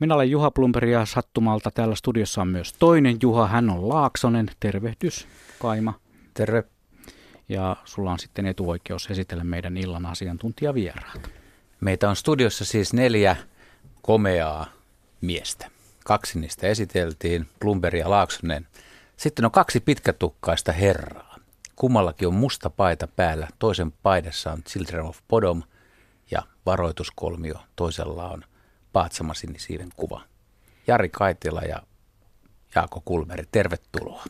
Minä olen Juha Plumperi ja sattumalta täällä studiossa on myös toinen Juha. Hän on Laaksonen. Tervehdys, Kaima. Terve. Ja sulla on sitten etuoikeus esitellä meidän illan asiantuntijavieraat. Meitä on studiossa siis neljä komeaa miestä. Kaksi niistä esiteltiin, Plumberi ja Laaksonen. Sitten on kaksi pitkätukkaista herraa. Kummallakin on musta paita päällä. Toisen paidassa on Children of Bodom ja varoituskolmio. Toisella on Paatsama sinisiiven kuva. Jari Kaitila ja Jaako Kulmeri, tervetuloa.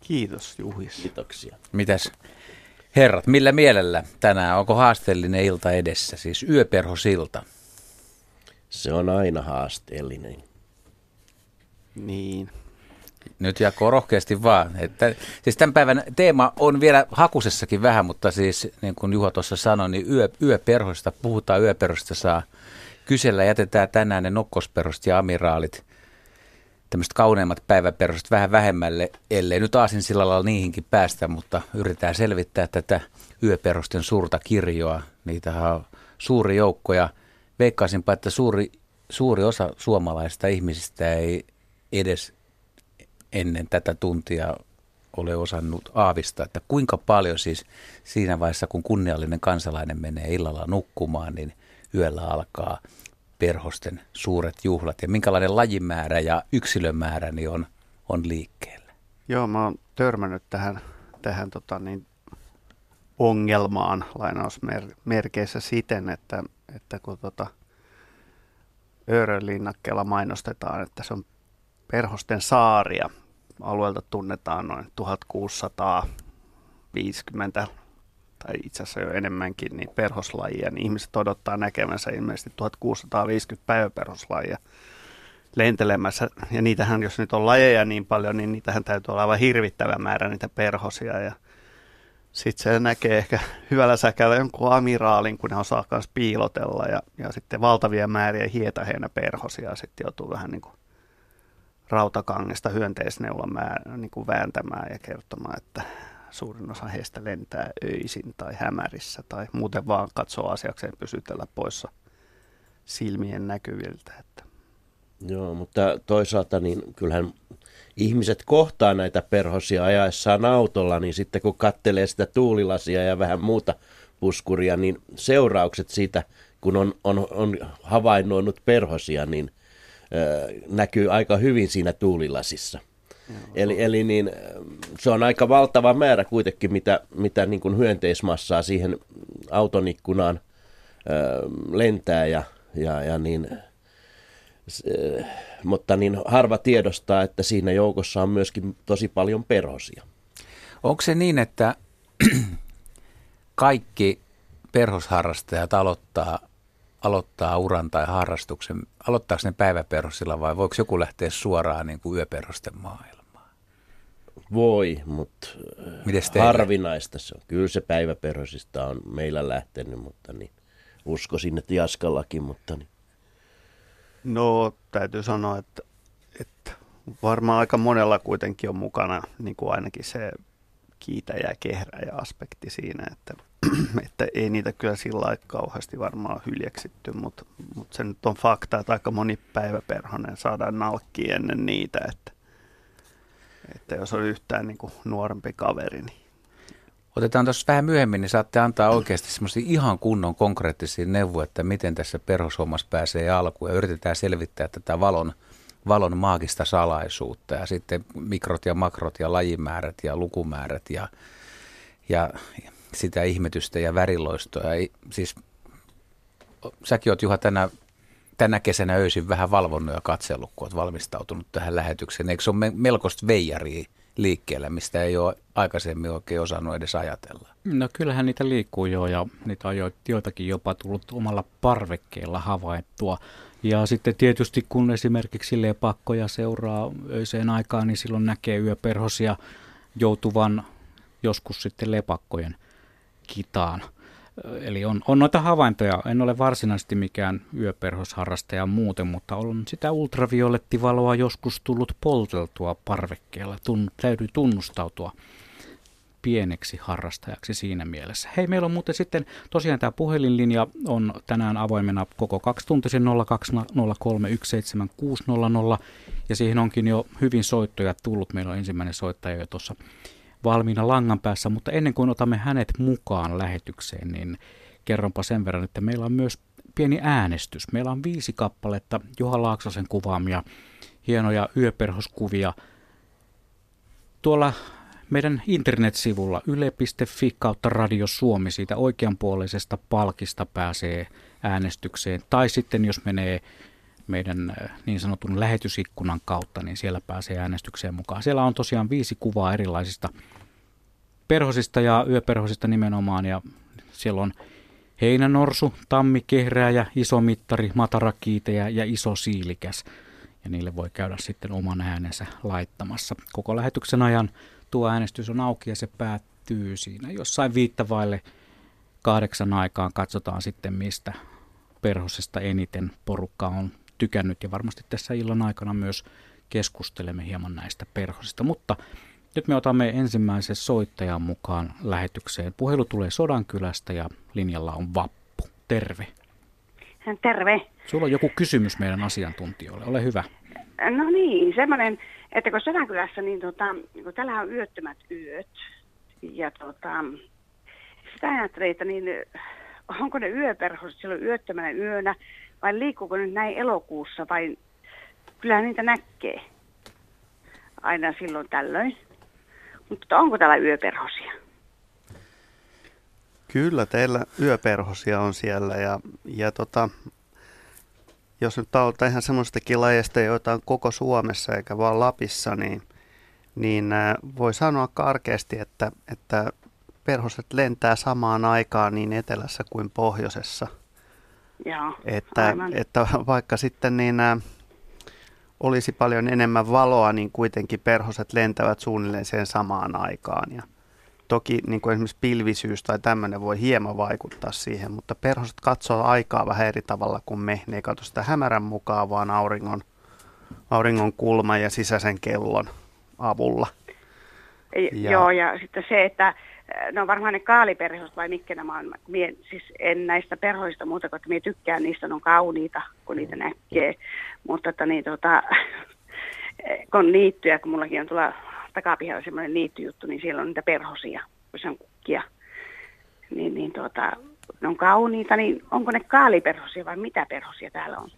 Kiitos Juhis. Kiitoksia. Mitäs herrat, millä mielellä tänään? Onko haasteellinen ilta edessä, siis yöperhosilta? Se on aina haasteellinen. Niin. Nyt jako rohkeasti vaan. Että, siis tämän päivän teema on vielä hakusessakin vähän, mutta siis niin kuin Juha tuossa sanoi, niin yö, yöperhoista, puhutaan yöperhoista, saa kysellä. Jätetään tänään ne nokkosperhosta ja amiraalit, tämmöiset kauneimmat päiväperhosta vähän vähemmälle, ellei nyt aasin sillä lailla niihinkin päästä, mutta yritetään selvittää tätä yöperhosten suurta kirjoa. Niitä on suuri joukko ja veikkaisinpa, että suuri, suuri osa suomalaisista ihmisistä ei edes ennen tätä tuntia ole osannut aavistaa, että kuinka paljon siis siinä vaiheessa, kun kunniallinen kansalainen menee illalla nukkumaan, niin yöllä alkaa perhosten suuret juhlat ja minkälainen lajimäärä ja yksilömäärä niin on, on liikkeellä. Joo, mä oon törmännyt tähän, tähän tota niin, ongelmaan lainausmerkeissä siten, että, että kun tota, Öörönlinnakkeella mainostetaan, että se on perhosten saaria. Alueelta tunnetaan noin 1650 tai itse asiassa jo enemmänkin, niin perhoslajia, niin ihmiset odottaa näkemänsä ilmeisesti 1650 päiväperhoslajia lentelemässä. Ja niitähän, jos nyt on lajeja niin paljon, niin niitähän täytyy olla aivan hirvittävä määrä niitä perhosia. Ja sitten se näkee ehkä hyvällä säkällä jonkun amiraalin, kun ne osaa myös piilotella. Ja, ja sitten valtavia määriä hietaheinä perhosia sitten joutuu vähän niin kuin rautakangesta hyönteisneulan niin kuin vääntämään ja kertomaan, että suurin osa heistä lentää öisin tai hämärissä tai muuten vaan katsoo asiakseen pysytellä poissa silmien näkyviltä. Että. Joo, mutta toisaalta niin kyllähän ihmiset kohtaa näitä perhosia ajaessaan autolla, niin sitten kun kattelee sitä tuulilasia ja vähän muuta puskuria, niin seuraukset siitä, kun on, on, on havainnoinut perhosia, niin ö, näkyy aika hyvin siinä tuulilasissa. Eli, eli niin, se on aika valtava määrä kuitenkin, mitä, mitä niin kuin hyönteismassaa siihen auton ikkunaan ö, lentää ja, ja, ja niin, se, mutta niin harva tiedostaa, että siinä joukossa on myöskin tosi paljon perhosia. Onko se niin, että kaikki perhosharrastajat aloittaa, aloittaa uran tai harrastuksen, aloittaako ne päiväperhosilla vai voiko joku lähteä suoraan niin kuin yöperhosten maailmaan? Voi, mutta harvinaista se on. Kyllä se päiväperhosista on meillä lähtenyt, mutta niin, uskoisin, että Jaskallakin, mutta niin. No, täytyy sanoa, että, että varmaan aika monella kuitenkin on mukana niin kuin ainakin se kiitäjä ja kehräjä aspekti siinä, että, että ei niitä kyllä sillä lailla kauheasti varmaan hyljeksitty, mutta, mutta se nyt on fakta, että aika moni päiväperhonen saadaan nalkkiin ennen niitä, että että jos on yhtään niin kuin nuorempi kaveri. Niin. Otetaan tuossa vähän myöhemmin, niin saatte antaa oikeasti semmoisia ihan kunnon konkreettisia neuvoja, että miten tässä perhoshommassa pääsee alkuun ja yritetään selvittää tätä valon, valon maagista salaisuutta ja sitten mikrot ja makrot ja lajimäärät ja lukumäärät ja, ja sitä ihmetystä ja väriloistoa. Siis säkin oot Juha tänä, tänä kesänä öisin vähän valvonnut ja katsellut, kun olet valmistautunut tähän lähetykseen. Eikö se ole melkoista veijaria liikkeellä, mistä ei ole aikaisemmin oikein osannut edes ajatella? No kyllähän niitä liikkuu jo ja niitä on joitakin jopa tullut omalla parvekkeella havaittua. Ja sitten tietysti kun esimerkiksi lepakkoja seuraa öiseen aikaan, niin silloin näkee yöperhosia joutuvan joskus sitten lepakkojen kitaan. Eli on, on noita havaintoja. En ole varsinaisesti mikään yöperhosharrastaja muuten, mutta on sitä ultraviolettivaloa joskus tullut polteltua parvekkeella. Tun, täytyy tunnustautua. pieneksi harrastajaksi siinä mielessä. Hei, meillä on muuten sitten tosiaan tämä puhelinlinja on tänään avoimena koko kaksi tuntisen 020317600 ja siihen onkin jo hyvin soittoja tullut. Meillä on ensimmäinen soittaja jo tuossa valmiina langan päässä, mutta ennen kuin otamme hänet mukaan lähetykseen, niin kerronpa sen verran, että meillä on myös pieni äänestys. Meillä on viisi kappaletta Juha Laaksosen kuvaamia hienoja yöperhoskuvia tuolla meidän internetsivulla yle.fi kautta Radio Suomi siitä oikeanpuoleisesta palkista pääsee äänestykseen. Tai sitten jos menee meidän äh, niin sanotun lähetysikkunan kautta, niin siellä pääsee äänestykseen mukaan. Siellä on tosiaan viisi kuvaa erilaisista perhosista ja yöperhosista nimenomaan ja siellä on heinänorsu, tammikehrääjä, iso mittari, matarakiitejä ja iso siilikäs. Ja niille voi käydä sitten oman äänensä laittamassa. Koko lähetyksen ajan tuo äänestys on auki ja se päättyy siinä jossain viittavaille kahdeksan aikaan. Katsotaan sitten, mistä perhosesta eniten porukka on tykännyt ja varmasti tässä illan aikana myös keskustelemme hieman näistä perhosista. Mutta nyt me otamme ensimmäisen soittajan mukaan lähetykseen. Puhelu tulee Sodankylästä ja linjalla on Vappu. Terve. Terve. Sulla on joku kysymys meidän asiantuntijoille. Ole hyvä. No niin, semmoinen, että kun Sodankylässä, niin tota, kun täällä on yöttömät yöt, ja tota, sitä ajattelee, että niin, onko ne yöperhoset silloin yöttömänä yönä, vai liikkuuko nyt näin elokuussa, vai kyllähän niitä näkee aina silloin tällöin. Mutta onko täällä yöperhosia? Kyllä, teillä yöperhosia on siellä ja, ja tota, jos nyt aloittaa ihan semmoistakin lajeista, joita on koko Suomessa eikä vaan Lapissa, niin, niin äh, voi sanoa karkeasti, että, että perhoset lentää samaan aikaan niin etelässä kuin pohjoisessa. Joo, että, että vaikka sitten niin äh, olisi paljon enemmän valoa, niin kuitenkin perhoset lentävät suunnilleen sen samaan aikaan. Ja toki niin kuin esimerkiksi pilvisyys tai tämmöinen voi hieman vaikuttaa siihen, mutta perhoset katsoo aikaa vähän eri tavalla kuin me. Ne ei katso sitä hämärän mukaan, vaan auringon, auringon kulman ja sisäisen kellon avulla. Ja, Joo, ja sitten se, että no varmaan ne kaaliperhoset vai mitkä nämä on. Mie, siis en näistä perhoista muuta kuin, että mie tykkään niistä, ne on kauniita, kun niitä näkee. Mutta että niin, tota, kun on niittyjä, kun mullakin on tuolla takapihalla semmoinen niittyjuttu, niin siellä on niitä perhosia, kun se on kukkia. Niin, niin tuota, ne on kauniita, niin onko ne kaaliperhosia vai mitä perhosia täällä on?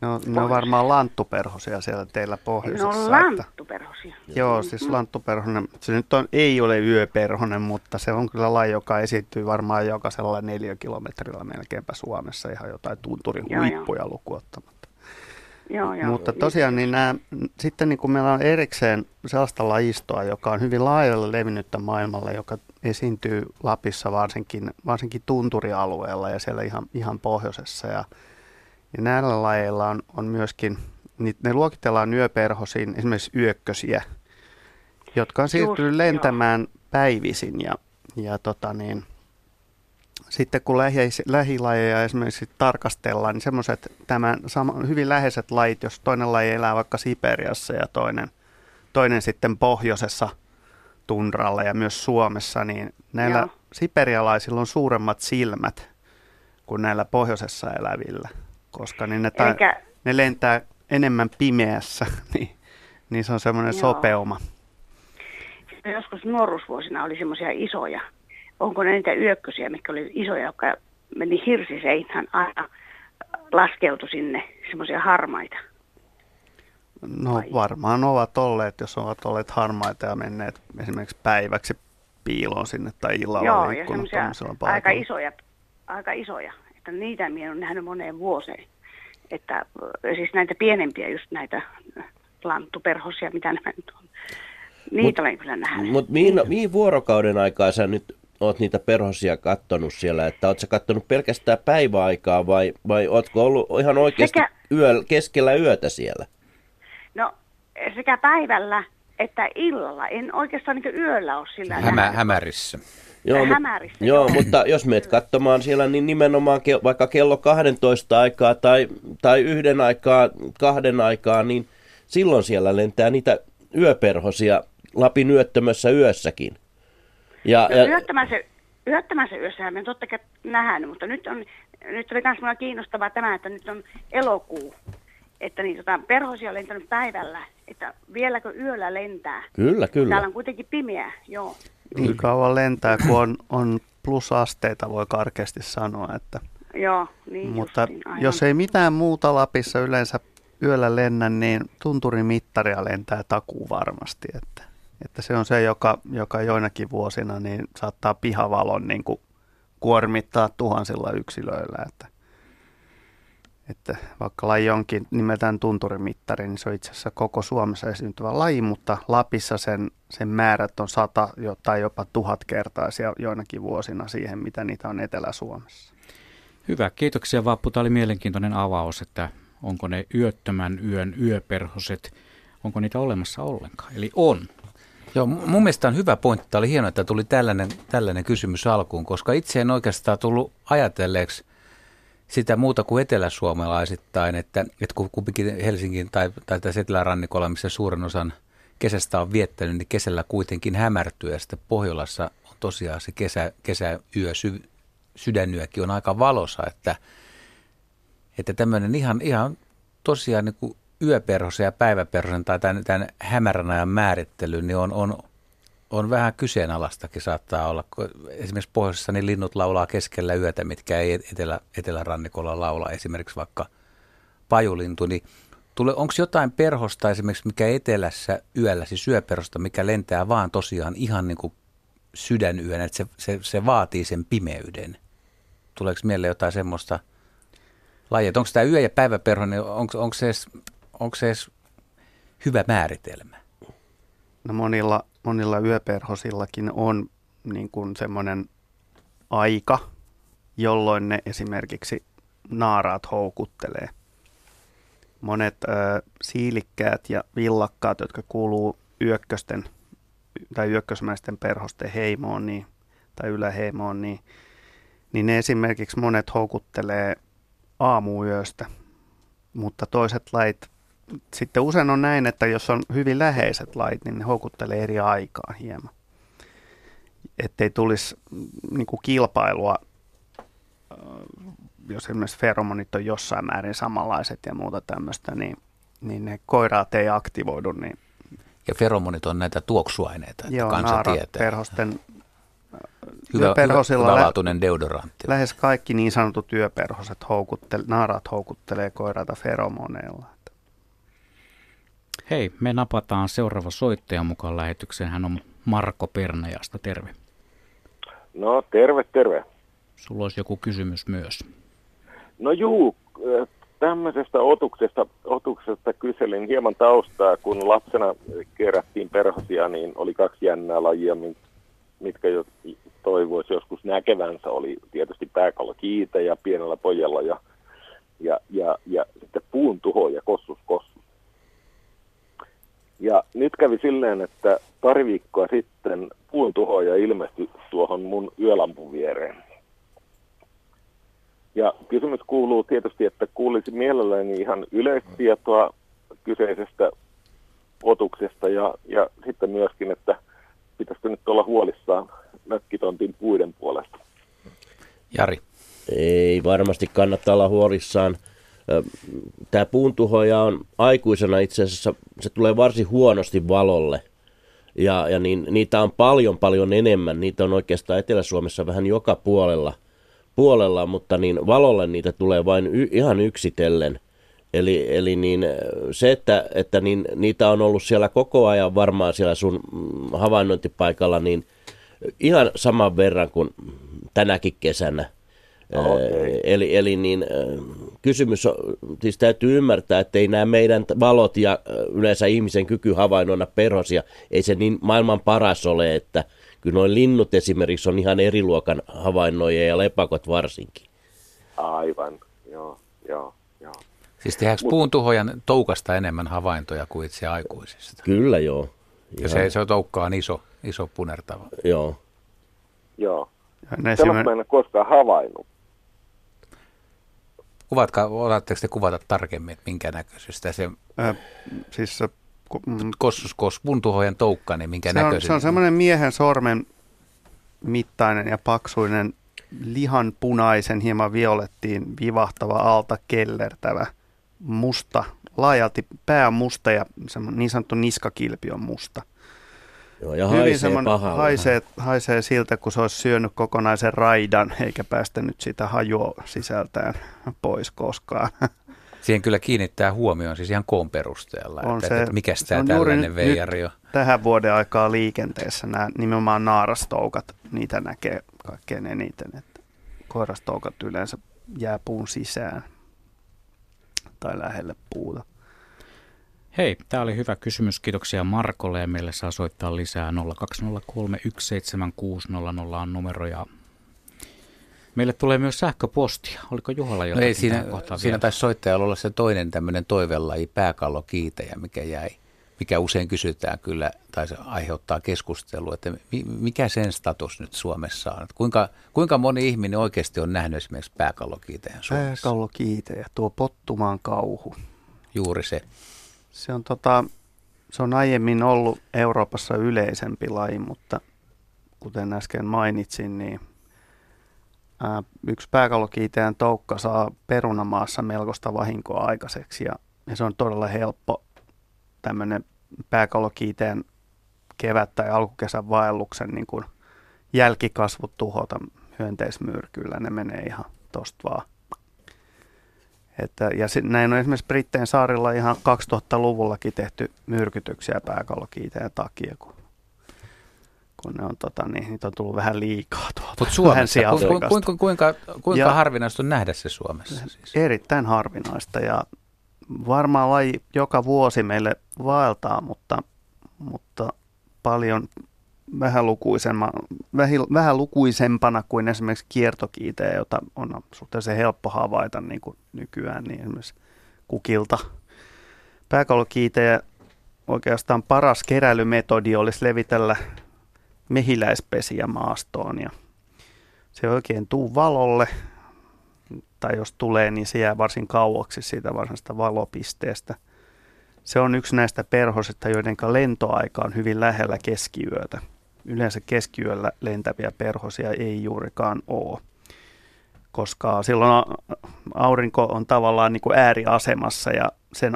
No, ne on varmaan lanttuperhosia siellä teillä pohjoisessa. Ne on lanttuperhosia. Että, joo, siis lanttuperhonen. Se nyt on, ei ole yöperhonen, mutta se on kyllä laji, joka esiintyy varmaan jokaisella neljä kilometrillä melkeinpä Suomessa ihan jotain tunturin huippuja lukuottamatta. Joo, joo. Mutta tosiaan niin nämä, sitten niin kuin meillä on erikseen sellaista lajistoa, joka on hyvin laajalle levinnyttä maailmalla, joka esiintyy Lapissa varsinkin, varsinkin tunturialueella ja siellä ihan, ihan pohjoisessa. Ja ja näillä lajeilla on, on myöskin, niin ne luokitellaan yöperhosiin, esimerkiksi yökkösiä, jotka on siirtynyt Just, lentämään joo. päivisin. Ja, ja tota niin, sitten kun lähi, lähilajeja esimerkiksi tarkastellaan, niin semmoiset tämän sama, hyvin läheiset lajit, jos toinen laji elää vaikka Siperiassa ja toinen, toinen sitten pohjoisessa tundralla ja myös Suomessa, niin näillä Joo. siperialaisilla on suuremmat silmät kuin näillä pohjoisessa elävillä koska niin ne, ta- Eikä... ne lentää enemmän pimeässä, niin, niin se on semmoinen Joo. sopeuma. Joskus nuoruusvuosina oli semmoisia isoja. Onko ne niitä yökkösiä, mitkä oli isoja, jotka meni hirsiseinään aina laskeutui sinne, semmoisia harmaita? No Vai? varmaan ovat olleet, jos ovat olleet harmaita ja menneet esimerkiksi päiväksi piiloon sinne tai illalla Joo, ja aika isoja, aika isoja että niitä minä olen nähnyt moneen vuoseen. Että siis näitä pienempiä, just näitä lanttuperhosia, mitä nämä nyt on. Niitä mut, olen kyllä nähnyt. Mutta mihin, mihin vuorokauden aikaa sä nyt oot niitä perhosia kattonut siellä? Että oot sä kattonut pelkästään päiväaikaa vai, vai ootko ollut ihan oikeasti sekä, yö, keskellä yötä siellä? No sekä päivällä että illalla. En oikeastaan niin yöllä ole sillä Hämä, Hämärissä. Joo, hämärissä. Joo, joo, mutta jos meet katsomaan siellä, niin nimenomaan ke, vaikka kello 12 aikaa tai, tai yhden aikaa, kahden aikaa, niin silloin siellä lentää niitä yöperhosia Lapin yöttömässä yössäkin. Ja, no, ja... Yöttämässä, yöttämässä yössähän me totta kai nähdään, mutta nyt, on, nyt oli myös kiinnostavaa tämä, että nyt on elokuu. Että niin, tota, perhosia on lentänyt päivällä, että vieläkö yöllä lentää. Kyllä, kyllä. Täällä on kuitenkin pimeä, joo. Niin kauan lentää, kun on, on plusasteita, voi karkeasti sanoa. Että. Joo, niin Mutta justiin, jos ei mitään muuta Lapissa yleensä yöllä lennä, niin tunturimittaria lentää takuu varmasti. Että, että se on se, joka, joka joinakin vuosina niin saattaa pihavalon niin kuin kuormittaa tuhansilla yksilöillä. Että, että vaikka laji onkin nimeltään tunturimittari, niin se on itse asiassa koko Suomessa esiintyvä laji, mutta Lapissa sen, sen määrät on sata tai jopa tuhat kertaisia joinakin vuosina siihen, mitä niitä on Etelä-Suomessa. Hyvä, kiitoksia Vappu. Tämä oli mielenkiintoinen avaus, että onko ne yöttömän yön yöperhoset, onko niitä olemassa ollenkaan? Eli on. Joo, mun mielestä on hyvä pointti. Tämä oli hienoa, että tuli tällainen, tällainen kysymys alkuun, koska itse en oikeastaan tullut ajatelleeksi sitä muuta kuin eteläsuomalaisittain, että, että kun kumminkin Helsingin tai, tai tässä etelärannikolla, missä suurin osan kesästä on viettänyt, niin kesällä kuitenkin hämärtyy ja sitten Pohjolassa on tosiaan se kesä, kesäyö, sy, sydänyökin on aika valosa, että, että tämmöinen ihan, ihan tosiaan niin kuin yöperhosen ja päiväperhosen tai tämän, tämän hämärän ajan määrittely, niin on, on, on vähän kyseenalaistakin saattaa olla. Esimerkiksi pohjoisessa niin linnut laulaa keskellä yötä, mitkä ei etelä, etelärannikolla laula. Esimerkiksi vaikka pajulintu, niin onko jotain perhosta esimerkiksi, mikä etelässä yöllä, siis yöperhosta, mikä lentää vaan tosiaan ihan niin kuin sydänyönä, että se, se, se vaatii sen pimeyden? Tuleeko mieleen jotain semmoista lajia? Onko tämä yö- ja päiväperho, niin onko, onko, se edes, onko se edes hyvä määritelmä? No monilla, monilla yöperhosillakin on niin kuin semmoinen aika, jolloin ne esimerkiksi naaraat houkuttelee. Monet ö, siilikkäät ja villakkaat, jotka kuuluu yökkösten tai yökkösmäisten perhosten heimoon niin, tai yläheimoon, niin niin ne esimerkiksi monet houkuttelee aamuyöstä, mutta toiset lait, sitten usein on näin, että jos on hyvin läheiset lait, niin ne houkuttelee eri aikaa hieman. Ettei tulisi niin kuin kilpailua, jos esimerkiksi feromonit on jossain määrin samanlaiset ja muuta tämmöistä, niin, niin ne koiraat ei aktivoidu. Niin ja feromonit on näitä tuoksuaineita, että Joo, kansa tietää. perhosten Hyvä, hyvä, hyvälaatuinen deodorantti. Lähes kaikki niin sanotut työperhoset houkuttele, naarat houkuttelee koiraita feromoneilla. Hei, me napataan seuraava soittaja mukaan lähetykseen. Hän on Marko Pernajasta. Terve. No, terve, terve. Sulla olisi joku kysymys myös. No juu, tämmöisestä otuksesta, otuksesta kyselin hieman taustaa. Kun lapsena kerättiin perhosia, niin oli kaksi jännää lajia, mitkä jo toivoisi joskus näkevänsä, oli tietysti pääkallo kiitä ja pienellä pojalla ja, ja, ja, ja sitten puun tuho ja kossus kossus. Ja nyt kävi silleen, että pari viikkoa sitten puun tuhoja ilmestyi tuohon mun yölampun viereen. Ja kysymys kuuluu tietysti, että kuulisin mielelläni ihan yleistietoa kyseisestä otuksesta ja, ja sitten myöskin, että pitäisikö nyt olla huolissaan mökkitontin puiden puolesta. Jari. Ei varmasti kannattaa olla huolissaan. Tämä puuntuhoja on aikuisena itse asiassa, se tulee varsin huonosti valolle. Ja, ja niin, niitä on paljon paljon enemmän. Niitä on oikeastaan Etelä-Suomessa vähän joka puolella, puolella mutta niin valolle niitä tulee vain y, ihan yksitellen. Eli, eli niin, se, että, että niin, niitä on ollut siellä koko ajan varmaan siellä sun mm, havainnointipaikalla, niin ihan saman verran kuin tänäkin kesänä. Okay. Eli, eli niin, kysymys on, siis täytyy ymmärtää, että ei nämä meidän valot ja yleensä ihmisen kyky havainnoida perhosia, ei se niin maailman paras ole, että kyllä noin linnut esimerkiksi on ihan eri luokan havainnoja ja lepakot varsinkin. Aivan, joo, joo. Siis tehdäänkö Mut, puun tuhojan toukasta enemmän havaintoja kuin itse aikuisista? Kyllä joo. Ja se, se toukka on iso, iso punertava. Joo. Joo. Sellaista mä en ole koskaan havainnut. Kuvatkaa, osaatteko te kuvata tarkemmin, että minkä näköisestä se... Äh, siis se mm, kossus, kos, puun tuhojan toukka, niin minkä se näköisestä? se on semmoinen miehen sormen mittainen ja paksuinen lihanpunaisen, hieman violettiin vivahtava alta kellertävä musta, laajalti pää on musta ja niin sanottu niskakilpi on musta. Joo, ja haisee pahalle. Haisee, haisee siltä, kun se olisi syönyt kokonaisen raidan, eikä päästänyt sitä hajua sisältään pois koskaan. Siihen kyllä kiinnittää huomioon siis ihan koon perusteella, on että, se, että mikä tämä tällainen veijari on. Tähän vuoden aikaa liikenteessä nämä nimenomaan naarastoukat, niitä näkee kaikkein eniten. Että koirastoukat yleensä jää puun sisään tai lähelle puuta. Hei, tämä oli hyvä kysymys. Kiitoksia Markolle ja meille saa soittaa lisää 020317600 on numero ja meille tulee myös sähköpostia. Oliko Juhalla jotain? No ei, siinä, siinä taisi soittajalla olla se toinen tämmöinen toivelaji, pääkallokiitäjä, mikä jäi mikä usein kysytään kyllä, tai se aiheuttaa keskustelua, että mikä sen status nyt Suomessa on? Että kuinka, kuinka moni ihminen oikeasti on nähnyt esimerkiksi pääkallokiitäjän Suomessa? Pääkallokiitäjä, tuo pottumaan kauhu. Juuri se. Se on, tota, se on aiemmin ollut Euroopassa yleisempi laji, mutta kuten äsken mainitsin, niin ää, yksi pääkallokiitäjän toukka saa perunamaassa melkoista vahinkoa aikaiseksi ja, ja se on todella helppo tämmöinen pääkallokiiteen kevät- tai alkukesän vaelluksen niin kuin jälkikasvut tuhota hyönteismyrkyllä. Ne menee ihan tosta vaan. Että, ja sit, näin on esimerkiksi Britteen saarilla ihan 2000-luvullakin tehty myrkytyksiä pääkallokiiteen takia, kun, kun ne on, tota, niin, niitä on tullut vähän liikaa tuolta Mutta Suomessa, ku, ku, kuinka, kuinka, kuinka ja, harvinaista on nähdä se Suomessa? Siis? Erittäin harvinaista ja varmaan laji joka vuosi meille vaeltaa, mutta, mutta paljon vähän lukuisempana kuin esimerkiksi kiertokiitejä, jota on suhteellisen helppo havaita niin kuin nykyään, niin esimerkiksi kukilta. Pääkallokiitejä oikeastaan paras keräilymetodi olisi levitellä mehiläispesiä maastoon ja se oikein tuu valolle, tai jos tulee, niin se jää varsin kauaksi siitä varsinaisesta valopisteestä. Se on yksi näistä perhosista, joiden lentoaika on hyvin lähellä keskiyötä. Yleensä keskiyöllä lentäviä perhosia ei juurikaan ole, koska silloin aurinko on tavallaan niin kuin ääriasemassa ja sen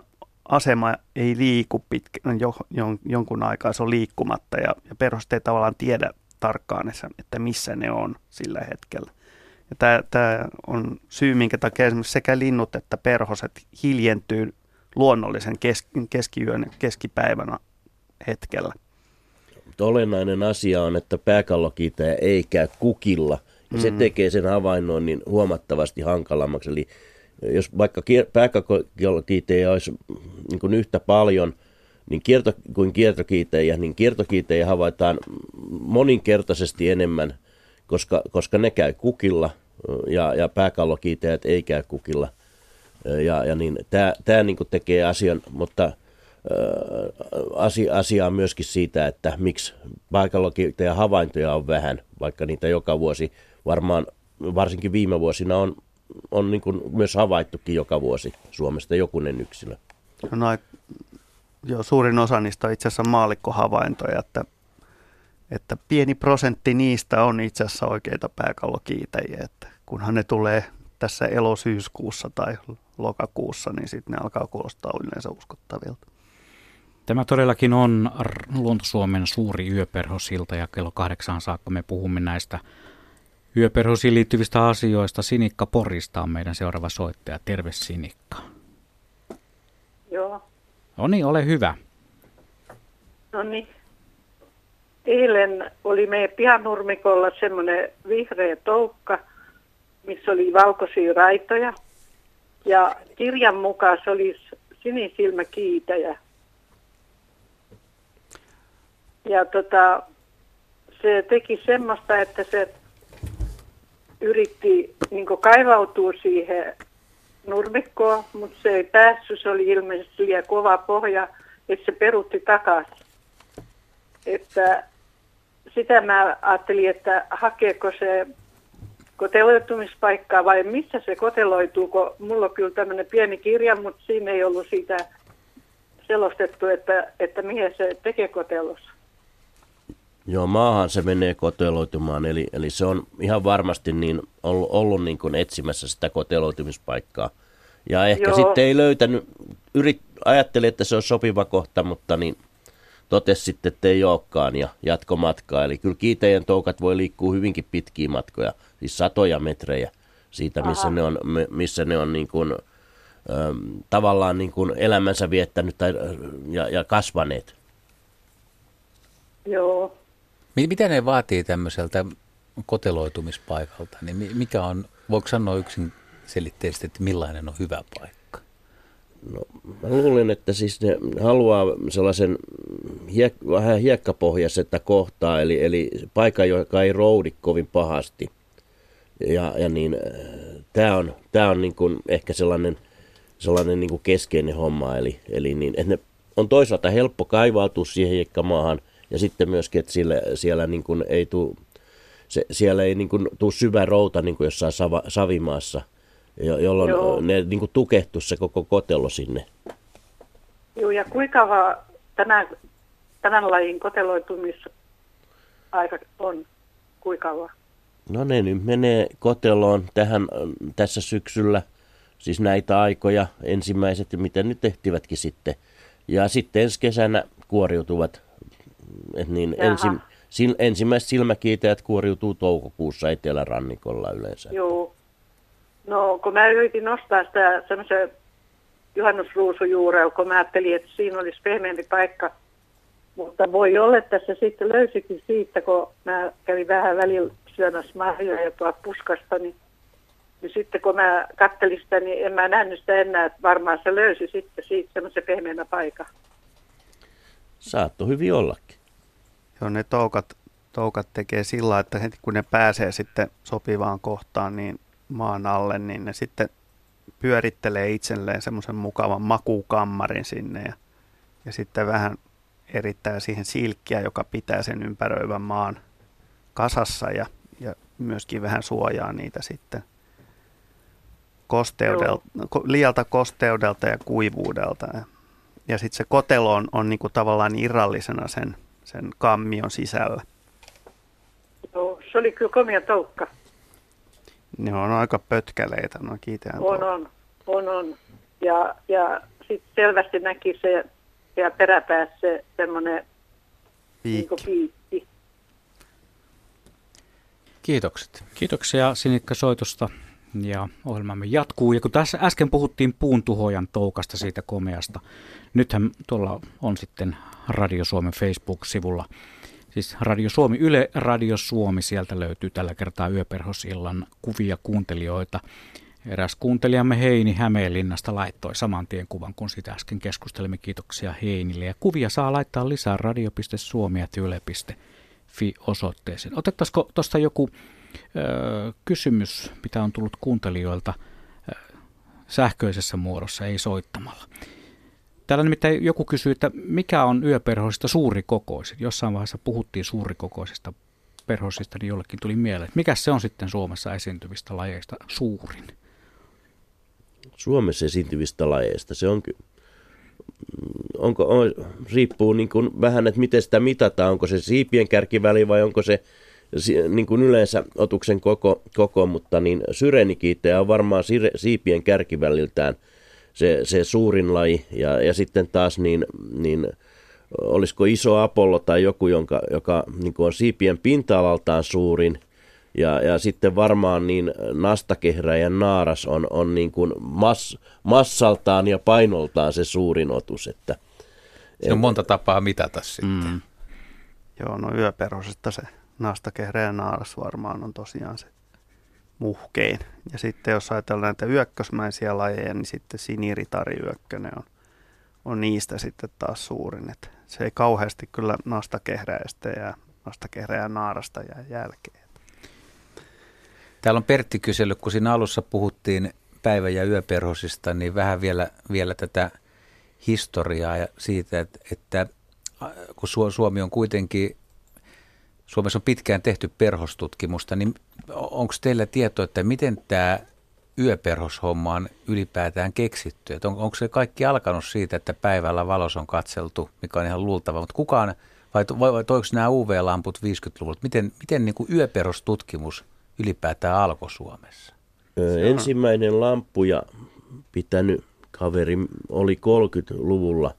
asema ei liiku pitkä, jo, jon, jonkun aikaa, se on liikkumatta ja, ja perhoset ei tavallaan tiedä tarkkaan, että missä ne on sillä hetkellä. Ja tämä, tämä on syy, minkä takia esimerkiksi sekä linnut että perhoset hiljentyy luonnollisen kes, keskiyön keskipäivänä hetkellä. Mutta olennainen asia on, että pääkallokiitäjä ei käy kukilla. Ja mm. se tekee sen havainnon niin huomattavasti hankalammaksi. Eli jos vaikka pääkallokiitäjä olisi niin kuin yhtä paljon niin kierto, kuin kiertokiitäjä, niin kiertokiitäjä havaitaan moninkertaisesti enemmän, koska, koska ne käy kukilla ja, ja pääkallokiiteet ei käy kukilla. Ja, ja niin, tämä niin tekee asian, mutta asia, asia on myöskin siitä, että miksi pääkallokiiteen havaintoja on vähän, vaikka niitä joka vuosi varmaan, varsinkin viime vuosina on, on niin kuin myös havaittukin joka vuosi Suomesta jokunen yksilö. No, joo, suurin osa niistä on itse asiassa maalikkohavaintoja, että että pieni prosentti niistä on itse asiassa oikeita pääkallokiitäjiä, että kunhan ne tulee tässä elosyyskuussa tai lokakuussa, niin sitten ne alkaa kuulostaa yleensä uskottavilta. Tämä todellakin on Luontosuomen suuri yöperhosilta ja kello kahdeksaan saakka me puhumme näistä yöperhosiin liittyvistä asioista. Sinikka Porista on meidän seuraava soittaja. Terve Sinikka. Joo. No niin, ole hyvä. No niin eilen oli meidän pihanurmikolla semmoinen vihreä toukka, missä oli valkoisia raitoja. Ja kirjan mukaan se oli sinisilmäkiitäjä. Ja tota, se teki semmoista, että se yritti niin kaivautua siihen nurmikkoon, mutta se ei päässyt. Se oli ilmeisesti liian kova pohja, että se perutti takaisin. Että sitä mä ajattelin, että hakeeko se koteloitumispaikkaa vai missä se koteloituu, kun mulla on kyllä tämmöinen pieni kirja, mutta siinä ei ollut siitä selostettu, että, että mihin se tekee kotelos. Joo, maahan se menee koteloitumaan, eli, eli se on ihan varmasti niin ollut, ollut niin kuin etsimässä sitä koteloitumispaikkaa. Ja ehkä Joo. sitten ei löytänyt, yrit, ajatteli, että se on sopiva kohta, mutta niin totesi sitten, että ei olekaan ja jatko matkaa. Eli kyllä kiitäjän toukat voi liikkua hyvinkin pitkiä matkoja, siis satoja metrejä siitä, missä Aha. ne on, missä ne on niin kuin, ö, tavallaan niin kuin elämänsä viettänyt tai, ja, ja kasvaneet. Joo. Mitä ne vaatii tämmöiseltä koteloitumispaikalta? Niin mikä on, voiko sanoa yksin selitteisesti, että millainen on hyvä paikka? No, mä luulen, että siis ne haluaa sellaisen hiek- vähän hiekkapohjaisetta kohtaa, eli, eli paikka, joka ei roudi kovin pahasti. Ja, ja niin, tämä on, tää on niin kuin ehkä sellainen, sellainen niin kuin keskeinen homma, eli, eli niin, että ne on toisaalta helppo kaivautua siihen hiekkamaahan, ja sitten myöskin, että siellä, siellä niin kuin ei tule se, siellä ei niin kuin, tule syvä routa niin kuin jossain sava, savimaassa, jo, jolloin Joo. ne niin kuin tukehtuu se koko kotelo sinne. Joo, ja kuinka kauan tämän, tämän lajin koteloitumisaika on? Kuinka? No ne nyt menee koteloon tähän, tässä syksyllä, siis näitä aikoja, ensimmäiset, mitä nyt tehtivätkin sitten. Ja sitten ensi kesänä kuoriutuvat et niin ensi, sil, ensimmäiset silmäkiitäjät kuoriutuu toukokuussa etelärannikolla yleensä. Joo. No kun mä yritin nostaa sitä semmoisen juhannusruusujuurella, kun mä ajattelin, että siinä olisi pehmeämpi paikka. Mutta voi olla, että se sitten löysikin siitä, kun mä kävin vähän välillä syömässä marjoja tuolla puskasta, niin, niin sitten kun mä kattelin sitä, niin en mä nähnyt sitä enää, että varmaan se löysi sitten siitä semmoisen pehmeänä paikan. Saatto hyvin ollakin. Joo, ne toukat, toukat tekee sillä, että heti kun ne pääsee sitten sopivaan kohtaan niin maan alle, niin ne sitten pyörittelee itselleen semmoisen mukavan makukammarin sinne ja, ja sitten vähän erittää siihen silkkiä, joka pitää sen ympäröivän maan kasassa ja, ja myöskin vähän suojaa niitä sitten kosteudelta, liialta kosteudelta ja kuivuudelta. Ja, ja sitten se kotelo on, on niinku tavallaan irrallisena sen sen kammion sisällä. Joo, se oli kyllä komia toukka. Ne on aika pötkäleitä, no kiitään. On, on, on, on. Ja, ja sitten selvästi näki se ja peräpäässä se semmoinen piikki. Niin piikki. Kiitokset. Kiitoksia Sinikka soitosta ja ohjelmamme jatkuu. Ja kun tässä äsken puhuttiin puuntuhojan toukasta siitä komeasta, nythän tuolla on sitten Radio Suomen Facebook-sivulla. Siis Radio Suomi, Yle Radio Suomi, sieltä löytyy tällä kertaa yöperhosillan kuvia kuuntelijoita. Eräs kuuntelijamme Heini Hämeenlinnasta laittoi saman tien kuvan, kun sitä äsken keskustelimme. Kiitoksia Heinille. Ja kuvia saa laittaa lisää radio.suomi.yle.fi osoitteeseen. Otettaisiko tuosta joku kysymys, mitä on tullut kuuntelijoilta sähköisessä muodossa, ei soittamalla? Täällä nimittäin joku kysyy, että mikä on yöperhosista suurikokoiset? Jossain vaiheessa puhuttiin suurikokoisista perhosista, niin jollekin tuli mieleen, että mikä se on sitten Suomessa esiintyvistä lajeista suurin? Suomessa esiintyvistä lajeista se on onko, on, riippuu niin kuin vähän, että miten sitä mitataan, onko se siipien kärkiväli vai onko se niin kuin yleensä otuksen koko, koko mutta niin syrenikiittejä on varmaan siipien kärkiväliltään – se, se suurin laji. Ja, ja sitten taas niin, niin olisiko iso Apollo tai joku, jonka, joka niin on siipien pinta-alaltaan suurin. Ja, ja sitten varmaan niin nastakehräjän naaras on, on niin kuin mass, massaltaan ja painoltaan se suurin otus. Että, se on monta tapaa mitata sitten. Mm. Joo, no yöperhosesta se nastakehräjän naaras varmaan on tosiaan se muhkein. Ja sitten jos ajatellaan näitä yökkösmäisiä lajeja, niin sitten yökkönen on, on niistä sitten taas suurin. Et se ei kauheasti kyllä nastakehräistä ja nastakehräjä naarasta jää jälkeen. Täällä on Pertti kysellyt, kun siinä alussa puhuttiin päivä- ja yöperhosista, niin vähän vielä, vielä tätä historiaa ja siitä, että, että kun Suomi on kuitenkin Suomessa on pitkään tehty perhostutkimusta, niin onko teillä tietoa, että miten tämä yöperhoshomma on ylipäätään keksitty? On, onko se kaikki alkanut siitä, että päivällä valos on katseltu, mikä on ihan luultava, mutta kukaan vai, vai, vai toiko nämä UV-lamput 50-luvulla? Miten, miten niin kuin yöperustutkimus ylipäätään alkoi Suomessa? Ö, ensimmäinen lampuja pitänyt kaveri oli 30-luvulla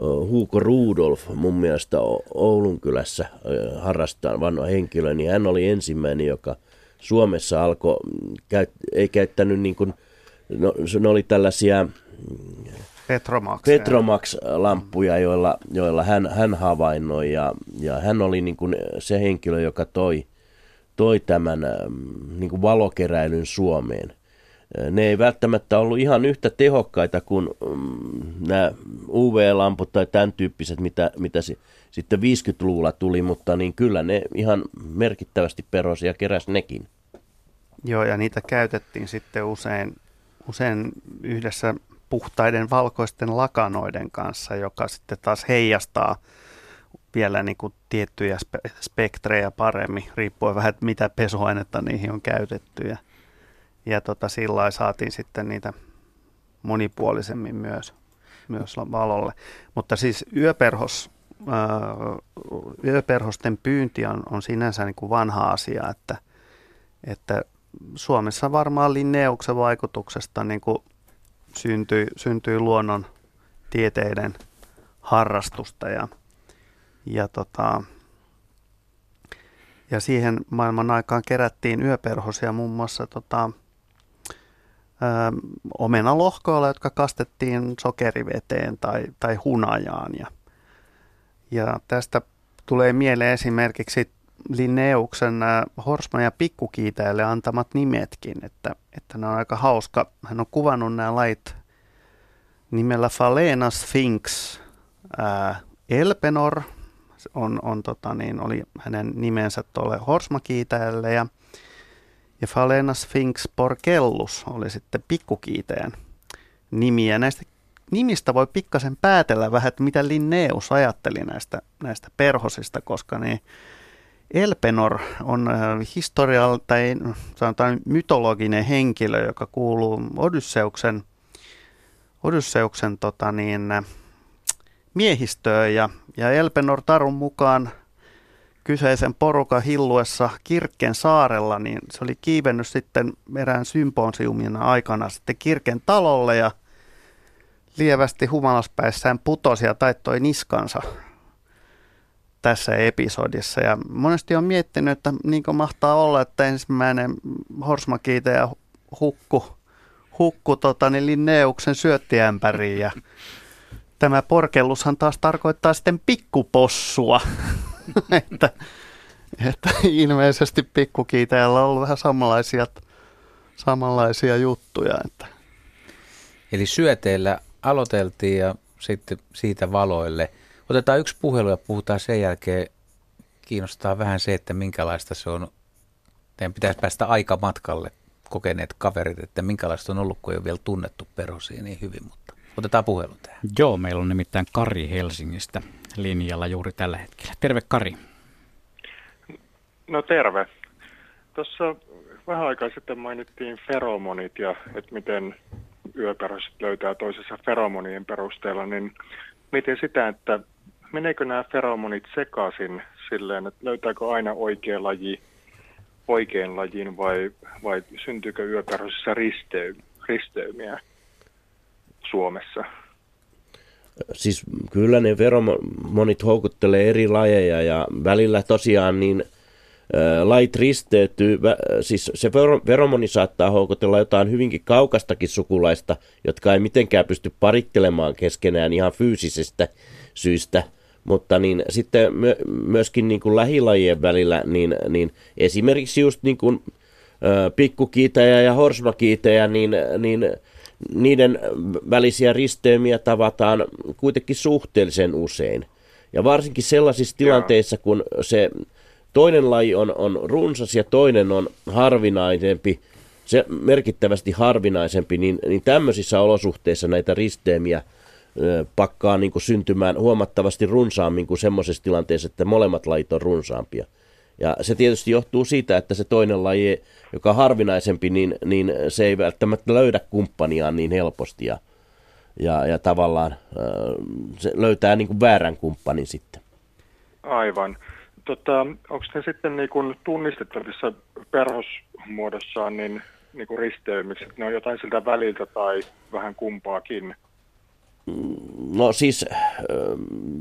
Huuko Rudolf mun mielestä Oulun kylässä harrastaa vanha henkilö, niin hän oli ensimmäinen, joka Suomessa alkoi, ei käyttänyt niin kuin, no, ne oli tällaisia Petromax, Petromax-lamppuja, joilla, joilla hän, hän havainnoi ja, ja hän oli niin kuin se henkilö, joka toi, toi tämän niin kuin valokeräilyn Suomeen – ne ei välttämättä ollut ihan yhtä tehokkaita kuin mm, nämä UV-lamput tai tämän tyyppiset, mitä, mitä si, sitten 50-luvulla tuli, mutta niin kyllä ne ihan merkittävästi perosia keräs nekin. Joo, ja niitä käytettiin sitten usein, usein yhdessä puhtaiden valkoisten lakanoiden kanssa, joka sitten taas heijastaa vielä niin kuin tiettyjä spe- spektrejä paremmin, riippuen vähän, että mitä pesuainetta niihin on käytetty. Ja ja tota, sillä saatiin sitten niitä monipuolisemmin myös, myös valolle. Mutta siis yöperhos, ää, yöperhosten pyynti on, on sinänsä niin kuin vanha asia, että, että Suomessa varmaan Linneuksen vaikutuksesta niin kuin syntyi, syntyi luonnon tieteiden harrastusta ja, ja, tota, ja siihen maailman aikaan kerättiin yöperhosia muun muassa tota, omenalohkoilla, jotka kastettiin sokeriveteen tai, tai hunajaan. Ja, ja tästä tulee mieleen esimerkiksi Linneuksen Horsman ja Pikkukiitäjälle antamat nimetkin, että, että ne on aika hauska. Hän on kuvannut nämä lait nimellä Falena Sphinx ää, Elpenor, on, on tota niin, oli hänen nimensä tuolle Horsmakiitäjälle ja ja Falena Sphinx Porkellus oli sitten pikkukiiteen nimi. Ja näistä nimistä voi pikkasen päätellä vähän, että mitä Linneus ajatteli näistä, näistä perhosista, koska niin Elpenor on äh, historial tai sanotaan mytologinen henkilö, joka kuuluu Odysseuksen, Odysseuksen tota niin, miehistöön ja, ja Elpenor Tarun mukaan – kyseisen porukan hilluessa Kirkken saarella, niin se oli kiivennyt sitten erään symposiumin aikana sitten Kirken talolle ja lievästi humalaspäissään putosi ja taittoi niskansa tässä episodissa. Ja monesti on miettinyt, että niin mahtaa olla, että ensimmäinen horsmakiite ja hukku, hukku tota, niin Linneuksen syöttiämpäriin ja tämä porkellushan taas tarkoittaa sitten pikkupossua. että, että ilmeisesti pikkukiiteellä on ollut vähän samanlaisia, samanlaisia juttuja. Että. Eli syöteillä aloiteltiin ja sitten siitä valoille. Otetaan yksi puhelu ja puhutaan sen jälkeen. Kiinnostaa vähän se, että minkälaista se on. Teidän pitäisi päästä aikamatkalle kokeneet kaverit, että minkälaista on ollut, kun ei ole vielä tunnettu perosia niin hyvin, mutta otetaan puhelu tähän. Joo, meillä on nimittäin Kari Helsingistä linjalla juuri tällä hetkellä. Terve Kari. No terve. Tuossa vähän aikaa sitten mainittiin feromonit ja että miten yöperhoset löytää toisessa feromonien perusteella, niin miten sitä, että meneekö nämä feromonit sekaisin silleen, että löytääkö aina oikea laji oikein lajin vai, vai syntyykö ristey, risteymiä Suomessa? Siis kyllä ne feromonit houkuttelee eri lajeja ja välillä tosiaan niin lait risteytyy, siis se feromoni saattaa houkutella jotain hyvinkin kaukastakin sukulaista, jotka ei mitenkään pysty parittelemaan keskenään ihan fyysisestä syistä, mutta niin sitten myöskin niin kuin lähilajien välillä, niin, niin esimerkiksi just niin kuin pikkukiitäjä ja horsmakiitäjä, niin, niin niiden välisiä risteymiä tavataan kuitenkin suhteellisen usein. Ja varsinkin sellaisissa tilanteissa, kun se toinen laji on, on runsas ja toinen on harvinaisempi, se merkittävästi harvinaisempi, niin, niin tämmöisissä olosuhteissa näitä risteemiä ö, pakkaa niin kuin syntymään huomattavasti runsaammin kuin semmoisessa tilanteessa, että molemmat lajit on runsaampia. Ja se tietysti johtuu siitä, että se toinen laji, joka on harvinaisempi, niin, niin se ei välttämättä löydä kumppaniaan niin helposti ja, ja, ja tavallaan se löytää niin kuin väärän kumppanin sitten. Aivan. Tota, onko ne sitten niin kuin tunnistettavissa perhosmuodossaan niin, niin kuin risteymiksi? Ne on jotain siltä väliltä tai vähän kumpaakin? No siis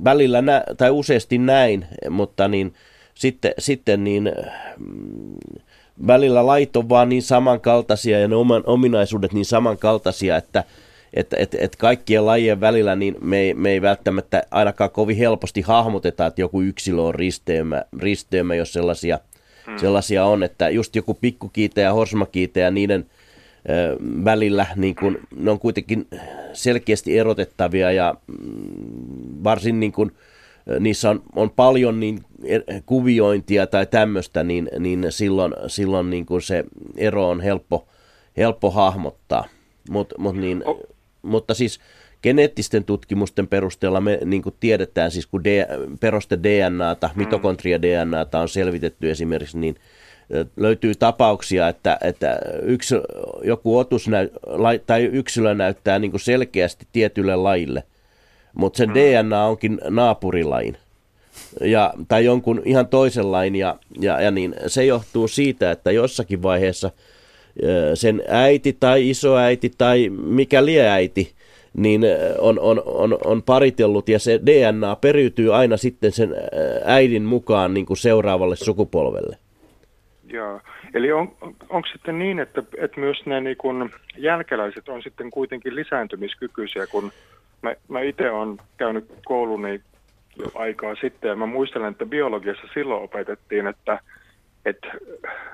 välillä nä- tai useasti näin, mutta niin sitten, sitten niin välillä lait on vaan niin samankaltaisia ja ne oman, ominaisuudet niin samankaltaisia, että että et, et kaikkien lajien välillä niin me ei, me ei välttämättä ainakaan kovin helposti hahmoteta, että joku yksilö on risteymä, risteymä jos sellaisia, hmm. sellaisia on, että just joku pikkukiite ja horsmakiite ja niiden ö, välillä niin kun, ne on kuitenkin selkeästi erotettavia ja mm, varsin niin kun, niissä on, on paljon niin kuviointia tai tämmöistä, niin, niin silloin, silloin niin kuin se ero on helppo, helppo hahmottaa. Mut, mut niin, oh. Mutta siis geneettisten tutkimusten perusteella me niin kuin tiedetään, siis kun D, peruste DNAta, mm. mitokondria DNAta on selvitetty esimerkiksi, niin löytyy tapauksia, että, että yksi, joku otus näy, tai yksilö näyttää niin kuin selkeästi tietylle lajille, mutta sen mm. DNA onkin naapurilain ja, tai jonkun ihan toisen lain, ja, ja, ja niin se johtuu siitä, että jossakin vaiheessa sen äiti tai isoäiti tai mikä lieäiti, niin on, on, on, on paritellut ja se DNA periytyy aina sitten sen äidin mukaan niin kuin seuraavalle sukupolvelle. Joo. Eli on, onko sitten niin, että, että myös ne niin kun jälkeläiset on sitten kuitenkin lisääntymiskykyisiä, kun mä, mä itse olen käynyt kouluni jo aikaa sitten ja mä muistelen, että biologiassa silloin opetettiin, että, että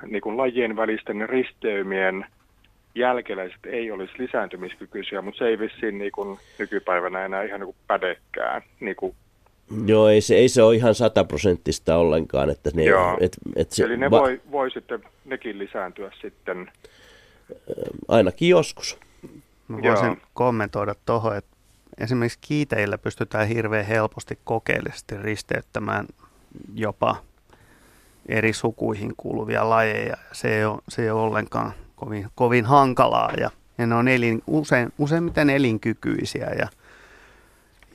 niin kuin lajien välisten risteymien jälkeläiset ei olisi lisääntymiskykyisiä, mutta se ei vissiin niin kuin nykypäivänä enää ihan niin kuin pädekään. Niin kuin Joo, ei se, ei se ole ihan sataprosenttista ollenkaan. Että ne, Joo. Et, et se, Eli ne va- voi, voi sitten nekin lisääntyä sitten? Ainakin joskus. Mä voisin Joo. kommentoida tuohon, että esimerkiksi kiiteillä pystytään hirveän helposti kokeellisesti risteyttämään jopa eri sukuihin kuuluvia lajeja. Se ei ole, se ei ole ollenkaan kovin, kovin hankalaa ja, ja ne on elin, usein, useimmiten elinkykyisiä ja,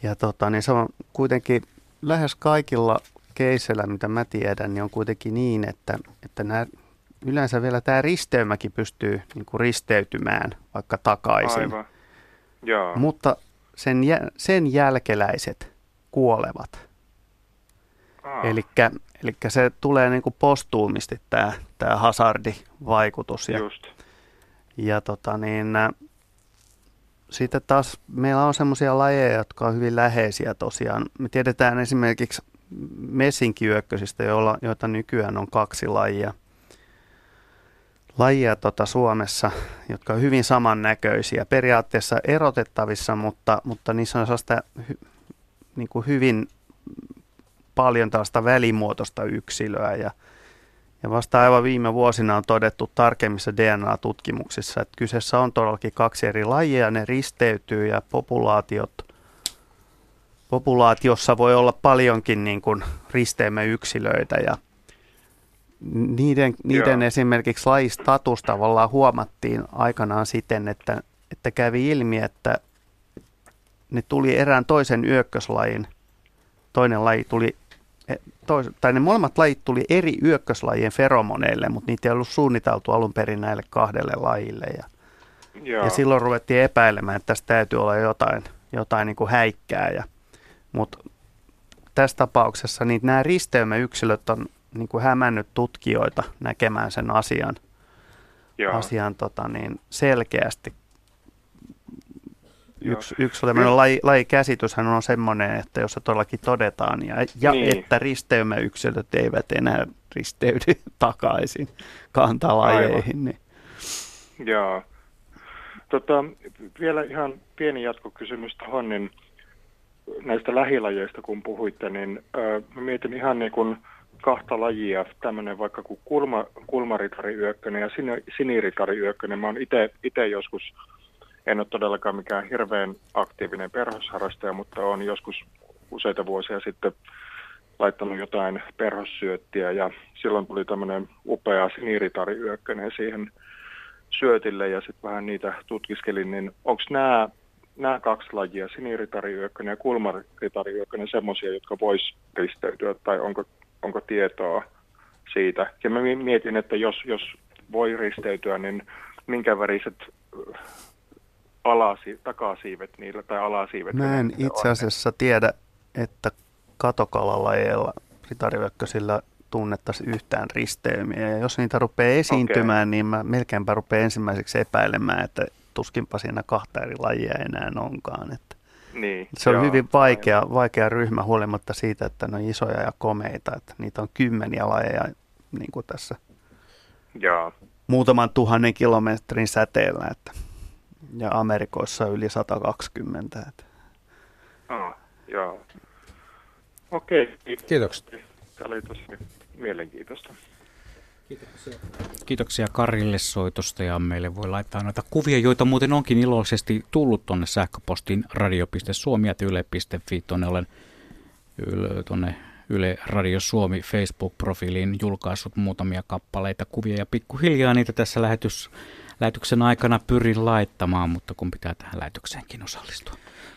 ja tota, niin se on kuitenkin lähes kaikilla keisellä, mitä mä tiedän, niin on kuitenkin niin, että, että nämä, yleensä vielä tämä risteymäkin pystyy niin kuin risteytymään vaikka takaisin. Aivan. Joo. Mutta sen, sen jälkeläiset kuolevat. Eli se tulee niin kuin postuumisti tämä, tämä hazardivaikutus. Ja, Just. ja tota niin, sitten taas meillä on sellaisia lajeja, jotka on hyvin läheisiä tosiaan. Me tiedetään esimerkiksi messinkiökkösistä, joita nykyään on kaksi lajia. Lajia tota Suomessa, jotka on hyvin samannäköisiä, periaatteessa erotettavissa, mutta, mutta niissä on sellaista hy, niin kuin hyvin paljon tällaista välimuotoista yksilöä. Ja, ja vasta aivan viime vuosina on todettu tarkemmissa DNA-tutkimuksissa, että kyseessä on todellakin kaksi eri lajia, ne risteytyy ja populaatiot, populaatiossa voi olla paljonkin niin kuin risteemäyksilöitä ja niiden, niiden esimerkiksi lajistatus tavallaan huomattiin aikanaan siten, että, että kävi ilmi, että ne tuli erään toisen yökköslajin, toinen laji tuli E, tois, tai ne molemmat lajit tuli eri yökköslajien feromoneille, mutta niitä ei ollut suunniteltu alun perin näille kahdelle lajille. Ja, ja silloin ruvettiin epäilemään, että tästä täytyy olla jotain, jotain niin kuin häikkää. Ja, mutta tässä tapauksessa niin nämä risteymäyksilöt on niin kuin hämännyt tutkijoita näkemään sen asian, asian tota niin, selkeästi yksi, yksi tämmöinen laji, lajikäsityshän on semmoinen, että jos se todellakin todetaan, ja, ja niin. että risteymäyksilöt eivät enää risteydy takaisin kantalajeihin. Niin. Joo. Tota, vielä ihan pieni jatkokysymys tuohon, niin näistä lähilajeista kun puhuitte, niin äh, mietin ihan niin kuin kahta lajia, tämmöinen vaikka kuin kulma, kulmaritariyökkönen ja siniritariyökkönen. Mä oon itse joskus en ole todellakaan mikään hirveän aktiivinen perhosharrastaja, mutta olen joskus useita vuosia sitten laittanut jotain perhossyöttiä ja silloin tuli tämmöinen upea siniritari siihen syötille ja sitten vähän niitä tutkiskelin, niin onko nämä nämä kaksi lajia, siniritariykkönen ja kulmaritariykkönen, semmoisia, jotka vois risteytyä, tai onko, onko tietoa siitä? Ja mä mietin, että jos, jos voi risteytyä, niin minkä väriset alasi, takasiivet niillä tai alasiivet? Mä en itse asiassa on. tiedä, että katokalalajeilla ritarivyökkösillä tunnettaisiin yhtään risteymiä. Ja jos niitä rupeaa esiintymään, okay. niin mä melkeinpä rupean ensimmäiseksi epäilemään, että tuskinpa siinä kahta eri lajia enää onkaan. Että niin, se on joo, hyvin vaikea, vaikea ryhmä huolimatta siitä, että ne on isoja ja komeita. Että niitä on kymmeniä lajeja niin kuin tässä joo. muutaman tuhannen kilometrin säteellä. Että, ja Amerikoissa yli 120. Että. Ah, joo. Okei. Okay. Kiitoksia. Tämä oli tosi mielenkiintoista. Kiitoksia. Kiitoksia Karille soitosta ja meille voi laittaa noita kuvia, joita muuten onkin iloisesti tullut tuonne sähköpostiin radio.suomi.yle.fi. Tuonne olen tuonne Yle Radio Suomi Facebook-profiiliin julkaissut muutamia kappaleita kuvia ja pikkuhiljaa niitä tässä lähetys, lähetyksen aikana pyrin laittamaan, mutta kun pitää tähän lähetykseenkin osallistua.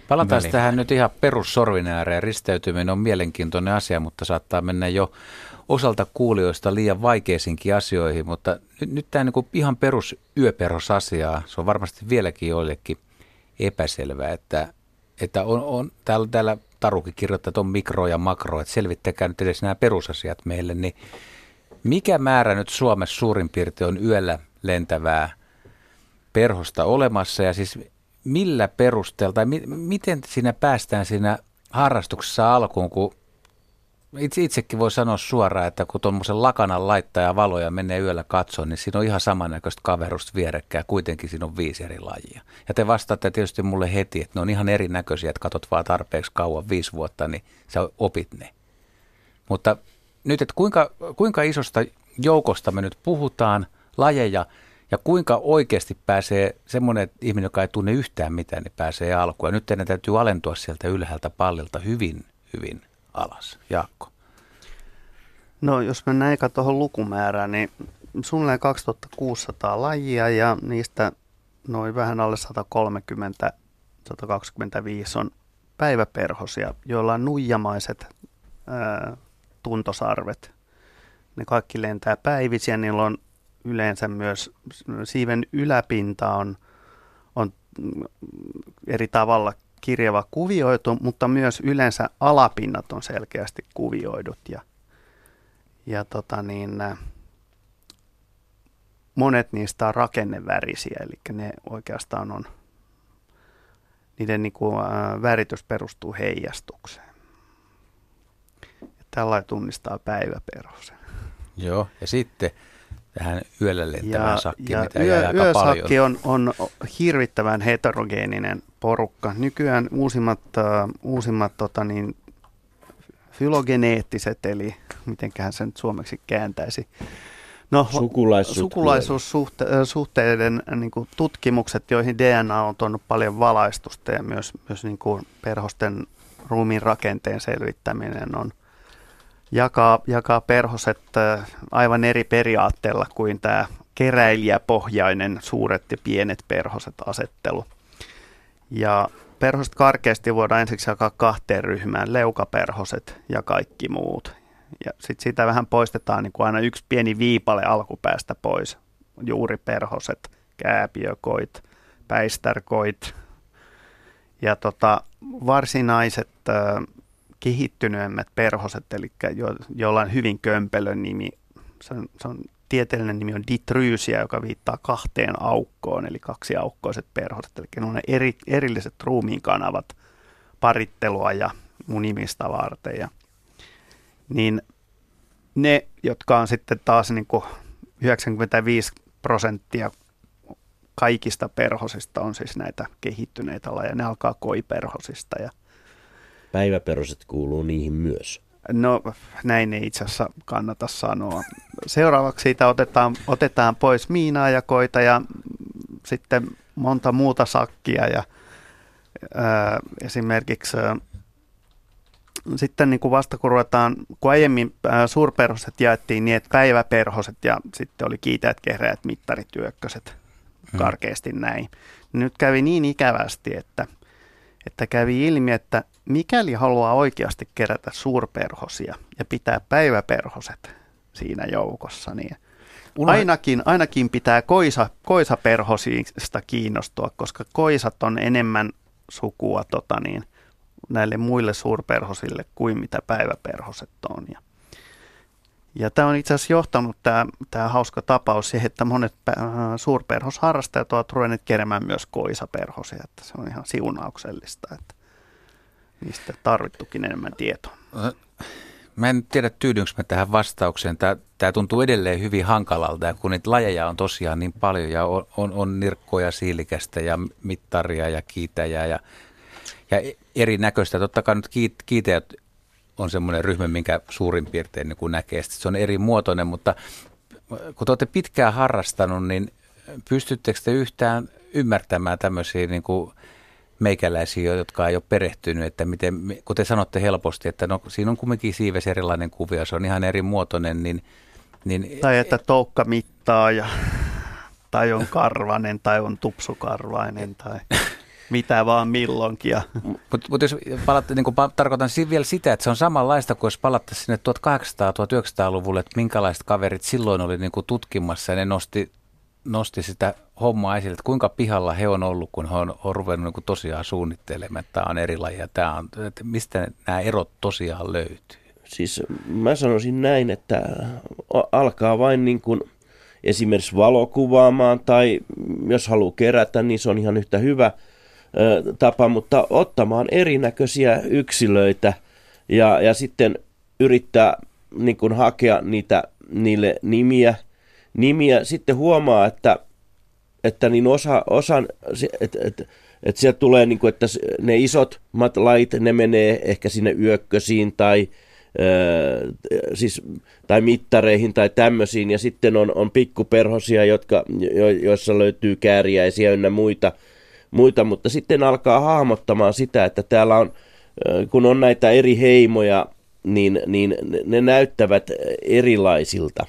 Palataan tähän nyt ihan perussorvin ääreen. Risteytyminen on mielenkiintoinen asia, mutta saattaa mennä jo osalta kuulijoista liian vaikeisiinkin asioihin, mutta nyt, nyt tämä niin ihan perus yöperhosasiaa, se on varmasti vieläkin joillekin epäselvää, että, että on, on täällä, täällä Tarukin kirjoittaa, että on mikro ja makro, että selvittäkää nyt edes nämä perusasiat meille, niin mikä määrä nyt Suomessa suurin piirtein on yöllä lentävää perhosta olemassa? Ja siis millä perusteella tai mi- miten siinä päästään siinä harrastuksessa alkuun, kun itse, itsekin voi sanoa suoraan, että kun tuommoisen lakanan laittaa ja valoja menee yöllä katsoa, niin siinä on ihan samannäköistä kaverusta vierekkää, kuitenkin siinä on viisi eri lajia. Ja te vastaatte tietysti mulle heti, että ne on ihan erinäköisiä, että katot vaan tarpeeksi kauan, viisi vuotta, niin sä opit ne. Mutta nyt, että kuinka, kuinka isosta joukosta me nyt puhutaan, lajeja, ja kuinka oikeasti pääsee semmoinen ihminen, joka ei tunne yhtään mitään, niin pääsee alkuun. Ja nyt teidän täytyy alentua sieltä ylhäältä pallilta hyvin, hyvin alas. Jaakko. No jos mennään eka tuohon lukumäärään, niin suunnilleen 2600 lajia ja niistä noin vähän alle 130 125 on päiväperhosia, joilla on nuijamaiset ää, tuntosarvet. Ne kaikki lentää päivisiä, niillä on yleensä myös siiven yläpinta on, on eri tavalla kirjava kuvioitu, mutta myös yleensä alapinnat on selkeästi kuvioidut ja, ja tota niin, monet niistä on rakennevärisiä, eli ne oikeastaan on, niiden niin kuin, ä, väritys perustuu heijastukseen. Ja tällainen tunnistaa päiväperhosen. Joo, ja sitten tähän yöllä lentävään sakkiin, ja mitä yö, aika paljon. on, on hirvittävän heterogeeninen porukka. Nykyään uusimmat, uh, uusimmat tota niin, fylogeneettiset, eli mitenköhän sen nyt suomeksi kääntäisi, No, sukulaisuussuhteiden niin kuin, tutkimukset, joihin DNA on tuonut paljon valaistusta ja myös, myös niin kuin, perhosten ruumiin rakenteen selvittäminen on – jakaa, jakaa perhoset äh, aivan eri periaatteella kuin tämä keräilijäpohjainen suuret ja pienet perhoset asettelu. Ja perhoset karkeasti voidaan ensiksi jakaa kahteen ryhmään, leukaperhoset ja kaikki muut. Ja sitten siitä vähän poistetaan niin kuin aina yksi pieni viipale alkupäästä pois. Juuriperhoset, kääpiökoit, päistärkoit. Ja tota, varsinaiset äh, kehittyneemmät perhoset, eli jo, joilla on hyvin kömpelö nimi. Se on, se on, tieteellinen nimi on ditryysiä, joka viittaa kahteen aukkoon, eli kaksi aukkoiset perhoset. Eli ne on eri, erilliset ruumiin kanavat parittelua ja munimista varten. Ja, niin ne, jotka on sitten taas niin kuin 95 prosenttia kaikista perhosista on siis näitä kehittyneitä lajeja. Ne alkaa koiperhosista ja Päiväperoset kuuluu niihin myös. No näin ei itse asiassa kannata sanoa. Seuraavaksi siitä otetaan, otetaan pois miinaajakoita ja sitten monta muuta sakkia ja ää, esimerkiksi ää, sitten niin kuin vasta kun ruvetaan, kun aiemmin ää, suurperhoset jaettiin niin, että päiväperhoset ja sitten oli kiitäjät, kehräjät, mittarityökköset, hmm. karkeasti näin. Nyt kävi niin ikävästi, että – että kävi ilmi, että mikäli haluaa oikeasti kerätä suurperhosia ja pitää päiväperhoset siinä joukossa, niin ainakin, ainakin pitää koisa, koisaperhosista kiinnostua, koska koisat on enemmän sukua tota niin, näille muille suurperhosille kuin mitä päiväperhoset on. Ja, ja tämä on itse asiassa johtanut tämä, tämä hauska tapaus siihen, että monet äh, suurperhosharrastajat ovat ruvenneet keräämään myös koisaperhosia, että se on ihan siunauksellista, että niistä tarvittukin enemmän tietoa. Mä en tiedä tyydynkö mä tähän vastaukseen. Tämä, tuntuu edelleen hyvin hankalalta, kun niitä lajeja on tosiaan niin paljon ja on, on, on nirkkoja, siilikästä ja mittaria ja kiitäjää ja, ja erinäköistä. Totta kai nyt kiit, kiitäjät on semmoinen ryhmä, minkä suurin piirtein niin näkee. Sitten se on eri muotoinen, mutta kun te olette pitkään harrastanut, niin pystyttekö te yhtään ymmärtämään tämmöisiä niin kuin meikäläisiä, jotka ei ole perehtynyt, että miten, kun te sanotte helposti, että no, siinä on kumminkin siives erilainen kuvio, se on ihan eri muotoinen, niin, niin Tai että toukka mittaa ja, tai on karvanen tai on tupsukarvainen tai mitä vaan milloinkin. Mutta mut jos palatte, niin tarkoitan vielä sitä, että se on samanlaista kuin jos palatte sinne 1800-1900-luvulle, että minkälaiset kaverit silloin oli niin tutkimassa ja ne nosti nosti sitä hommaa esille, että kuinka pihalla he on ollut, kun he on, on ruvennut niin tosiaan suunnittelemaan, että tämä on eri laji tämä on, että mistä nämä erot tosiaan löytyy? Siis mä sanoisin näin, että alkaa vain niin kuin esimerkiksi valokuvaamaan tai jos haluaa kerätä, niin se on ihan yhtä hyvä tapa, mutta ottamaan erinäköisiä yksilöitä ja, ja sitten yrittää niin kuin hakea niitä, niille nimiä – nimiä, sitten huomaa, että, että niin osa, osan, että, että, että sieltä tulee, niin kuin, että ne isot lait, ne menee ehkä sinne yökkösiin tai, Öö, siis, tai mittareihin tai tämmöisiin, ja sitten on, on pikkuperhosia, jotka, jo, joissa löytyy kääriäisiä ynnä muita, muita, mutta sitten alkaa hahmottamaan sitä, että täällä on, kun on näitä eri heimoja, niin, niin ne näyttävät erilaisilta.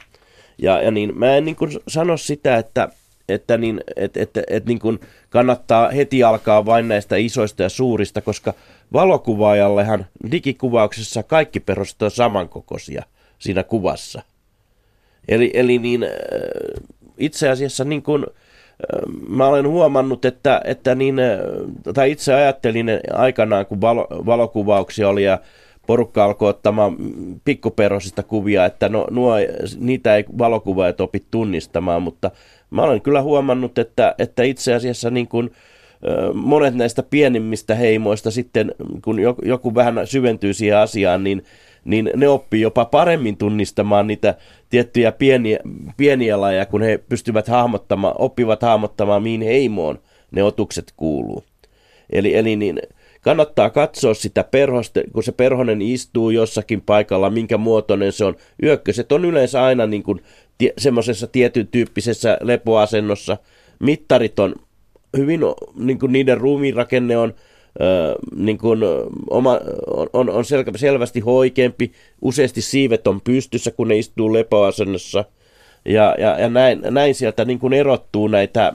Ja, ja niin, mä en niin kuin sano sitä, että, että, niin, että, että, että niin kuin kannattaa heti alkaa vain näistä isoista ja suurista, koska valokuvaajallehan digikuvauksessa kaikki perustat on samankokoisia siinä kuvassa. Eli, eli niin, äh, itse asiassa niin kuin, äh, mä olen huomannut, että, että niin, äh, tai itse ajattelin aikanaan, kun valo, valokuvauksia oli ja porukka alkoi ottamaan pikkuperosista kuvia, että no, nuo, niitä ei valokuvaajat opi tunnistamaan, mutta mä olen kyllä huomannut, että, että itse asiassa niin kuin, monet näistä pienimmistä heimoista sitten, kun joku vähän syventyy siihen asiaan, niin, niin ne oppii jopa paremmin tunnistamaan niitä tiettyjä pieniä, pieniä lajeja, kun he pystyvät hahmottamaan, oppivat hahmottamaan, mihin heimoon ne otukset kuuluu. Eli, eli niin, kannattaa katsoa sitä perhosta, kun se perhonen istuu jossakin paikalla, minkä muotoinen se on. Yökköset on yleensä aina niin kuin semmoisessa tietyn tyyppisessä lepoasennossa. Mittarit on hyvin, niin kuin niiden ruumiinrakenne on, niin kuin oma, on, on sel, selvästi hoikeampi. Useasti siivet on pystyssä, kun ne istuu lepoasennossa. Ja, ja, ja näin, näin sieltä niin kuin erottuu näitä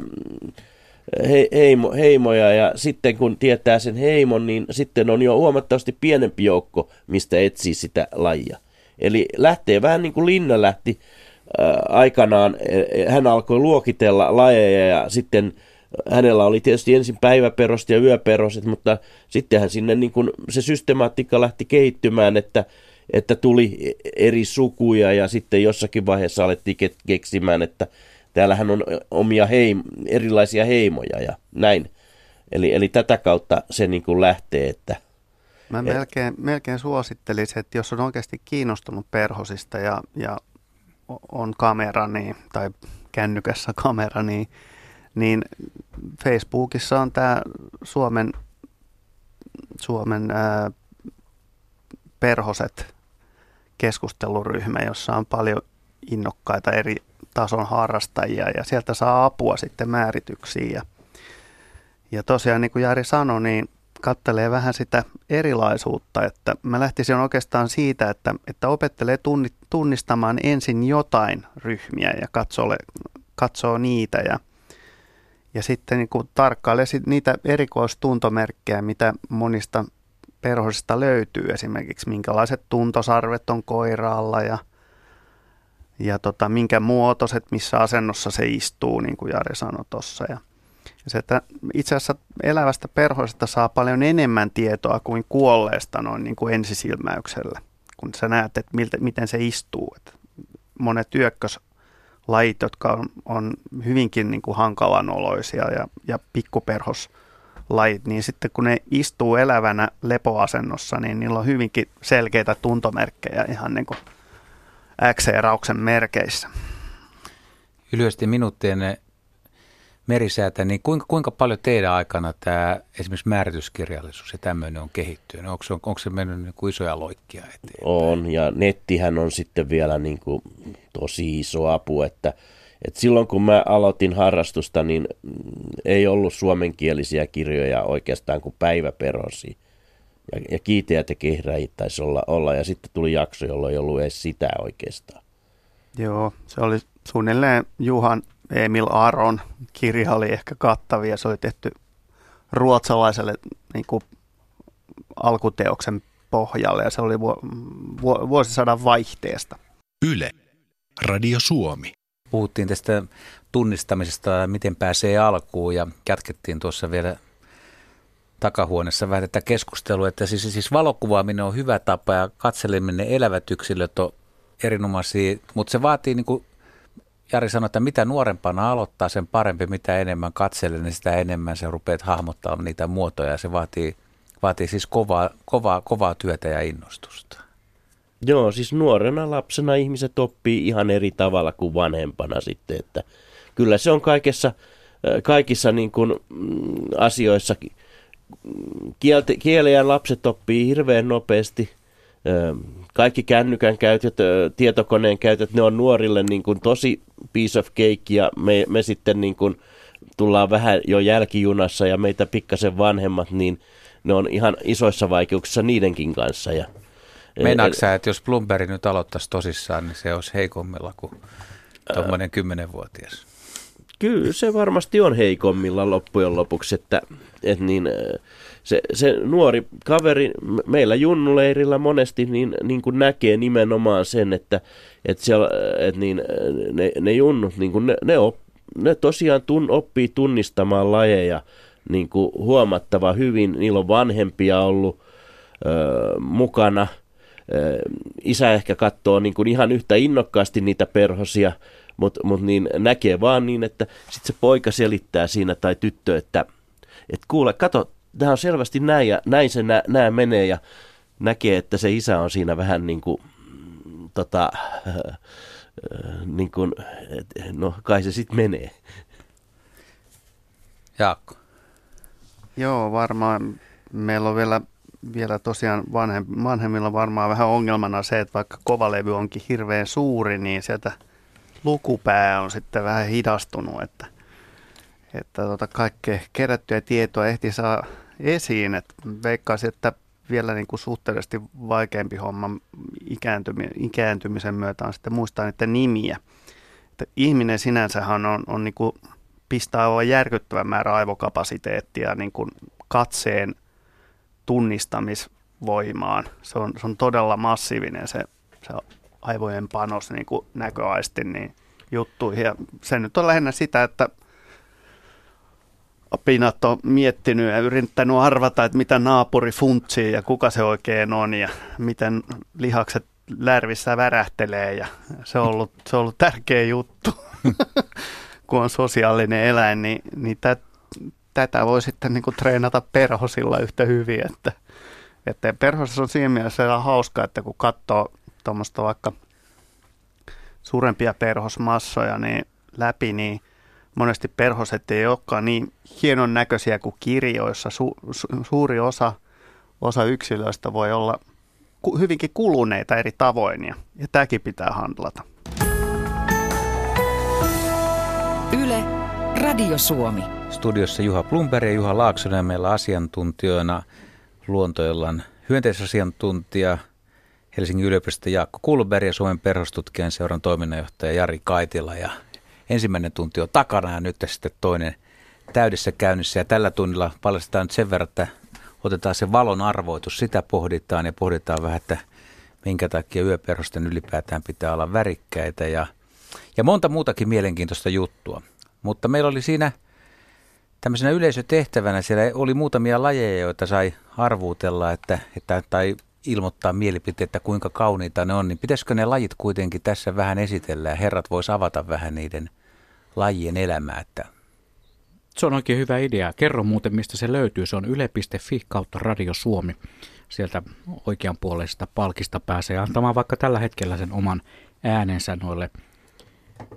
he, heimo, heimoja ja sitten kun tietää sen heimon, niin sitten on jo huomattavasti pienempi joukko, mistä etsii sitä lajia. Eli lähtee vähän niin kuin Linna lähti äh, aikanaan, hän alkoi luokitella lajeja ja sitten hänellä oli tietysti ensin päiväperost ja yöperoset, mutta sittenhän sinne niin kuin se systematiikka lähti kehittymään, että, että tuli eri sukuja ja sitten jossakin vaiheessa alettiin keksimään, että täällähän on omia heim, erilaisia heimoja ja näin. Eli, eli tätä kautta se niin kuin lähtee, että... Mä et, melkein, melkein suosittelisin, että jos on oikeasti kiinnostunut perhosista ja, ja on kamera niin, tai kännykässä kamera, niin, niin Facebookissa on tämä Suomen, Suomen ää, perhoset keskusteluryhmä, jossa on paljon innokkaita eri tason harrastajia ja sieltä saa apua sitten määrityksiin. Ja, ja tosiaan niin kuin Jari sanoi, niin kattelee vähän sitä erilaisuutta, että mä lähtisin oikeastaan siitä, että, että opettelee tunnistamaan ensin jotain ryhmiä ja katsoo, katsoo niitä ja, Ja sitten niin kuin tarkkaile niitä erikoistuntomerkkejä, mitä monista perhosista löytyy. Esimerkiksi minkälaiset tuntosarvet on koiraalla ja, ja tota, minkä muotoiset, missä asennossa se istuu, niin kuin Jari sanoi tuossa. Ja, se, että itse asiassa elävästä perhoisesta saa paljon enemmän tietoa kuin kuolleesta noin niin kuin ensisilmäyksellä, kun sä näet, että miltä, miten se istuu. Et monet yökköslajit, jotka on, on hyvinkin niin kuin hankalanoloisia ja, ja pikkuperhoslajit, niin sitten kun ne istuu elävänä lepoasennossa, niin niillä on hyvinkin selkeitä tuntomerkkejä ihan niin kuin X-rauksen merkeissä. Lyhyesti minuuttien merisäätä, niin kuinka, kuinka paljon teidän aikana tämä esimerkiksi määrityskirjallisuus ja tämmöinen on kehittynyt? Onko, on, onko se mennyt niin kuin isoja loikkia eteenpäin? On, ja nettihän on sitten vielä niin kuin tosi iso apu, että, että silloin kun mä aloitin harrastusta, niin ei ollut suomenkielisiä kirjoja oikeastaan kuin päiväperosi. Ja, ja kiiteät ja kehräjit taisi olla, olla, ja sitten tuli jakso, jolloin ei ollut edes sitä oikeastaan. Joo, se oli suunnilleen Juhan Emil Aron kirja oli ehkä kattavia. Se oli tehty ruotsalaiselle niin kuin alkuteoksen pohjalle ja se oli vu- vu- vuosisadan vaihteesta. Yle, Radio Suomi. Puhuttiin tästä tunnistamisesta ja miten pääsee alkuun ja jatkettiin tuossa vielä takahuoneessa vähän tätä keskustelua, että siis, siis valokuvaaminen on hyvä tapa ja katseleminen elävät yksilöt on erinomaisia, mutta se vaatii niin kuin Jari sanoi, että mitä nuorempana aloittaa, sen parempi, mitä enemmän katselee, niin sitä enemmän se rupeat hahmottaa niitä muotoja. Se vaatii, vaatii siis kovaa, kovaa, kovaa työtä ja innostusta. Joo, siis nuorena lapsena ihmiset oppii ihan eri tavalla kuin vanhempana sitten, että kyllä se on kaikessa, kaikissa niin kuin, mm, asioissa, kielte, kieleä lapset oppii hirveän nopeasti – kaikki kännykän käytöt, tietokoneen käytöt, ne on nuorille niin kuin tosi piece of cake ja me, me sitten niin kuin tullaan vähän jo jälkijunassa ja meitä pikkasen vanhemmat, niin ne on ihan isoissa vaikeuksissa niidenkin kanssa. Ja, Meinaatko sä, että jos Bloomberg nyt aloittaisi tosissaan, niin se olisi heikommilla kuin tuommoinen kymmenenvuotias? Kyllä se varmasti on heikommilla loppujen lopuksi, että, että niin, se, se nuori kaveri meillä junnuleirillä monesti niin, niin kuin näkee nimenomaan sen, että, että, siellä, että niin, ne, ne junnut, niin kuin ne, ne, op, ne tosiaan tun, oppii tunnistamaan lajeja niin kuin huomattava hyvin. Niillä on vanhempia ollut ö, mukana. Ö, isä ehkä katsoo niin kuin ihan yhtä innokkaasti niitä perhosia, mutta mut niin näkee vaan niin, että sitten se poika selittää siinä tai tyttö, että et kuule, kato, tämä on selvästi näin ja näin se nä, nää menee ja näkee, että se isä on siinä vähän niin kuin, tota, niin kuin, no kai se sitten menee. Jaakko. Joo, varmaan meillä on vielä, vielä tosiaan vanhem, vanhemmilla varmaan vähän ongelmana se, että vaikka kovalevy onkin hirveän suuri, niin sieltä lukupää on sitten vähän hidastunut, että, että tota kaikkea kerättyä tietoa ehti saa esiin. Et veikkaisin, että vielä niin kuin suhteellisesti vaikeampi homma ikääntymisen myötä on sitten muistaa niiden nimiä. Että ihminen sinänsähän on, on niin kuin pistää aivan järkyttävän määrä aivokapasiteettia niin kuin katseen tunnistamisvoimaan. Se on, se on todella massiivinen se, se aivojen panos niin kuin näköaistin niin juttuihin. Ja se nyt on lähinnä sitä, että Pinat on miettinyt ja yrittänyt arvata, että mitä naapuri funtsii ja kuka se oikein on ja miten lihakset lärvissä värähtelee ja se on ollut, se on ollut tärkeä juttu, kun on sosiaalinen eläin, niin, niin tät, tätä voi sitten niin kuin treenata perhosilla yhtä hyvin, että, että perhosissa on siinä mielessä hauska, että kun katsoo tuommoista vaikka suurempia perhosmassoja niin läpi, niin – monesti perhoset ei olekaan niin hienon näköisiä kuin kirjoissa. Su, su, suuri osa, osa yksilöistä voi olla ku, hyvinkin kuluneita eri tavoin ja, ja tämäkin pitää handlata. Yle, Radio Suomi. Studiossa Juha Plumberg ja Juha Laaksonen ja meillä asiantuntijoina luontoillan hyönteisasiantuntija Helsingin yliopiston Jaakko Kulberg ja Suomen perhostutkijan seuran toiminnanjohtaja Jari Kaitila. Ja ensimmäinen tunti on takana ja nyt sitten toinen, täydessä käynnissä. Ja tällä tunnilla paljastetaan sen verran, että otetaan se valon arvoitus, sitä pohditaan ja pohditaan vähän, että minkä takia yöperhosten ylipäätään pitää olla värikkäitä. Ja, ja monta muutakin mielenkiintoista juttua. Mutta meillä oli siinä tämmöisenä yleisötehtävänä, siellä oli muutamia lajeja, joita sai arvuutella että, että, tai ilmoittaa mielipiteitä, kuinka kauniita ne on, niin pitäisikö ne lajit kuitenkin tässä vähän esitellä ja herrat vois avata vähän niiden lajien elämää, että se on oikein hyvä idea. Kerro muuten, mistä se löytyy. Se on yle.fi kautta Radio Suomi. Sieltä oikeanpuoleisesta palkista pääsee antamaan vaikka tällä hetkellä sen oman äänensä noille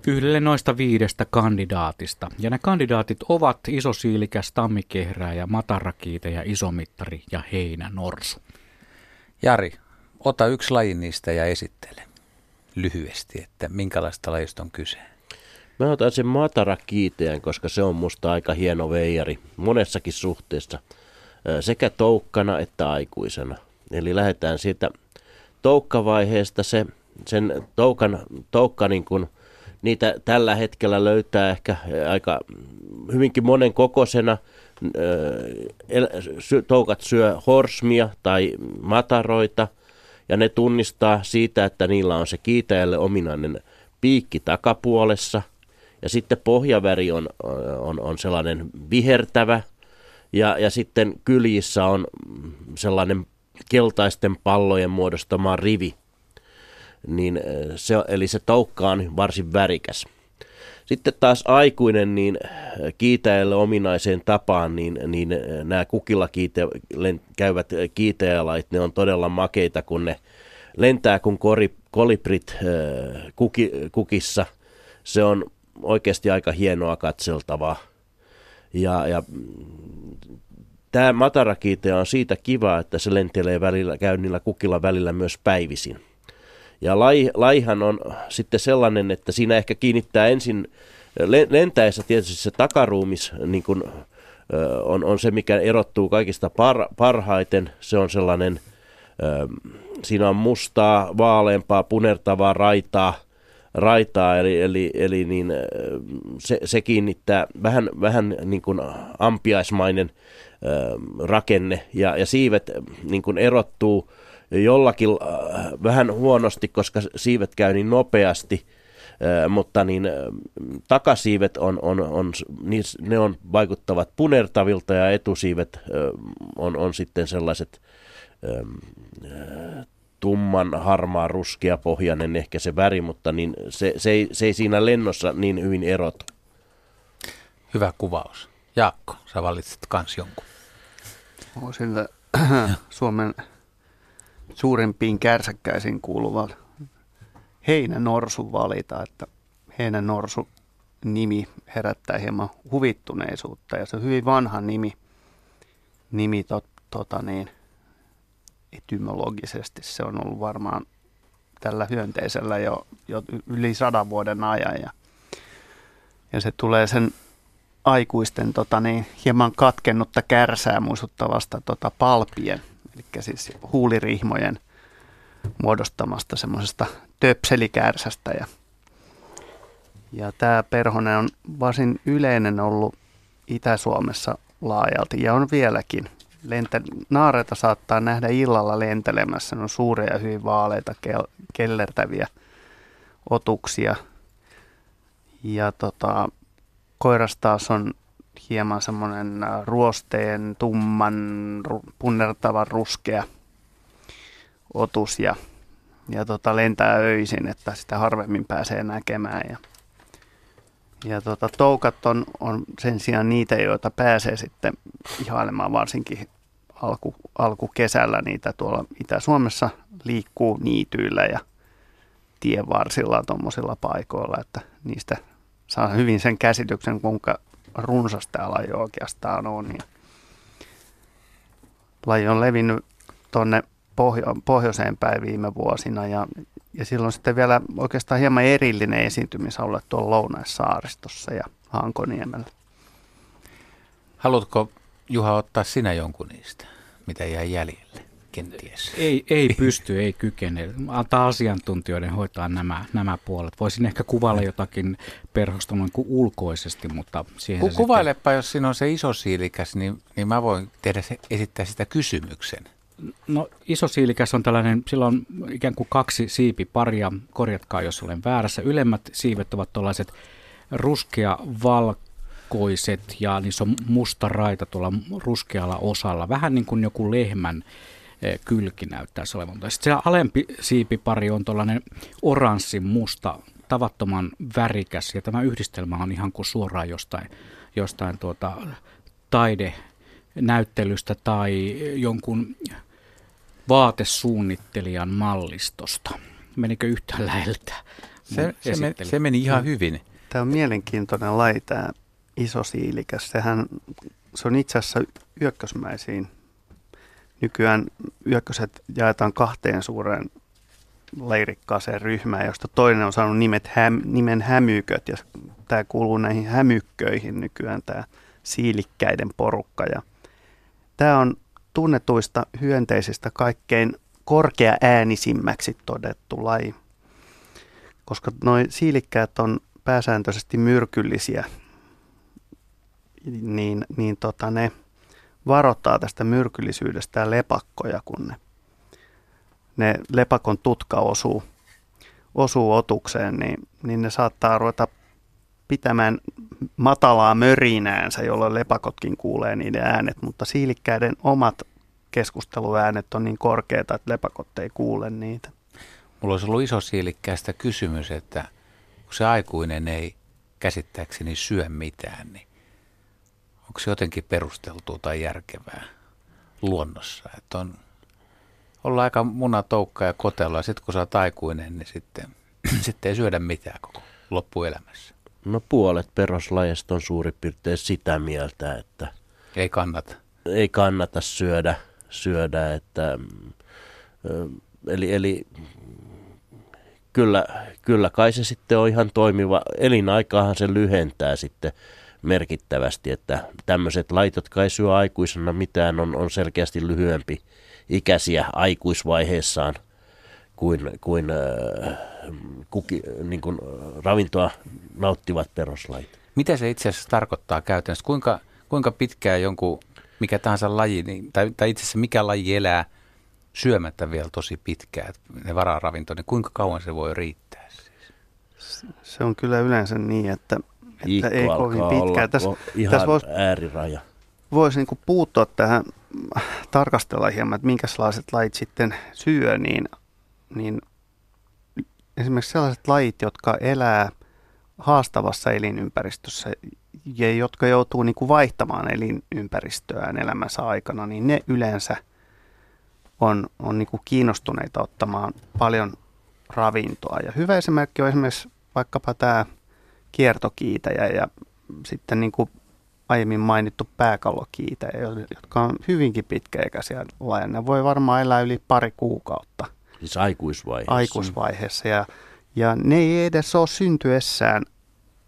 yhdelle noista viidestä kandidaatista. Ja ne kandidaatit ovat isosiilikäs tammikehrää ja matarakiite ja isomittari ja heinä norsu. Jari, ota yksi laji niistä ja esittele lyhyesti, että minkälaista lajista on kyse. Mä otan sen matarakiiteen, koska se on musta aika hieno veijari monessakin suhteessa, sekä toukkana että aikuisena. Eli lähdetään siitä toukkavaiheesta, se, sen toukan, toukka niin kuin, niitä tällä hetkellä löytää ehkä aika hyvinkin monen kokoisena. Toukat syö horsmia tai mataroita ja ne tunnistaa siitä, että niillä on se kiitäjälle ominainen piikki takapuolessa – ja sitten pohjaväri on, on, on sellainen vihertävä ja, ja sitten kyljissä on sellainen keltaisten pallojen muodostama rivi. Niin se, eli se toukka on varsin värikäs. Sitten taas aikuinen, niin kiitäjälle ominaiseen tapaan, niin, niin nämä kukilla kiite, käyvät kiitäjälait, ne on todella makeita, kun ne lentää kuin kori, kolibrit kuki, kukissa. Se on oikeasti aika hienoa katseltavaa. Ja, ja tämä matarakiite on siitä kiva, että se lentelee välillä, käy niillä kukilla välillä myös päivisin. Ja lai, laihan on sitten sellainen, että siinä ehkä kiinnittää ensin lentäessä tietysti se takaruumis niin kuin, on, on se, mikä erottuu kaikista par, parhaiten. Se on sellainen, siinä on mustaa, vaaleampaa, punertavaa raitaa – raitaa, eli, eli, eli niin se, se kiinnittää vähän, vähän niin kuin ampiaismainen rakenne ja, ja siivet niin kuin erottuu jollakin vähän huonosti, koska siivet käy niin nopeasti, mutta niin takasiivet on, on, on, ne on vaikuttavat punertavilta ja etusiivet on, on sitten sellaiset tumman, harmaa, ruskea pohjainen ehkä se väri, mutta niin se, se, ei, se ei siinä lennossa niin hyvin erota. Hyvä kuvaus. Jaakko, sä valitsit kans jonkun. Sillä Suomen suurimpiin kärsäkkäisiin kuuluvan heinänorsu valita, että heinänorsu nimi herättää hieman huvittuneisuutta ja se on hyvin vanha nimi, nimi tot, tota niin, etymologisesti. Se on ollut varmaan tällä hyönteisellä jo, jo yli sadan vuoden ajan ja, ja se tulee sen aikuisten tota, niin, hieman katkennutta kärsää muistuttavasta tota, palpien, eli siis huulirihmojen muodostamasta semmoisesta töpselikärsästä ja, ja tämä perhonen on varsin yleinen ollut Itä-Suomessa laajalti ja on vieläkin lentä, naareita saattaa nähdä illalla lentelemässä. Ne on suuria ja hyvin vaaleita, kel- kellertäviä otuksia. Ja tota, koiras taas on hieman semmoinen äh, ruosteen, tumman, punnertavan ruskea otus ja, ja tota, lentää öisin, että sitä harvemmin pääsee näkemään. Ja, ja tota, toukat on, on sen sijaan niitä, joita pääsee sitten ihailemaan varsinkin alku, alkukesällä niitä tuolla Itä-Suomessa liikkuu niityillä ja tienvarsilla tuommoisilla paikoilla, että niistä saa hyvin sen käsityksen, kuinka runsas tämä laji oikeastaan on. Ja laji on levinnyt tuonne pohjo- pohjoiseen päin viime vuosina ja, ja silloin sitten vielä oikeastaan hieman erillinen esiintymisalue tuolla Lounaissaaristossa ja Hankoniemellä. Haluatko Juha ottaa sinä jonkun niistä, mitä jäi jäljelle? Kenties? Ei, ei pysty, ei kykene. Antaa asiantuntijoiden hoitaa nämä, nämä puolet. Voisin ehkä kuvailla jotakin perhosta noin kuin ulkoisesti, mutta siihen Ku, Kuvailepa, sitten... jos siinä on se iso siilikäs, niin, niin mä voin tehdä se, esittää sitä kysymyksen. No iso siilikäs on tällainen, sillä on ikään kuin kaksi siipiparia, korjatkaa jos olen väärässä. Ylemmät siivet ovat tällaiset ruskea valkoiset ja niissä on musta raita tuolla ruskealla osalla, vähän niin kuin joku lehmän eh, kylki näyttäisi olevan. Sitten se alempi siipipari on tuollainen oranssi musta, tavattoman värikäs ja tämä yhdistelmä on ihan kuin suoraan jostain, jostain tuota, taidenäyttelystä tai jonkun vaatesuunnittelijan mallistosta. Menikö yhtään läheltä? Se, se, me, se meni ihan hyvin. Tämä on mielenkiintoinen laji, tämä iso siilikäs. Sehän, se on itse asiassa yökkösmäisiin. Nykyään yökköset jaetaan kahteen suureen leirikkaaseen ryhmään, josta toinen on saanut nimet häm, nimen hämyköt, ja tämä kuuluu näihin hämykköihin nykyään, tämä siilikkäiden porukka. Ja tämä on tunnetuista hyönteisistä kaikkein korkea äänisimmäksi todettu laji, koska noin siilikkäät on pääsääntöisesti myrkyllisiä, niin, niin tota ne varoittaa tästä myrkyllisyydestä lepakkoja, kun ne, ne lepakon tutka osuu, osuu otukseen, niin, niin ne saattaa ruveta pitämään matalaa mörinäänsä, jolloin lepakotkin kuulee niiden äänet, mutta siilikkäiden omat keskusteluäänet on niin korkeita, että lepakot ei kuule niitä. Mulla olisi ollut iso siilikkäästä kysymys, että kun se aikuinen ei käsittääkseni syö mitään, niin onko se jotenkin perusteltua tai järkevää luonnossa? Että on, olla aika munatoukka ja kotella ja sitten kun sä oot aikuinen, niin sitten, sitten ei syödä mitään koko loppuelämässä. No puolet perhoslajista on suurin piirtein sitä mieltä, että ei kannata. Ei kannata syödä, syödä että, eli, eli kyllä, kyllä kai se sitten on ihan toimiva. Elinaikaahan se lyhentää sitten merkittävästi, että tämmöiset lait, jotka ei syö aikuisena mitään, on, on selkeästi lyhyempi ikäisiä aikuisvaiheessaan kuin, kuin, äh, kuki, niin kuin ravintoa nauttivat peruslajit. Mitä se itse asiassa tarkoittaa käytännössä? Kuinka, kuinka pitkään jonkun, mikä tahansa laji, niin, tai, tai itse asiassa mikä laji elää – syömättä vielä tosi pitkään, ne vararavinto, niin kuinka kauan se voi riittää? Siis? Se on kyllä yleensä niin, että, että ei kovin pitkään. Tässä, ihan tässä voisi, ääriraja. Voisi niin puuttua tähän, tarkastella hieman, että minkälaiset lajit sitten syö, niin, niin esimerkiksi sellaiset lajit, jotka elää haastavassa elinympäristössä ja jotka joutuu niin kuin vaihtamaan elinympäristöään elämänsä aikana, niin ne yleensä – on, on niin kuin kiinnostuneita ottamaan paljon ravintoa. Ja hyvä esimerkki on esimerkiksi vaikkapa tämä kiertokiitäjä ja sitten niin kuin aiemmin mainittu pääkallokiitäjä, jotka on hyvinkin pitkäikäisiä lajeja. Ne voi varmaan elää yli pari kuukautta. Siis aikuisvaiheessa. Aikuisvaiheessa. Ja, ja ne ei edes ole syntyessään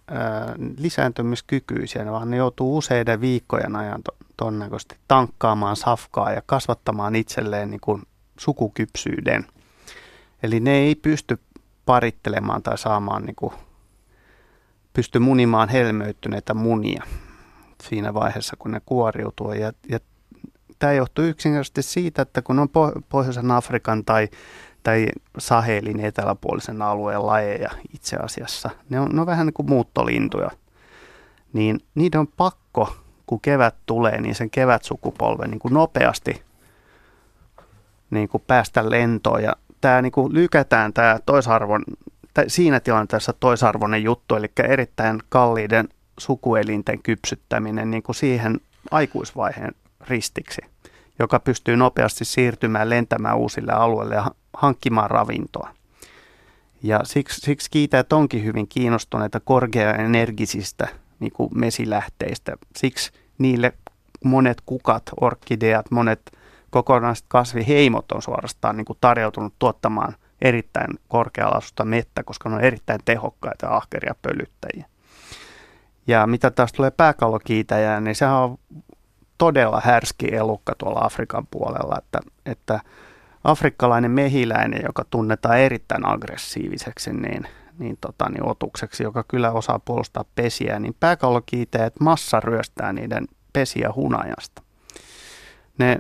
ää, lisääntymiskykyisiä, vaan ne joutuu useiden viikkojen ajan to, todennäköisesti tankkaamaan safkaa ja kasvattamaan itselleen niin kuin sukukypsyyden. Eli ne ei pysty parittelemaan tai saamaan, niin kuin, pysty munimaan helmöittyneitä munia siinä vaiheessa, kun ne kuoriutuu. Ja, ja tämä johtuu yksinkertaisesti siitä, että kun on Pohjoisen Afrikan tai, tai Sahelin eteläpuolisen alueen lajeja itse asiassa, ne on, ne on vähän niin kuin muuttolintuja, niin niiden on pakko kun kevät tulee, niin sen kevätsukupolven niin kuin nopeasti niin kuin päästä lentoon. Ja tämä niin kuin lykätään tämä toisarvon, siinä tilanteessa toisarvoinen juttu, eli erittäin kalliiden sukuelinten kypsyttäminen niin kuin siihen aikuisvaiheen ristiksi, joka pystyy nopeasti siirtymään lentämään uusille alueille ja hankkimaan ravintoa. Ja siksi, siksi kiitäjät onkin hyvin kiinnostuneita korkeaenergisistä niin kuin mesilähteistä. Siksi niille monet kukat, orkideat, monet kokonaiset kasviheimot on suorastaan niin kuin tarjoutunut tuottamaan erittäin korkealaisuutta mettä, koska ne on erittäin tehokkaita ja ahkeria pölyttäjiä. Ja mitä taas tulee pääkallokiitäjään, niin sehän on todella härski elukka tuolla Afrikan puolella, että, että afrikkalainen mehiläinen, joka tunnetaan erittäin aggressiiviseksi, niin, niin, tota, niin otukseksi, joka kyllä osaa puolustaa pesiä, niin pääkallokiiteet massa ryöstää niiden pesiä hunajasta. Ne,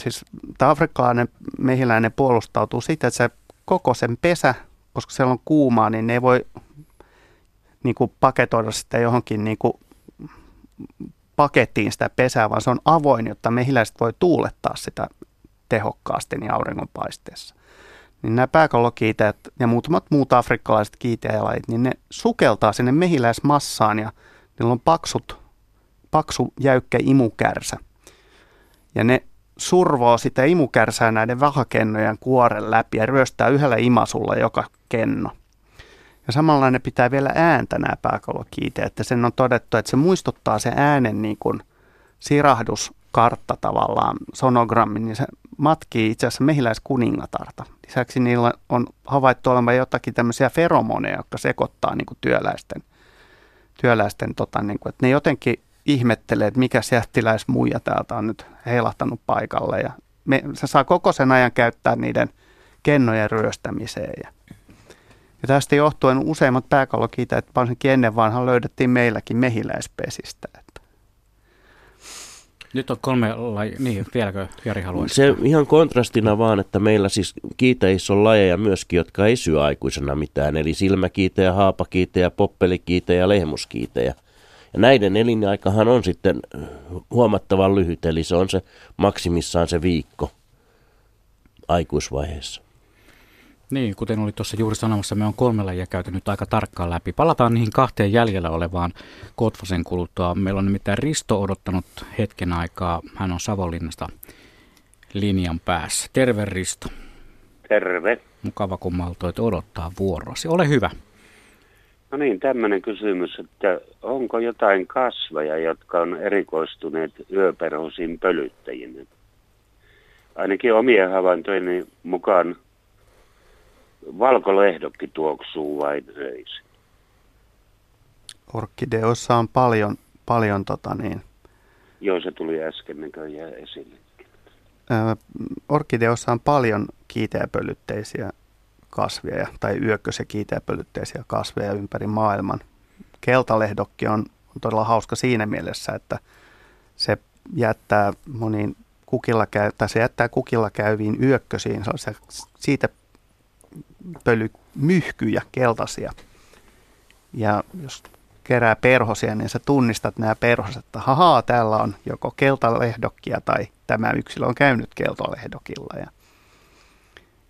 siis tämä afrikkalainen mehiläinen puolustautuu siitä, että se koko sen pesä, koska siellä on kuumaa, niin ne ei voi niin kuin paketoida sitä johonkin niin kuin pakettiin sitä pesää, vaan se on avoin, jotta mehiläiset voi tuulettaa sitä tehokkaasti niin auringonpaisteessa. Niin nämä pääkallokiiteet ja muutamat muut afrikkalaiset kiiteälajit, niin ne sukeltaa sinne mehiläismassaan ja niillä on paksut, paksu jäykkä imukärsä. Ja ne survoo sitä imukärsää näiden vahakennojen kuoren läpi ja ryöstää yhdellä imasulla joka kenno. Ja samalla ne pitää vielä ääntä nämä pääkallokiiteet, että sen on todettu, että se muistuttaa se äänen niin kuin sirahduskartta tavallaan, sonogrammi, niin se matkii itse asiassa mehiläiskuningatarta. Lisäksi niillä on havaittu olevan jotakin tämmöisiä feromoneja, jotka sekoittaa niin kuin työläisten, työläisten tota, niin kuin, että ne jotenkin ihmettelee, että mikä jättiläismuija täältä on nyt heilahtanut paikalle. Ja me, se saa koko sen ajan käyttää niiden kennojen ryöstämiseen. Ja, ja tästä johtuen useimmat että varsinkin ennen vanhan löydettiin meilläkin mehiläispesistä. Nyt on kolme lajia, niin vieläkö Jari haluaisi? Se ihan kontrastina vaan, että meillä siis kiiteissä on lajeja myöskin, jotka ei syö aikuisena mitään, eli silmäkiitejä, haapakiitejä, poppelikiitejä ja lehmuskiitejä. Ja näiden elinaikahan on sitten huomattavan lyhyt, eli se on se maksimissaan se viikko aikuisvaiheessa. Niin, kuten oli tuossa juuri sanomassa, me on kolme lajia käyty nyt aika tarkkaan läpi. Palataan niihin kahteen jäljellä olevaan Kotvasen kuluttua. Meillä on nimittäin Risto odottanut hetken aikaa. Hän on Savonlinnasta linjan päässä. Terve Risto. Terve. Mukava kun maltoit odottaa vuorosi. Ole hyvä. No niin, tämmöinen kysymys, että onko jotain kasveja, jotka on erikoistuneet yöperhoisiin pölyttäjiin? Ainakin omien havaintojeni mukaan valkolehdokki tuoksuu vain öisin. Orkideoissa on paljon, paljon tota niin. Joo, se tuli äsken näköjään esille. orkideoissa on paljon kiiteäpölytteisiä kasveja tai yökkös- ja kiiteäpölytteisiä kasveja ympäri maailman. Keltalehdokki on, on todella hauska siinä mielessä, että se jättää moniin kukilla käy, tai se jättää kukilla käyviin yökkösiin siitä pöly, myhkyjä, keltaisia. Ja jos kerää perhosia, niin sä tunnistat nämä perhoset, että hahaa, täällä on joko keltalehdokkia tai tämä yksilö on käynyt keltalehdokilla. Ja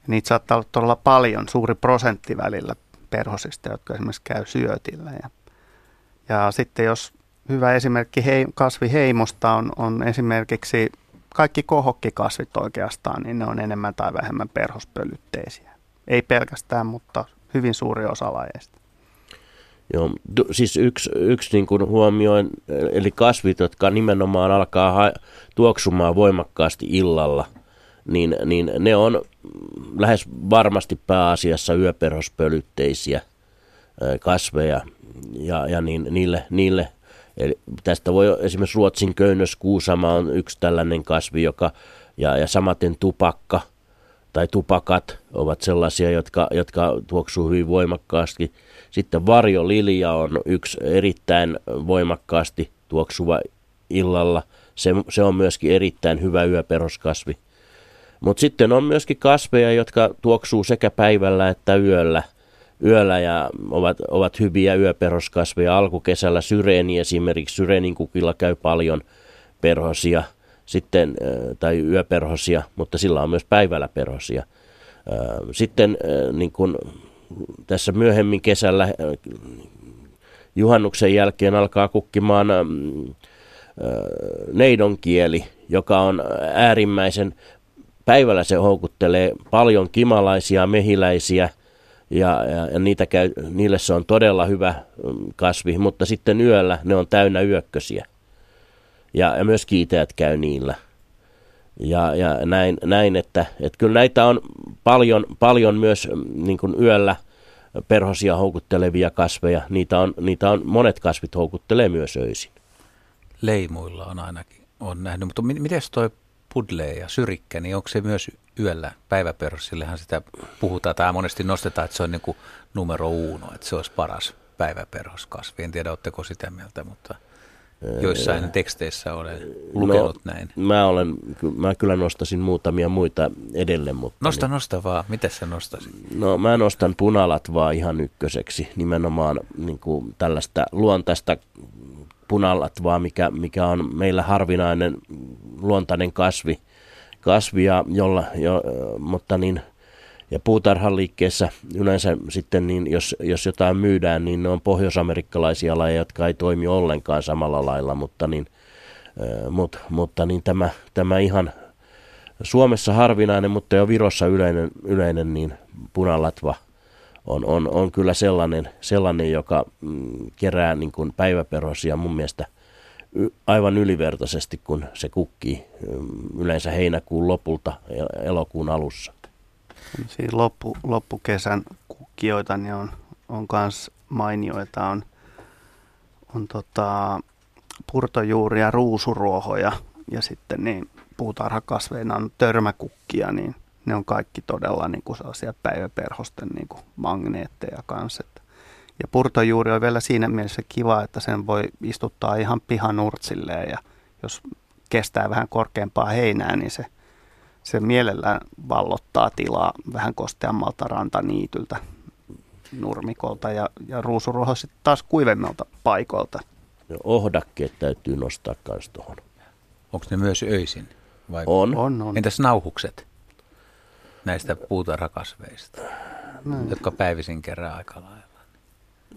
niitä saattaa olla todella paljon, suuri prosentti välillä perhosista, jotka esimerkiksi käy syötillä. Ja, ja sitten jos hyvä esimerkki hei, kasviheimosta on, on esimerkiksi kaikki kohokkikasvit oikeastaan, niin ne on enemmän tai vähemmän perhospölytteisiä. Ei pelkästään, mutta hyvin suuri osa lajeista. Joo, siis yksi, yksi niin kuin huomioin, eli kasvit, jotka nimenomaan alkaa ha- tuoksumaan voimakkaasti illalla, niin, niin ne on lähes varmasti pääasiassa yöperhospölytteisiä kasveja, ja, ja niin, niille, niille Eli tästä voi esimerkiksi Ruotsin köynnöskuusama on yksi tällainen kasvi, joka, ja, ja samaten tupakka – tai tupakat ovat sellaisia, jotka, jotka tuoksuu hyvin voimakkaasti. Sitten varjolilja on yksi erittäin voimakkaasti tuoksuva illalla. Se, se on myöskin erittäin hyvä yöperoskasvi. Mutta sitten on myöskin kasveja, jotka tuoksuu sekä päivällä että yöllä, yöllä ja ovat, ovat hyviä yöperoskasveja. Alkukesällä syreeni esimerkiksi, syreenin kukilla käy paljon perhosia – sitten, tai yöperhosia, mutta sillä on myös päivällä perhosia. Sitten niin kuin tässä myöhemmin kesällä juhannuksen jälkeen alkaa kukkimaan neidon kieli, joka on äärimmäisen, päivällä se houkuttelee paljon kimalaisia, mehiläisiä, ja, ja, ja niitä käy, niille se on todella hyvä kasvi, mutta sitten yöllä ne on täynnä yökkösiä ja, ja myös kiiteät käy niillä. Ja, ja näin, näin että, että kyllä näitä on paljon, paljon myös mm, niin kuin yöllä perhosia houkuttelevia kasveja. Niitä on, niitä on, monet kasvit houkuttelee myös öisin. Leimuilla on ainakin on nähnyt, mutta miten toi pudle ja syrikkä, niin onko se myös yöllä päiväperhossillehan sitä puhutaan tai monesti nostetaan, että se on niin kuin numero uno, että se olisi paras päiväperhoskasvi. En tiedä, oletteko sitä mieltä, mutta joissain teksteissä olen lukenut no, näin. Mä, olen, mä kyllä nostasin muutamia muita edelleen. Mutta nosta, niin, nosta vaan. Mitä sä nostasit? No mä nostan punalatvaa ihan ykköseksi. Nimenomaan niin kuin tällaista luontaista punalatvaa, mikä, mikä on meillä harvinainen luontainen kasvi, kasvi ja jolla, jo, mutta niin – ja puutarhan liikkeessä yleensä sitten, niin jos, jos jotain myydään, niin ne on pohjoisamerikkalaisia lajeja, jotka ei toimi ollenkaan samalla lailla, mutta, niin, mut, mutta niin tämä, tämä ihan Suomessa harvinainen, mutta jo Virossa yleinen, yleinen niin punalatva on, on, on kyllä sellainen, sellainen joka mm, kerää niin kuin päiväperhosia mun mielestä aivan ylivertaisesti, kun se kukkii yleensä heinäkuun lopulta elokuun alussa. Siinä loppu, loppukesän kukkijoita niin on, on kans mainioita. On, on tota, purtojuuria, ruusuruohoja ja sitten niin puutarhakasveina on törmäkukkia, niin ne on kaikki todella niin kuin sellaisia päiväperhosten niin kuin magneetteja kanssa. Ja purtojuuri on vielä siinä mielessä kiva, että sen voi istuttaa ihan pihanurtsilleen ja jos kestää vähän korkeampaa heinää, niin se se mielellään vallottaa tilaa vähän kosteammalta rantaniityltä nurmikolta ja, ja ruusuruoho sitten taas kuivemmalta paikoilta. Ja ohdakkeet täytyy nostaa myös tuohon. Onko ne myös öisin? Vai? On. on, on. Entäs nauhukset näistä puutarhakasveista, no. jotka päivisin kerää aika lailla?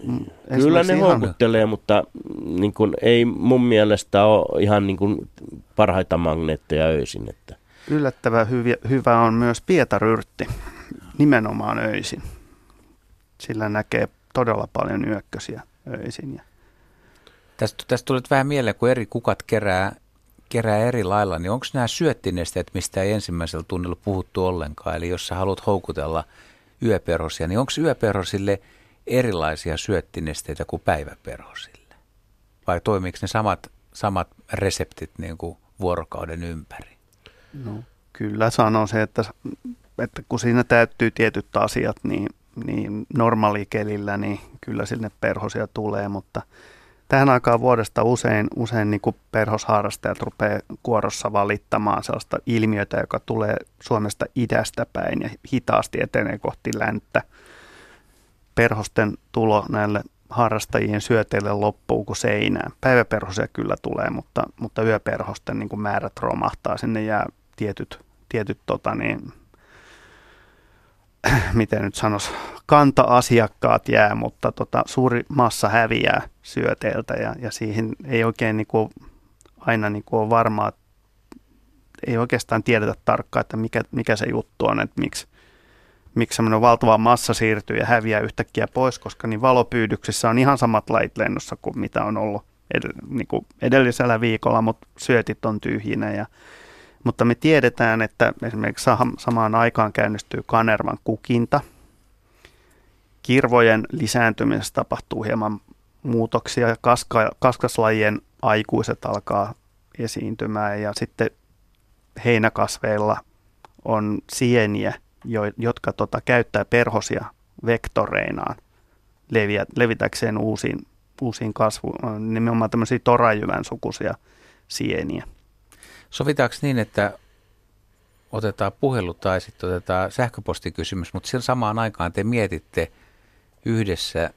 Mm. Kyllä ne ihan... houkuttelee, mutta niin kun, ei mun mielestä ole ihan niin kun, parhaita magneetteja öisin. Että yllättävän hyvä, hyvä on myös pietaryrtti, nimenomaan öisin. Sillä näkee todella paljon yökkösiä öisin. Ja Tästä, tästä tuli vähän mieleen, kun eri kukat kerää, kerää eri lailla, niin onko nämä syöttinesteet, mistä ei ensimmäisellä tunnilla puhuttu ollenkaan, eli jos sä haluat houkutella yöperhosia, niin onko yöperhosille erilaisia syöttinesteitä kuin päiväperhosille? Vai toimiiko ne samat, samat reseptit niin kuin vuorokauden ympäri? No, kyllä sanon se, että, että kun siinä täyttyy tietyt asiat, niin, niin normaalikelillä, niin kyllä sinne perhosia tulee, mutta tähän aikaan vuodesta usein, usein niin kuin perhosharrastajat rupeaa kuorossa valittamaan sellaista ilmiötä, joka tulee Suomesta idästä päin ja hitaasti etenee kohti länttä. Perhosten tulo näille harrastajien syöteille loppuu kuin seinään. Päiväperhosia kyllä tulee, mutta, mutta yöperhosten niin kuin määrät romahtaa. Sinne jää tietyt, tietyt tota niin, miten nyt sanoisi, kanta-asiakkaat jää, mutta tota, suuri massa häviää syöteeltä ja, ja siihen ei oikein niin kuin, aina niin kuin ole varmaa, ei oikeastaan tiedetä tarkkaan, että mikä, mikä se juttu on, että miksi, miksi semmoinen valtava massa siirtyy ja häviää yhtäkkiä pois, koska niin valopyydyksissä on ihan samat lait lennossa kuin mitä on ollut ed- niin kuin edellisellä viikolla, mutta syötit on tyhjinä ja mutta me tiedetään, että esimerkiksi samaan aikaan käynnistyy kanervan kukinta. Kirvojen lisääntymisessä tapahtuu hieman muutoksia. Kaska, kaskaslajien aikuiset alkaa esiintymään ja sitten heinäkasveilla on sieniä, jotka tota, käyttää perhosia vektoreinaan leviä, levitäkseen uusiin, uusiin kasvuun, nimenomaan tämmöisiä torajyvän sukuisia sieniä. Sovitaanko niin, että otetaan puhelu tai sitten otetaan sähköpostikysymys, mutta sen samaan aikaan te mietitte yhdessä,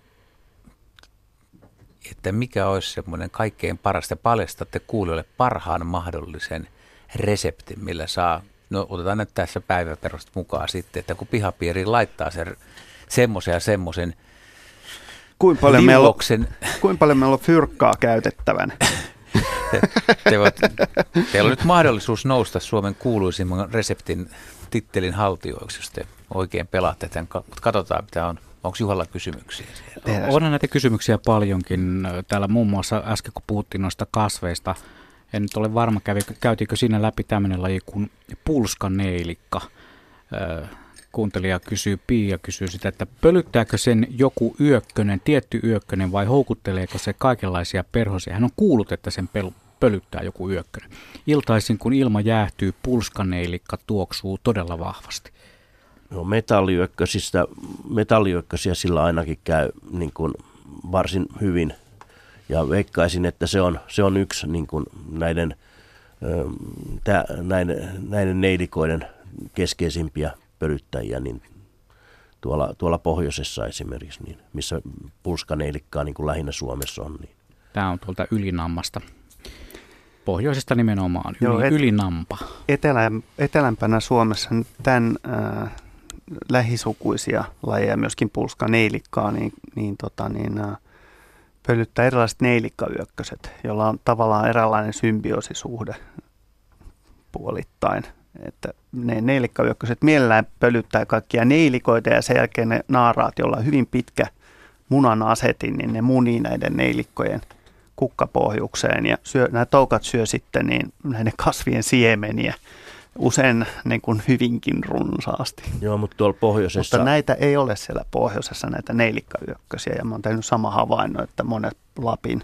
että mikä olisi semmoinen kaikkein paras, te paljastatte kuulijoille parhaan mahdollisen reseptin, millä saa, no otetaan nyt tässä päiväperusta mukaan sitten, että kun pihapiiri laittaa sen semmoisen ja semmoisen kuinka paljon, meillä on, kuinka paljon meillä on fyrkkaa käytettävän? Te, te voit, teillä on nyt mahdollisuus nousta Suomen kuuluisimman reseptin tittelin haltijoiksi, jos te oikein pelaatte tämän, katsotaan mitä on. Onko Juhalla kysymyksiä siellä? On näitä kysymyksiä paljonkin. Täällä muun muassa äsken kun puhuttiin noista kasveista, en nyt ole varma, kävi, käytiinkö siinä läpi tämmöinen laji kuin pulskaneilikka kuuntelija kysyy, Pia kysyy sitä, että pölyttääkö sen joku yökkönen, tietty yökkönen vai houkutteleeko se kaikenlaisia perhosia? Hän on kuullut, että sen pel- pölyttää joku yökkönen. Iltaisin, kun ilma jäähtyy, pulskaneilikka tuoksuu todella vahvasti. No metalliyökkösistä, metalliyökkösiä sillä ainakin käy niin kuin varsin hyvin. Ja veikkaisin, että se on, se on yksi niin kuin näiden, tä, näiden, näiden neidikoiden keskeisimpiä pölyttäjiä, niin tuolla, tuolla pohjoisessa esimerkiksi, niin missä pulskaneilikkaa niin kuin lähinnä Suomessa on. Niin. Tämä on tuolta Ylinammasta. Pohjoisesta nimenomaan, Yli, Joo, et, Ylinampa. Etelä, etelämpänä Suomessa tämän äh, lähisukuisia lajeja, myöskin pulskaneilikkaa, niin, niin, tota, niin pölyttää erilaiset neilikkayökköset, joilla on tavallaan eräänlainen symbioosisuhde puolittain – että ne neilikkayökköset mielellään pölyttää kaikkia neilikoita ja sen jälkeen ne naaraat, joilla on hyvin pitkä munan asetin, niin ne munii näiden neilikkojen kukkapohjukseen ja syö, nämä toukat syö sitten niin näiden kasvien siemeniä usein niin kuin hyvinkin runsaasti. Joo, mutta tuolla pohjoisessa... Mutta näitä ei ole siellä pohjoisessa, näitä neilikkayökkösiä, ja mä oon tehnyt sama havainno, että monet Lapin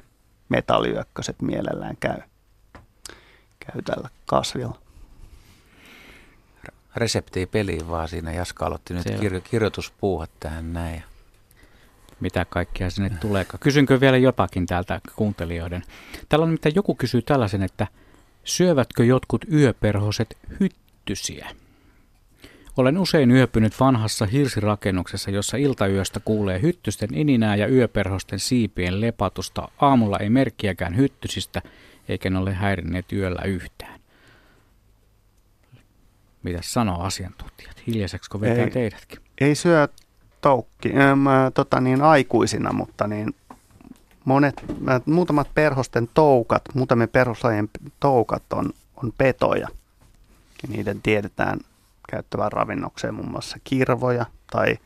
metalliyökköset mielellään käy, käy tällä kasvilla reseptiä peliin, vaan siinä Jaska aloitti nyt kirjo- kirjoituspuuhat tähän näin. Mitä kaikkea sinne tulee. Kysynkö vielä jotakin täältä kuuntelijoiden? Täällä on mitä joku kysyy tällaisen, että syövätkö jotkut yöperhoset hyttysiä? Olen usein yöpynyt vanhassa hirsirakennuksessa, jossa iltayöstä kuulee hyttysten ininää ja yöperhosten siipien lepatusta. Aamulla ei merkkiäkään hyttysistä, eikä ne ole häirinneet yöllä yhtään. Mitä sanoo asiantuntijat? Hiljaiseksi vetää ei, teidätkin? Ei syö toukki, ähm, tota niin, aikuisina, mutta niin monet, muutamat perhosten toukat, muutamien perhoslajien toukat on, on petoja. Ja niiden tiedetään käyttävän ravinnokseen muun muassa kirvoja tai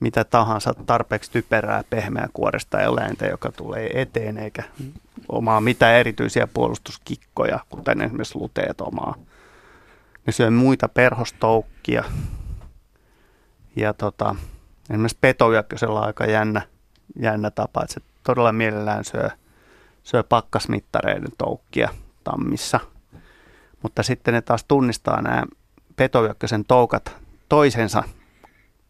mitä tahansa tarpeeksi typerää pehmeää kuoresta eläintä, joka tulee eteen eikä omaa mitään erityisiä puolustuskikkoja, kuten esimerkiksi luteet omaa ne syö muita perhostoukkia. Ja tota, esimerkiksi petoyökkösellä on aika jännä, jännä tapa, että se todella mielellään syö, syö pakkasmittareiden toukkia tammissa. Mutta sitten ne taas tunnistaa nämä petoyökkösen toukat toisensa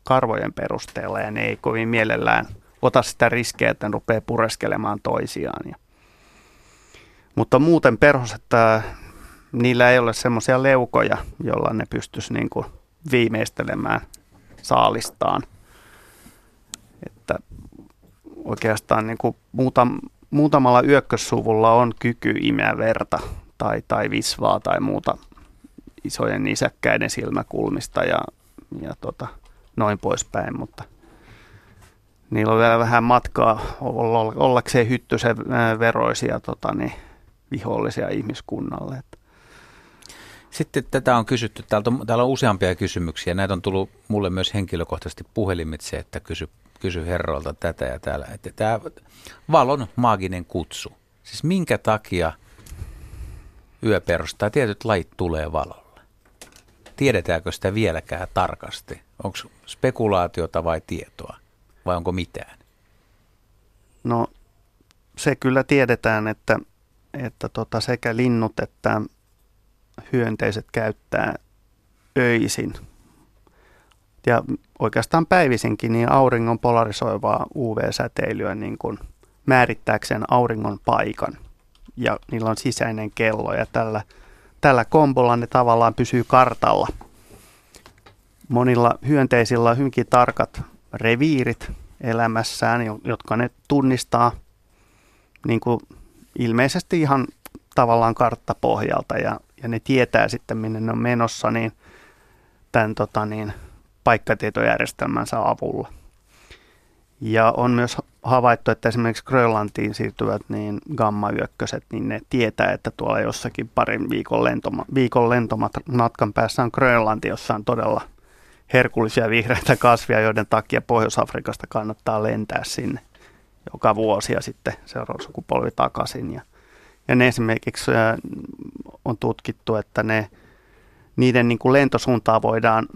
karvojen perusteella ja ne ei kovin mielellään ota sitä riskejä, että ne rupeaa pureskelemaan toisiaan. Ja, mutta muuten perhoset niillä ei ole semmoisia leukoja, joilla ne pystyisi niin kuin viimeistelemään saalistaan. Oikeastaan niin kuin muutam, muutamalla yökkössuvulla on kyky imeä verta tai, tai visvaa tai muuta isojen nisäkkäiden silmäkulmista ja, ja tota, noin poispäin, mutta niillä on vielä vähän matkaa ollakseen hyttysen veroisia tota, niin, vihollisia ihmiskunnalle. Että sitten tätä on kysytty, täältä on, täällä on useampia kysymyksiä. Näitä on tullut mulle myös henkilökohtaisesti puhelimitse, että kysy, kysy herroilta tätä ja täällä. Että tämä valon maaginen kutsu. Siis minkä takia yöperusta tietyt lait tulee valolle? Tiedetäänkö sitä vieläkään tarkasti? Onko spekulaatiota vai tietoa? Vai onko mitään? No se kyllä tiedetään, että, että tota sekä linnut että hyönteiset käyttää öisin ja oikeastaan päivisinkin niin auringon polarisoivaa UV-säteilyä niin kuin määrittääkseen auringon paikan. Ja niillä on sisäinen kello ja tällä, tällä kombolla ne tavallaan pysyy kartalla. Monilla hyönteisillä on hyvinkin tarkat reviirit elämässään, jotka ne tunnistaa niin kuin ilmeisesti ihan tavallaan karttapohjalta ja ja ne tietää sitten, minne ne on menossa, niin tämän tota, niin, paikkatietojärjestelmänsä avulla. Ja on myös havaittu, että esimerkiksi Grönlantiin siirtyvät niin gamma-yökköset, niin ne tietää, että tuolla jossakin parin viikon, lentoma, viikon lentomatkan päässä on Grönlanti, jossa on todella herkullisia vihreitä kasvia, joiden takia Pohjois-Afrikasta kannattaa lentää sinne joka vuosi ja sitten seuraava sukupolvi takaisin. Ja, ja ne esimerkiksi on tutkittu, että ne, niiden niin kuin lentosuuntaa voidaan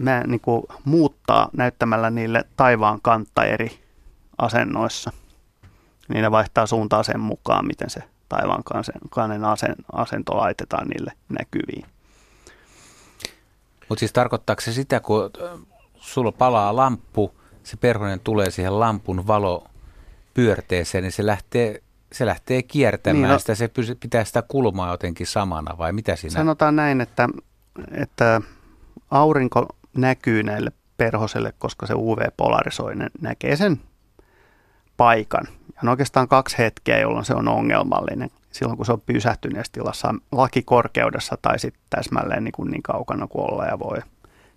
mä, niin kuin muuttaa näyttämällä niille taivaan kantta eri asennoissa. Niin ne vaihtaa suuntaa sen mukaan, miten se taivaankannen asento laitetaan niille näkyviin. Mutta siis tarkoittaako se sitä, kun sulla palaa lamppu, se perhonen tulee siihen lampun valo pyörteeseen, niin se lähtee, se lähtee kiertämään niin, no, sitä, se pitää sitä kulmaa jotenkin samana vai mitä siinä? Sanotaan näin, että, että aurinko näkyy näille perhoselle, koska se UV-polarisoinen näkee sen paikan. Ja on oikeastaan kaksi hetkeä, jolloin se on ongelmallinen. Silloin kun se on pysähtyneessä tilassa lakikorkeudessa tai sitten täsmälleen niin, kuin niin kaukana kuin olla ja voi.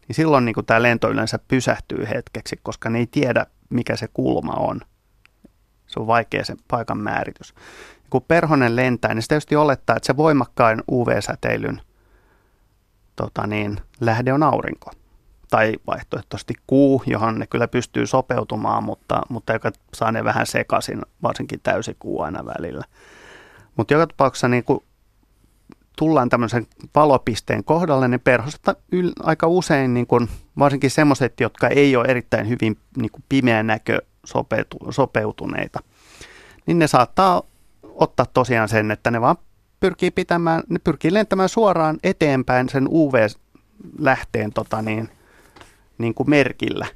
Niin silloin niin kuin tämä lento yleensä pysähtyy hetkeksi, koska ne ei tiedä, mikä se kulma on. Se on vaikea se paikan määritys. Kun perhonen lentää, niin se tietysti olettaa, että se voimakkain UV-säteilyn tota niin, lähde on aurinko tai vaihtoehtoisesti kuu, johon ne kyllä pystyy sopeutumaan, mutta, mutta joka saa ne vähän sekaisin, varsinkin täysikuu aina välillä. Mutta joka tapauksessa niin kun tullaan tämmöisen valopisteen kohdalle, niin perhoset yl, aika usein, niin kun, varsinkin semmoiset, jotka ei ole erittäin hyvin niin pimeän näkö sopeutu, sopeutuneita, niin ne saattaa ottaa tosiaan sen, että ne vaan pyrkii pitämään, ne pyrkii lentämään suoraan eteenpäin sen UV-lähteen tota niin, niin kuin merkillä.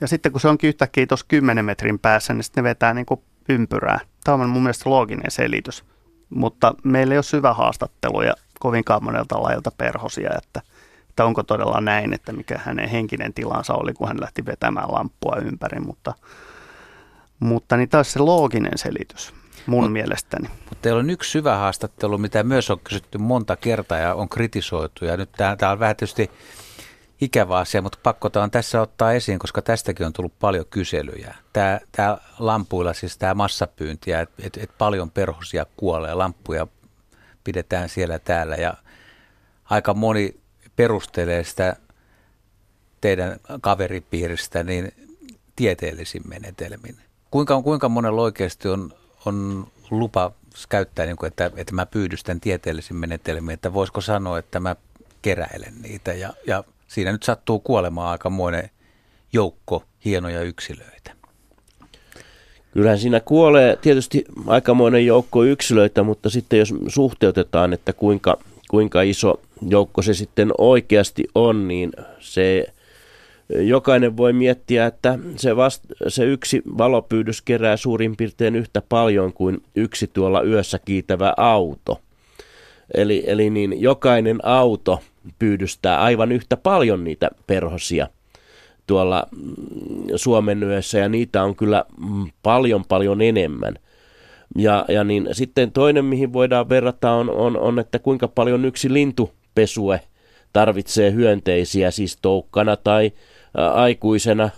Ja sitten kun se onkin yhtäkkiä tuossa 10 metrin päässä, niin sitten ne vetää niin kuin ympyrää. Tämä on mun mielestä looginen selitys. Mutta meillä ei ole syvä haastattelu ja kovinkaan monelta laajalta perhosia, että, että onko todella näin, että mikä hänen henkinen tilansa oli, kun hän lähti vetämään lamppua ympäri. Mutta, mutta niin tämä olisi se looginen selitys mun Mut, mielestäni. Mutta teillä on yksi syvä haastattelu, mitä myös on kysytty monta kertaa ja on kritisoitu. Ja nyt tämä on vähän tietysti ikävä asia, mutta pakko tämä on tässä ottaa esiin, koska tästäkin on tullut paljon kyselyjä. Tämä, tämä lampuilla, siis tämä massapyynti, että et, et paljon perhosia kuolee, lampuja pidetään siellä täällä ja aika moni perustelee sitä teidän kaveripiiristä niin tieteellisin menetelmin. Kuinka, kuinka monella oikeasti on, on lupa käyttää, niin kuin, että, että mä pyydystän tieteellisin menetelmin, että voisiko sanoa, että mä keräilen niitä ja, ja siinä nyt sattuu kuolemaan aikamoinen joukko hienoja yksilöitä. Kyllähän siinä kuolee tietysti aikamoinen joukko yksilöitä, mutta sitten jos suhteutetaan, että kuinka, kuinka iso joukko se sitten oikeasti on, niin se jokainen voi miettiä, että se, vast, se yksi valopyydys kerää suurin piirtein yhtä paljon kuin yksi tuolla yössä kiitävä auto. Eli, eli niin jokainen auto pyydystää aivan yhtä paljon niitä perhosia tuolla mm, Suomen yössä ja niitä on kyllä mm, paljon paljon enemmän. Ja, ja niin sitten toinen, mihin voidaan verrata, on, on, on, että kuinka paljon yksi lintupesue tarvitsee hyönteisiä, siis toukkana tai ä, aikuisena,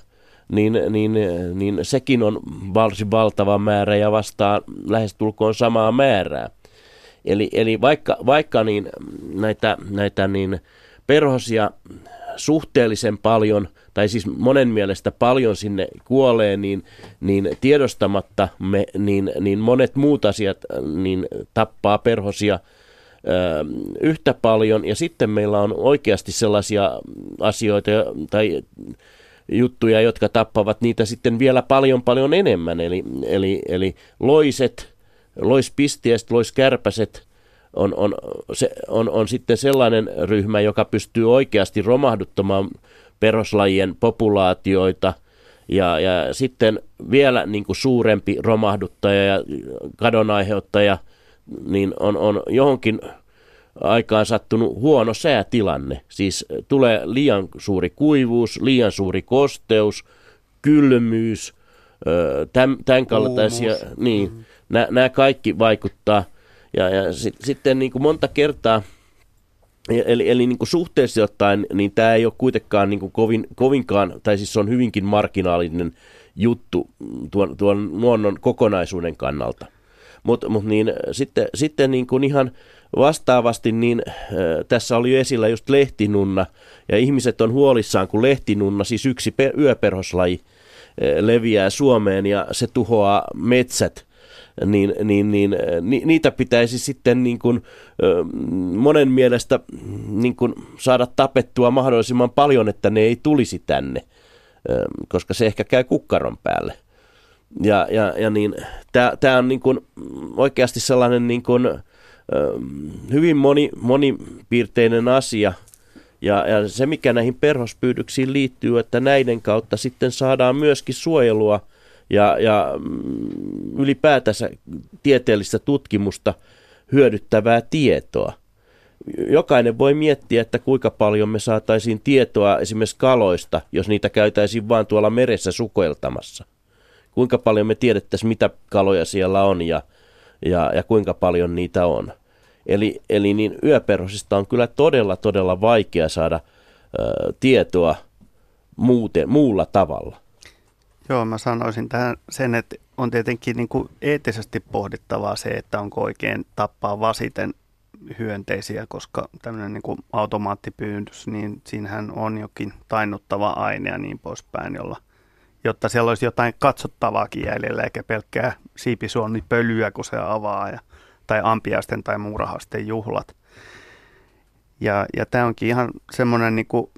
niin, niin, niin sekin on varsin valtava määrä ja vastaa lähestulkoon samaa määrää. Eli, eli vaikka, vaikka niin näitä, näitä niin perhosia suhteellisen paljon, tai siis monen mielestä paljon sinne kuolee, niin, niin tiedostamatta me, niin, niin monet muut asiat niin tappaa perhosia ö, yhtä paljon. Ja sitten meillä on oikeasti sellaisia asioita tai juttuja, jotka tappavat niitä sitten vielä paljon paljon enemmän. Eli, eli, eli loiset, loispistiäiset, loiskärpäset, on, on, se, on, on sitten sellainen ryhmä, joka pystyy oikeasti romahduttamaan peruslajien populaatioita ja, ja sitten vielä niin kuin suurempi romahduttaja ja kadonaiheuttaja niin on, on johonkin aikaan sattunut huono säätilanne. Siis tulee liian suuri kuivuus, liian suuri kosteus, kylmyys, tämän, tämän kaltaisia, niin, mm-hmm. Nämä kaikki vaikuttaa – ja, ja sit, sitten niin kuin monta kertaa, eli, eli niin kuin suhteellisesti ottaen, niin tämä ei ole kuitenkaan niin kuin kovin, kovinkaan, tai siis se on hyvinkin marginaalinen juttu tuon, tuon luonnon kokonaisuuden kannalta. Mutta mut niin, sitten, sitten niin kuin ihan vastaavasti, niin äh, tässä oli esillä just lehtinunna, ja ihmiset on huolissaan, kun lehtinunna, siis yksi pe- yöperhoslaji, äh, leviää Suomeen ja se tuhoaa metsät – niin, niin, niin ni, niitä pitäisi sitten niin kuin, monen mielestä niin kuin saada tapettua mahdollisimman paljon, että ne ei tulisi tänne, koska se ehkä käy kukkaron päälle. Ja, ja, ja niin, tämä on niin kuin oikeasti sellainen niin kuin, hyvin moni, monipiirteinen asia. Ja, ja se, mikä näihin perhospyydyksiin liittyy, että näiden kautta sitten saadaan myöskin suojelua ja, ja mm, ylipäätänsä tieteellistä tutkimusta hyödyttävää tietoa. Jokainen voi miettiä, että kuinka paljon me saataisiin tietoa esimerkiksi kaloista, jos niitä käytäisiin vain tuolla meressä sukeltamassa. Kuinka paljon me tiedettäisiin, mitä kaloja siellä on ja, ja, ja kuinka paljon niitä on. Eli, eli niin yöperhosista on kyllä todella, todella vaikea saada ö, tietoa muuten, muulla tavalla. Joo, mä sanoisin tähän sen, että on tietenkin niin kuin eettisesti pohdittavaa se, että onko oikein tappaa vasiten hyönteisiä, koska tämmöinen niin kuin automaattipyynnys, niin siinähän on jokin tainnuttava aine ja niin poispäin, jolla, jotta siellä olisi jotain katsottavaakin jäljellä, eikä pelkkää siipisuonipölyä, kun se avaa, ja, tai ampiaisten tai muurahasten juhlat. Ja, ja tämä onkin ihan semmoinen, niin kuin,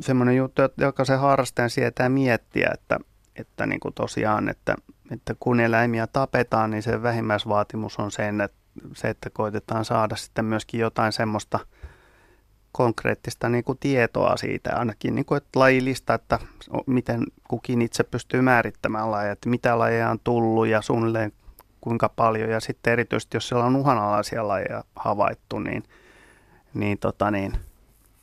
semmoinen juttu, joka se harrastajan sietää miettiä, että, että niin kuin tosiaan, että, että kun eläimiä tapetaan, niin se vähimmäisvaatimus on sen, että se, että koitetaan saada sitten myöskin jotain semmoista konkreettista niin kuin tietoa siitä, ainakin niin kuin, että lajilista, että miten kukin itse pystyy määrittämään lajeja, että mitä lajeja on tullut ja suunnilleen kuinka paljon. Ja sitten erityisesti, jos siellä on uhanalaisia lajeja havaittu, niin, niin, tota niin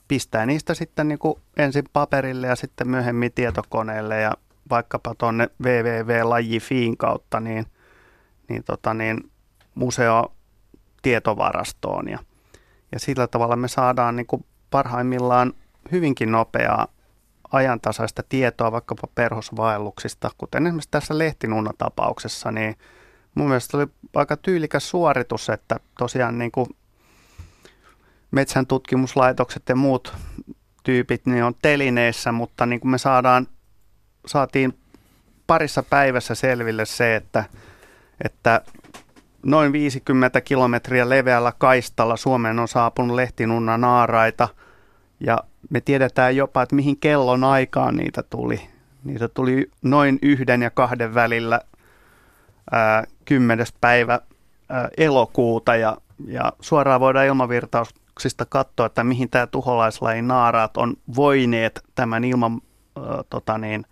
pistää niistä sitten niin kuin ensin paperille ja sitten myöhemmin tietokoneelle ja vaikkapa tuonne www.lajifiin kautta, niin, niin, tota niin museo tietovarastoon ja, ja sillä tavalla me saadaan niin kuin parhaimmillaan hyvinkin nopeaa ajantasaista tietoa vaikkapa perhosvaelluksista, kuten esimerkiksi tässä Lehtinunna-tapauksessa, niin mun mielestä oli aika tyylikäs suoritus, että tosiaan niin kuin metsän tutkimuslaitokset ja muut tyypit niin on telineissä, mutta niin kuin me saadaan, saatiin parissa päivässä selville se, että, että noin 50 kilometriä leveällä kaistalla Suomeen on saapunut lehtinunna naaraita ja me tiedetään jopa, että mihin kellon aikaan niitä tuli. Niitä tuli noin yhden ja kahden välillä ää, 10. päivä ää, elokuuta ja, ja suoraan voidaan ilmavirtauksista katsoa, että mihin tämä tuholaislajin naaraat on voineet tämän ilman ää, tota niin,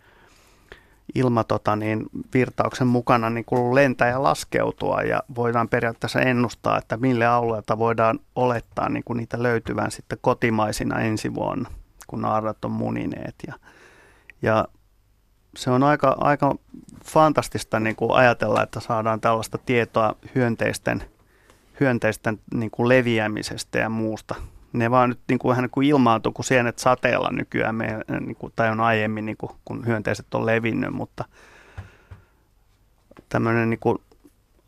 ilma tota, niin, virtauksen mukana niin kuin lentää ja laskeutua ja voidaan periaatteessa ennustaa, että mille alueelta voidaan olettaa niin kuin niitä löytyvän sitten kotimaisina ensi vuonna, kun naarat on munineet. Ja, ja se on aika, aika fantastista niin kuin ajatella, että saadaan tällaista tietoa hyönteisten, hyönteisten niin kuin leviämisestä ja muusta ne vaan nyt niin kuin, vähän niin kuin ilmaantuu kuin sienet sateella nykyään, me, niin kuin, tai on aiemmin, niin kuin, kun hyönteiset on levinnyt, mutta tämmöinen niin kuin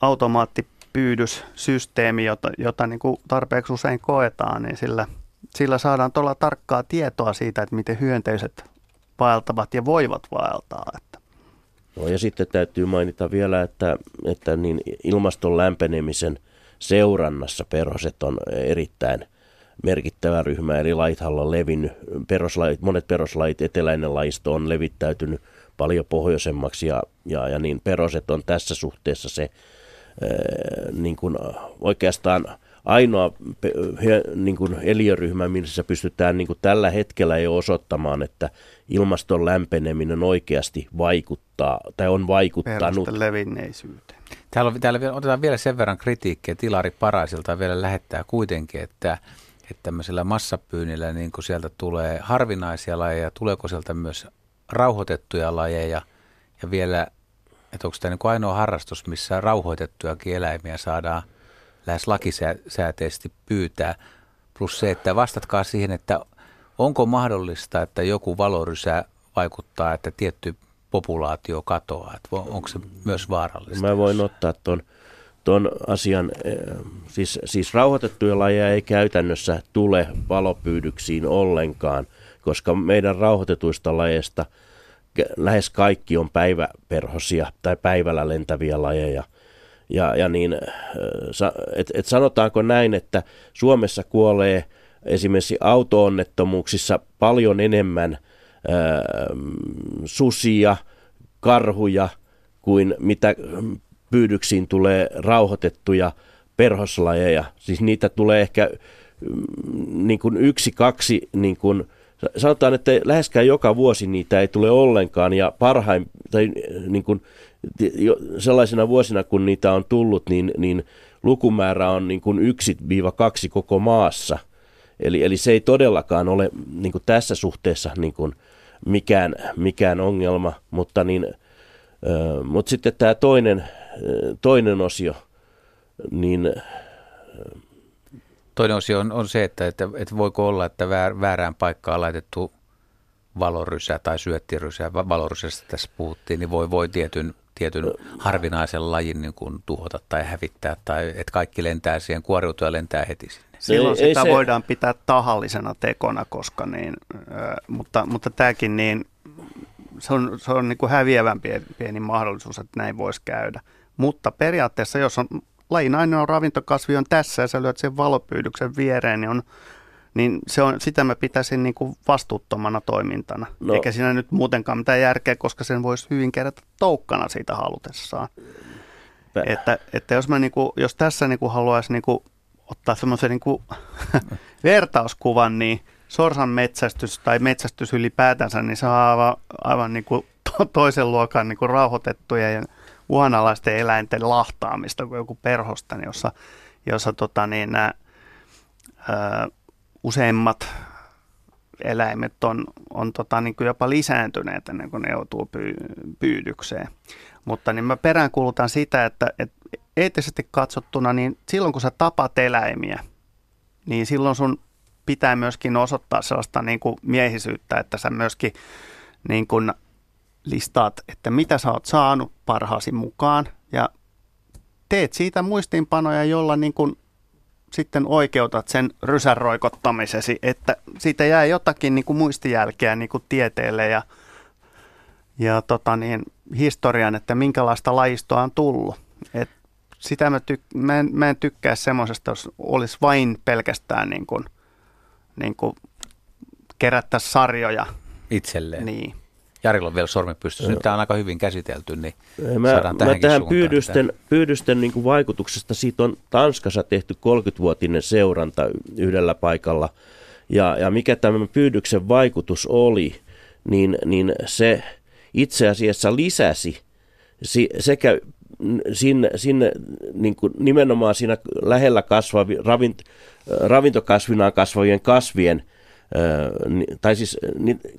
automaattipyydyssysteemi, jota, jota niin kuin tarpeeksi usein koetaan, niin sillä, sillä saadaan todella tarkkaa tietoa siitä, että miten hyönteiset vaeltavat ja voivat vaeltaa. Että. No ja sitten täytyy mainita vielä, että, että niin ilmaston lämpenemisen seurannassa perhoset on erittäin – merkittävä ryhmä, eli laithan on levinnyt. Peruslait, monet peruslait, eteläinen lajisto on levittäytynyt paljon pohjoisemmaksi ja, ja, ja niin peroset on tässä suhteessa se ää, niin kuin oikeastaan ainoa niin kuin eliöryhmä, missä pystytään niin kuin tällä hetkellä jo osoittamaan, että ilmaston lämpeneminen oikeasti vaikuttaa tai on vaikuttanut. levinneisyyteen. Täällä, on, täällä otetaan vielä sen verran kritiikkiä. Tilari Paraisilta vielä lähettää kuitenkin, että että tämmöisellä massapyynnillä niin kun sieltä tulee harvinaisia lajeja, tuleeko sieltä myös rauhoitettuja lajeja ja vielä, että onko tämä niin ainoa harrastus, missä rauhoitettujakin eläimiä saadaan lähes lakisääteisesti pyytää, plus se, että vastatkaa siihen, että onko mahdollista, että joku valorysä vaikuttaa, että tietty populaatio katoaa, että onko se myös vaarallista? Mä voin ottaa tuon tuon asian, eh, siis, siis rauhoitettuja lajeja ei käytännössä tule valopyydyksiin ollenkaan, koska meidän rauhoitetuista lajeista lähes kaikki on päiväperhosia tai päivällä lentäviä lajeja. Ja, ja niin, eh, et, et sanotaanko näin, että Suomessa kuolee esimerkiksi autoonnettomuuksissa paljon enemmän ää, eh, susia, karhuja – kuin mitä pyydyksiin tulee rauhoitettuja perhoslajeja. Siis niitä tulee ehkä mm, niin kuin yksi, kaksi, niin kuin, sanotaan, että läheskään joka vuosi niitä ei tule ollenkaan ja parhain, tai niin kuin, sellaisina vuosina kun niitä on tullut, niin, niin lukumäärä on niin kuin 1-2 koko maassa. Eli, eli se ei todellakaan ole niin kuin tässä suhteessa niin kuin mikään, mikään ongelma, mutta, niin, mutta sitten tämä toinen, toinen osio, niin Toinen osio on, on se, että, että, että voiko olla, että väär, väärään paikkaan laitettu valorysä tai syöttirysä, valorysästä tässä puhuttiin, niin voi, voi tietyn tietyn harvinaisen lajin niin kuin tuhota tai hävittää, tai että kaikki lentää siihen, kuoriutuu ja lentää heti sinne. Silloin ei, sitä ei se... voidaan pitää tahallisena tekona, koska niin, mutta, mutta tämäkin niin, se on, se on niin kuin häviävän pieni, pieni mahdollisuus, että näin voisi käydä. Mutta periaatteessa, jos on lajin ainoa ravintokasvi on tässä ja sä lyöt sen valopyydyksen viereen, niin on niin se on, sitä mä pitäisin niin kuin vastuuttomana toimintana. No. Eikä siinä nyt muutenkaan mitään järkeä, koska sen voisi hyvin kerätä toukkana siitä halutessaan. Että, että jos, mä niin kuin, jos tässä niin kuin haluaisi niin kuin ottaa semmoisen niin kuin vertauskuvan, niin sorsan metsästys tai metsästys ylipäätänsä, niin se on aivan, aivan niin kuin toisen luokan niin kuin rauhoitettuja ja uhanalaisten eläinten lahtaamista kuin joku perhosta, jossa, jossa tota, niin, nämä, ää, useimmat eläimet on, on tota, niin kuin jopa lisääntyneet ennen kuin ne joutuu pyy, pyydykseen. Mutta niin mä peräänkuulutan sitä, että, että eettisesti katsottuna, niin silloin kun sä tapat eläimiä, niin silloin sun pitää myöskin osoittaa sellaista niin kuin miehisyyttä, että sä myöskin niin kuin listaat, että mitä sä oot saanut parhaasi mukaan ja teet siitä muistiinpanoja, jolla niin kuin sitten oikeutat sen rysän roikottamisesi, että siitä jää jotakin niin kuin muistijälkeä niin kuin tieteelle ja, ja tota niin, historian, että minkälaista lajistoa on tullut. Et sitä mä, tyk- mä, en, mä en tykkää semmoisesta, jos olisi vain pelkästään niin kuin, niin kuin kerättä sarjoja. Itselleen. Niin. Jarilla on vielä sormi pystyssä. Nyt tämä on aika hyvin käsitelty, niin mä, saadaan mä tähän pyydysten, pyydysten niin vaikutuksesta, siitä on Tanskassa tehty 30-vuotinen seuranta yhdellä paikalla. Ja, ja mikä tämä pyydyksen vaikutus oli, niin, niin se itse asiassa lisäsi sekä sinne, sinne niin kuin nimenomaan siinä lähellä kasvavi, ravint, ravintokasvinaan kasvavien kasvien – tai siis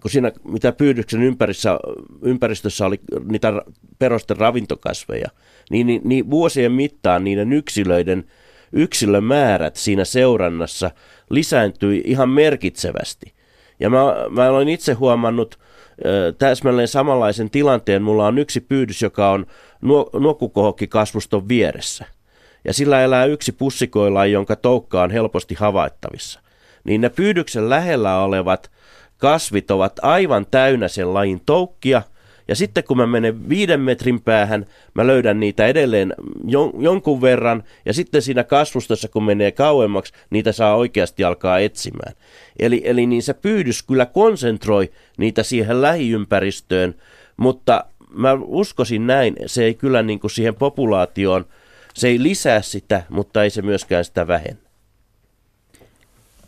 kun siinä, mitä pyydyksen ympäristössä, ympäristössä oli niitä perosten ravintokasveja, niin, niin, niin vuosien mittaan niiden yksilöiden yksilömäärät siinä seurannassa lisääntyi ihan merkitsevästi. Ja mä, mä olen itse huomannut täsmälleen samanlaisen tilanteen. Mulla on yksi pyydys, joka on nuokkukohokkikasvuston vieressä. Ja sillä elää yksi pussikoila, jonka toukka on helposti havaittavissa niin ne pyydyksen lähellä olevat kasvit ovat aivan täynnä sen lajin toukkia. Ja sitten kun mä menen viiden metrin päähän, mä löydän niitä edelleen jon- jonkun verran. Ja sitten siinä kasvustossa, kun menee kauemmaksi, niitä saa oikeasti alkaa etsimään. Eli, eli niin se pyydys kyllä konsentroi niitä siihen lähiympäristöön, mutta mä uskoisin näin, se ei kyllä niin kuin siihen populaatioon, se ei lisää sitä, mutta ei se myöskään sitä vähennä.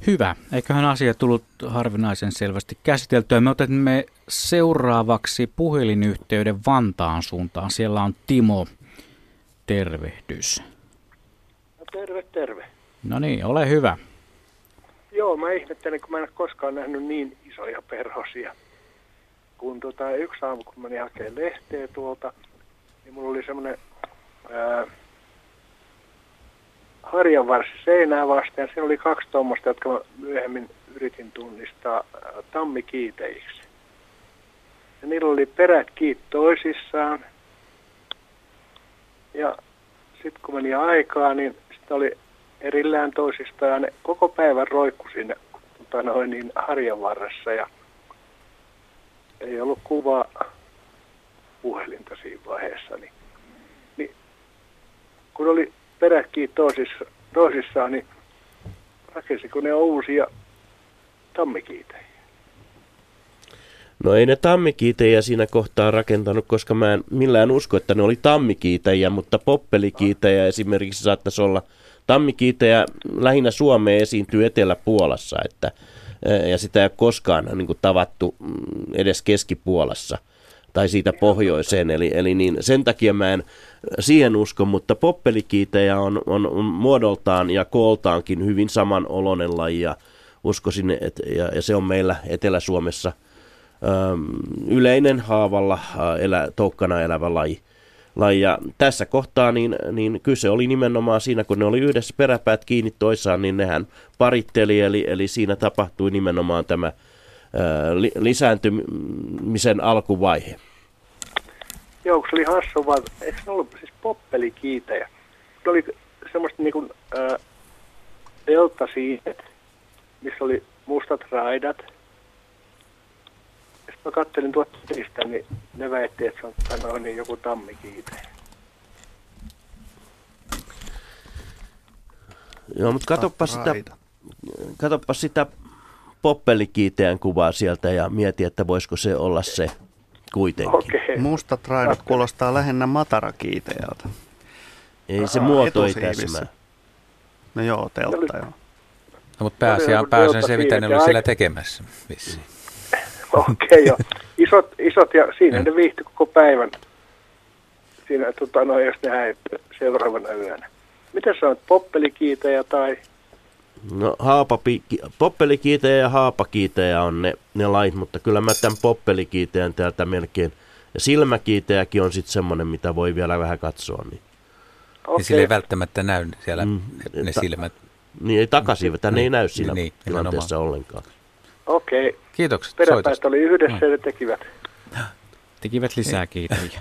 Hyvä. Eiköhän asia tullut harvinaisen selvästi käsiteltyä. Me otamme seuraavaksi puhelinyhteyden Vantaan suuntaan. Siellä on Timo. Tervehdys. No, terve, terve. No niin, ole hyvä. Joo, mä ihmettelen, kun mä en ole koskaan nähnyt niin isoja perhosia. Kun tota, yksi aamu, kun menin hakemaan lehteä tuolta, niin mulla oli semmoinen harjanvarsi seinää vasten. Siinä oli kaksi tuommoista, jotka mä myöhemmin yritin tunnistaa äh, tammikiiteiksi. Ja niillä oli perät kiinni toisissaan. Ja sitten kun meni aikaa, niin sitten oli erillään toisistaan ja ne koko päivän roikku siinä tota noin, niin harjanvarressa ja ei ollut kuvaa puhelinta siinä vaiheessa. Niin, niin kun oli peräkkiin toisissa, toisissaan, niin rakensiko ne uusia tammikiitejä? No ei ne tammikiitejä siinä kohtaa rakentanut, koska mä en millään usko, että ne oli tammikiitejä, mutta poppelikiitejä esimerkiksi saattaisi olla. Tammikiitejä lähinnä Suomeen esiintyy Etelä-Puolassa, että, ja sitä ei ole koskaan niin kuin, tavattu mm, edes Keski-Puolassa tai siitä pohjoiseen. Eli, eli niin, sen takia mä en siihen usko, mutta poppelikiitejä on, on, muodoltaan ja kooltaankin hyvin saman oloinen laji ja uskoisin, että, ja, ja se on meillä Etelä-Suomessa – yleinen haavalla elä, toukkana elävä laji. laji. Ja tässä kohtaa niin, niin kyse oli nimenomaan siinä, kun ne oli yhdessä peräpäät kiinni toisaan, niin nehän paritteli, eli, eli siinä tapahtui nimenomaan tämä li, lisääntymisen alkuvaihe. Joo, se oli hassu, vaan eikö se ollut siis poppelikiitejä? Se oli semmoista niin kuin, ää, deltasiitet, missä oli mustat raidat, mä kattelin tuota tilistä, niin ne väitti, että se on niin joku tammikiite. Joo, mutta katoppa sitä, katoppa sitä poppelikiiteän kuvaa sieltä ja mieti, että voisiko se olla se kuitenkin. Okay. Mustat raidat kuulostaa lähinnä matarakiiteältä. Ei se muoto ei täsmää. No joo, teltta joo. No, mutta pääasia on pääsen se, mitä ne oli siellä tekemässä. Vissiin. Okei, okay, Isot, isot ja siinä mm. ne viihtyi koko päivän. Siinä, tota, no, jos ne häipyy seuraavana yönä. Mitä sä oot, poppelikiitejä tai? No haapapi, poppelikiitejä ja haapakiitejä on ne, ne lait, mutta kyllä mä tämän poppelikiiteän täältä melkein. Ja silmäkiitejäkin on sitten semmoinen, mitä voi vielä vähän katsoa. Niin. Okay. Niin sille ei välttämättä näy siellä mm, ne, ne silmät. Niin ei takaisin, mm, ne ei näy siinä niin, tilanteessa nimenomaan. ollenkaan. Okei. Okay. Kiitokset Peräpäät oli yhdessä mm. ja tekivät. Tekivät lisää kiitoja.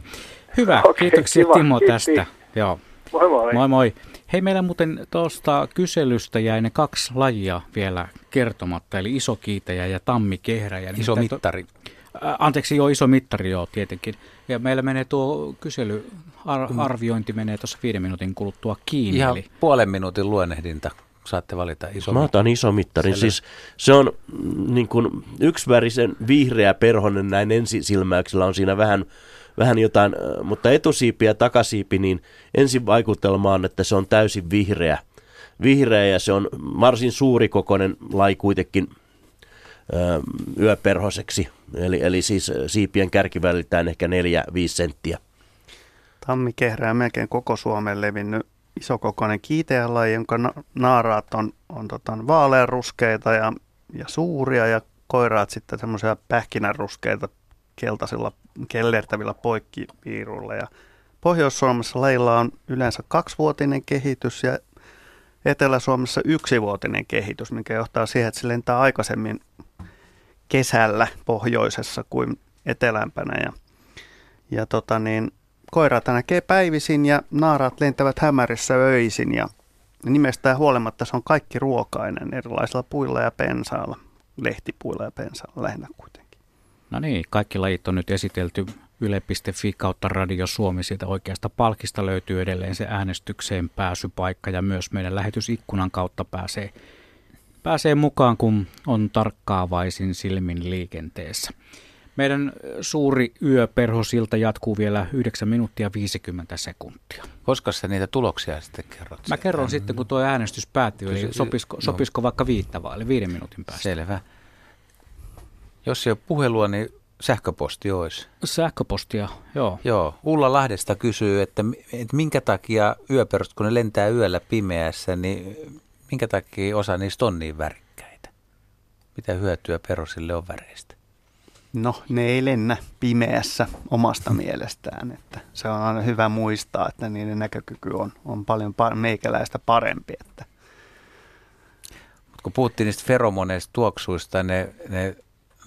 Hyvä, okay, kiitoksia kiva. Timo Kiitti. tästä. Joo. Moi moi. Moi moi. Hei, meillä muuten tuosta kyselystä jäi ne kaksi lajia vielä kertomatta, eli iso kiitäjä ja tammikehräjä. Iso mittari. To, anteeksi, joo, iso mittari, joo, tietenkin. Ja meillä menee tuo kyselyarviointi menee tuossa viiden minuutin kuluttua kiinni. Ihan eli... puolen minuutin luonnehdinta saatte valita iso Mä otan iso mittarin. Siis se on mm, niin kuin yksivärisen vihreä perhonen näin ensisilmäyksellä on siinä vähän, vähän jotain, mutta etusiipi ja takasiipi, niin ensin vaikutelma on, että se on täysin vihreä. Vihreä ja se on varsin suurikokoinen lai kuitenkin yöperhoseksi. Eli, eli siis siipien kärkiväliltään ehkä 4-5 senttiä. Tammi kehrää melkein koko Suomen levinnyt isokokoinen kiiteälaji, jonka naaraat on, on tota, vaaleanruskeita ja, ja suuria ja koiraat sitten semmoisia pähkinänruskeita keltaisilla kellertävillä poikkipiiruilla. Ja Pohjois-Suomessa lajilla on yleensä kaksivuotinen kehitys ja Etelä-Suomessa yksivuotinen kehitys, mikä johtaa siihen, että se lentää aikaisemmin kesällä pohjoisessa kuin etelämpänä. Ja, ja tota niin, koiraita näkee päivisin ja naaraat lentävät hämärissä öisin ja nimestään huolimatta se on kaikki ruokainen erilaisilla puilla ja pensaalla, lehtipuilla ja pensaalla lähinnä kuitenkin. No niin, kaikki lajit on nyt esitelty yle.fi kautta Radio Suomi. Siitä oikeasta palkista löytyy edelleen se äänestykseen pääsypaikka ja myös meidän lähetysikkunan kautta pääsee, pääsee mukaan, kun on tarkkaavaisin silmin liikenteessä. Meidän suuri yöperhosilta jatkuu vielä 9 minuuttia 50 sekuntia. Koska sä niitä tuloksia sitten kerrot? Mä kerron sitten, kun tuo äänestys päättyy, eli sopisiko, no. sopisiko vaikka viittavaa, eli viiden minuutin päästä. Selvä. Jos ei ole puhelua, niin sähköposti olisi. Sähköpostia, joo. Joo. Ulla Lahdesta kysyy, että, että minkä takia yöperhoset, kun ne lentää yöllä pimeässä, niin minkä takia osa niistä on niin värikkäitä? Mitä hyötyä perhosille on väreistä? No, ne ei lennä pimeässä omasta mielestään. Että se on aina hyvä muistaa, että niiden näkökyky on, on paljon par- meikäläistä parempi. Että. Mut kun puhuttiin niistä feromoneista tuoksuista, ne, ne,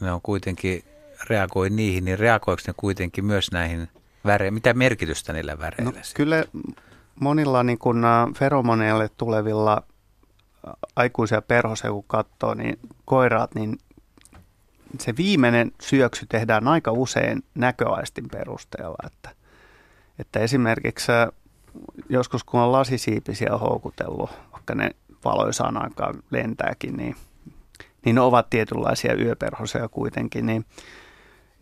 ne on kuitenkin, reagoi niihin, niin reagoiko ne kuitenkin myös näihin väreihin? Mitä merkitystä niillä väreillä? No, kyllä monilla niin kun, feromoneille tulevilla aikuisia perhosia, kun katsoo, niin koiraat, niin se viimeinen syöksy tehdään aika usein näköaistin perusteella. Että, että esimerkiksi joskus kun on lasisiipisiä houkutellut, vaikka ne valoisaan aikaan lentääkin, niin, niin ne ovat tietynlaisia yöperhosia kuitenkin, niin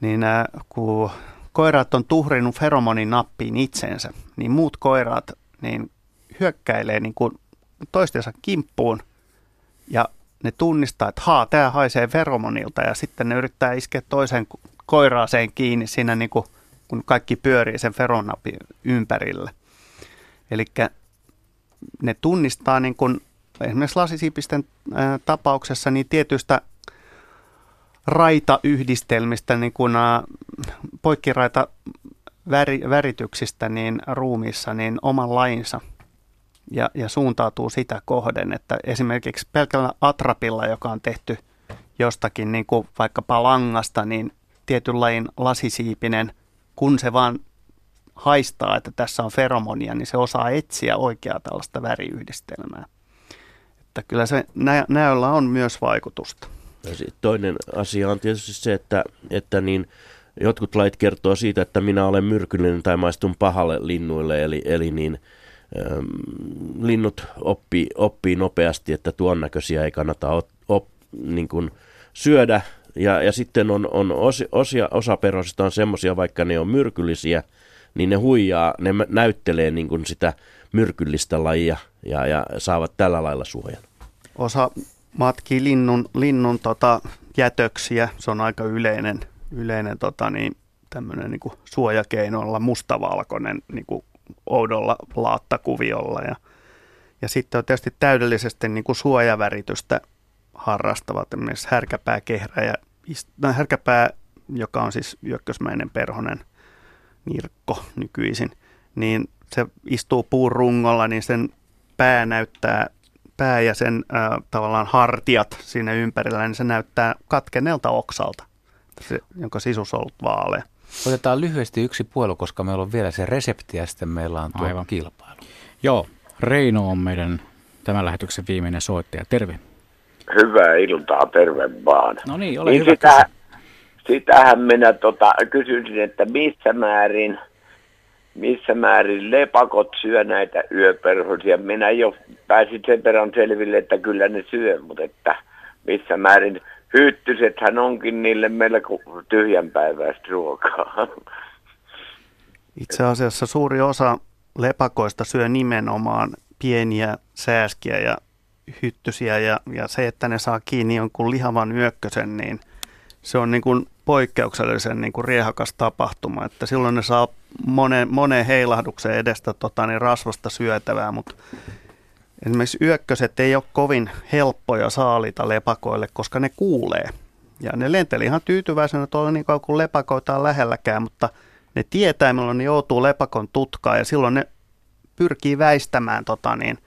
niin äh, kun koiraat on tuhrinut feromonin nappiin itsensä, niin muut koiraat niin hyökkäilee niin kuin toistensa kimppuun ja ne tunnistaa, että haa, tämä haisee feromonilta ja sitten ne yrittää iskeä toisen koiraaseen kiinni siinä niin kuin, kun kaikki pyörii sen feronapin ympärille. Eli ne tunnistaa niin kuin, esimerkiksi lasisiipisten ää, tapauksessa niin tietystä raitayhdistelmistä, niin kuin poikkiraita väri, värityksistä niin ruumiissa niin oman lainsa ja, ja suuntautuu sitä kohden, että esimerkiksi pelkällä atrapilla, joka on tehty jostakin niin kuin vaikkapa langasta, niin tietyn lajin lasisiipinen, kun se vaan haistaa, että tässä on feromonia, niin se osaa etsiä oikeaa tällaista väriyhdistelmää. Että kyllä se nä- näöllä on myös vaikutusta. Ja toinen asia on tietysti se, että, että niin, jotkut lait kertoo siitä, että minä olen myrkyllinen tai maistun pahalle linnuille, eli, eli niin, äm, linnut oppii, oppii nopeasti, että tuon näköisiä ei kannata op, op, niin kuin syödä. Ja, ja sitten on, on osia, osia, osa perhosista on semmoisia, vaikka ne on myrkyllisiä, niin ne huijaa, ne näyttelee niin kuin sitä myrkyllistä lajia ja, ja saavat tällä lailla suojan. Osa matkii linnun, linnun tota, jätöksiä, se on aika yleinen, yleinen tota, niin, tämmöinen niin suojakeinoilla mustavalkoinen niin kuin oudolla laattakuviolla. Ja, ja sitten on tietysti täydellisesti niin kuin suojaväritystä harrastavat, esimerkiksi härkäpääkehrä ja no, härkäpää, joka on siis jökkösmäinen perhonen nirkko nykyisin, niin se istuu puun rungolla, niin sen pää näyttää, pää ja sen äh, tavallaan hartiat siinä ympärillä, niin se näyttää katkeneelta oksalta, se, jonka sisus on ollut vaalea. Otetaan lyhyesti yksi puolu, koska meillä on vielä se resepti ja sitten meillä on tuo Aivan. kilpailu. Joo, Reino on meidän tämän lähetyksen viimeinen soittaja. Terve. Hyvää iltaa, terve vaan. No niin, ole niin hyvä. Sitä, sitähän minä tota, kysyisin, että missä määrin, missä määrin lepakot syö näitä yöperhosia. Minä jo pääsin sen verran selville, että kyllä ne syö, mutta että missä määrin hyttysethän onkin niille melko tyhjänpäiväistä ruokaa. Itse asiassa suuri osa lepakoista syö nimenomaan pieniä sääskiä ja hyttysiä ja, ja se, että ne saa kiinni jonkun lihavan yökkösen, niin se on niin kuin poikkeuksellisen niin kuin riehakas tapahtuma, että silloin ne saa monen, monen heilahduksen edestä tota, niin rasvasta syötävää, mutta esimerkiksi yökköset ei ole kovin helppoja saalita lepakoille, koska ne kuulee. Ja ne lenteli ihan tyytyväisenä tuolla niin kauan kuin lepakoita on lähelläkään, mutta ne tietää, milloin ne joutuu lepakon tutkaan ja silloin ne pyrkii väistämään, tota niin,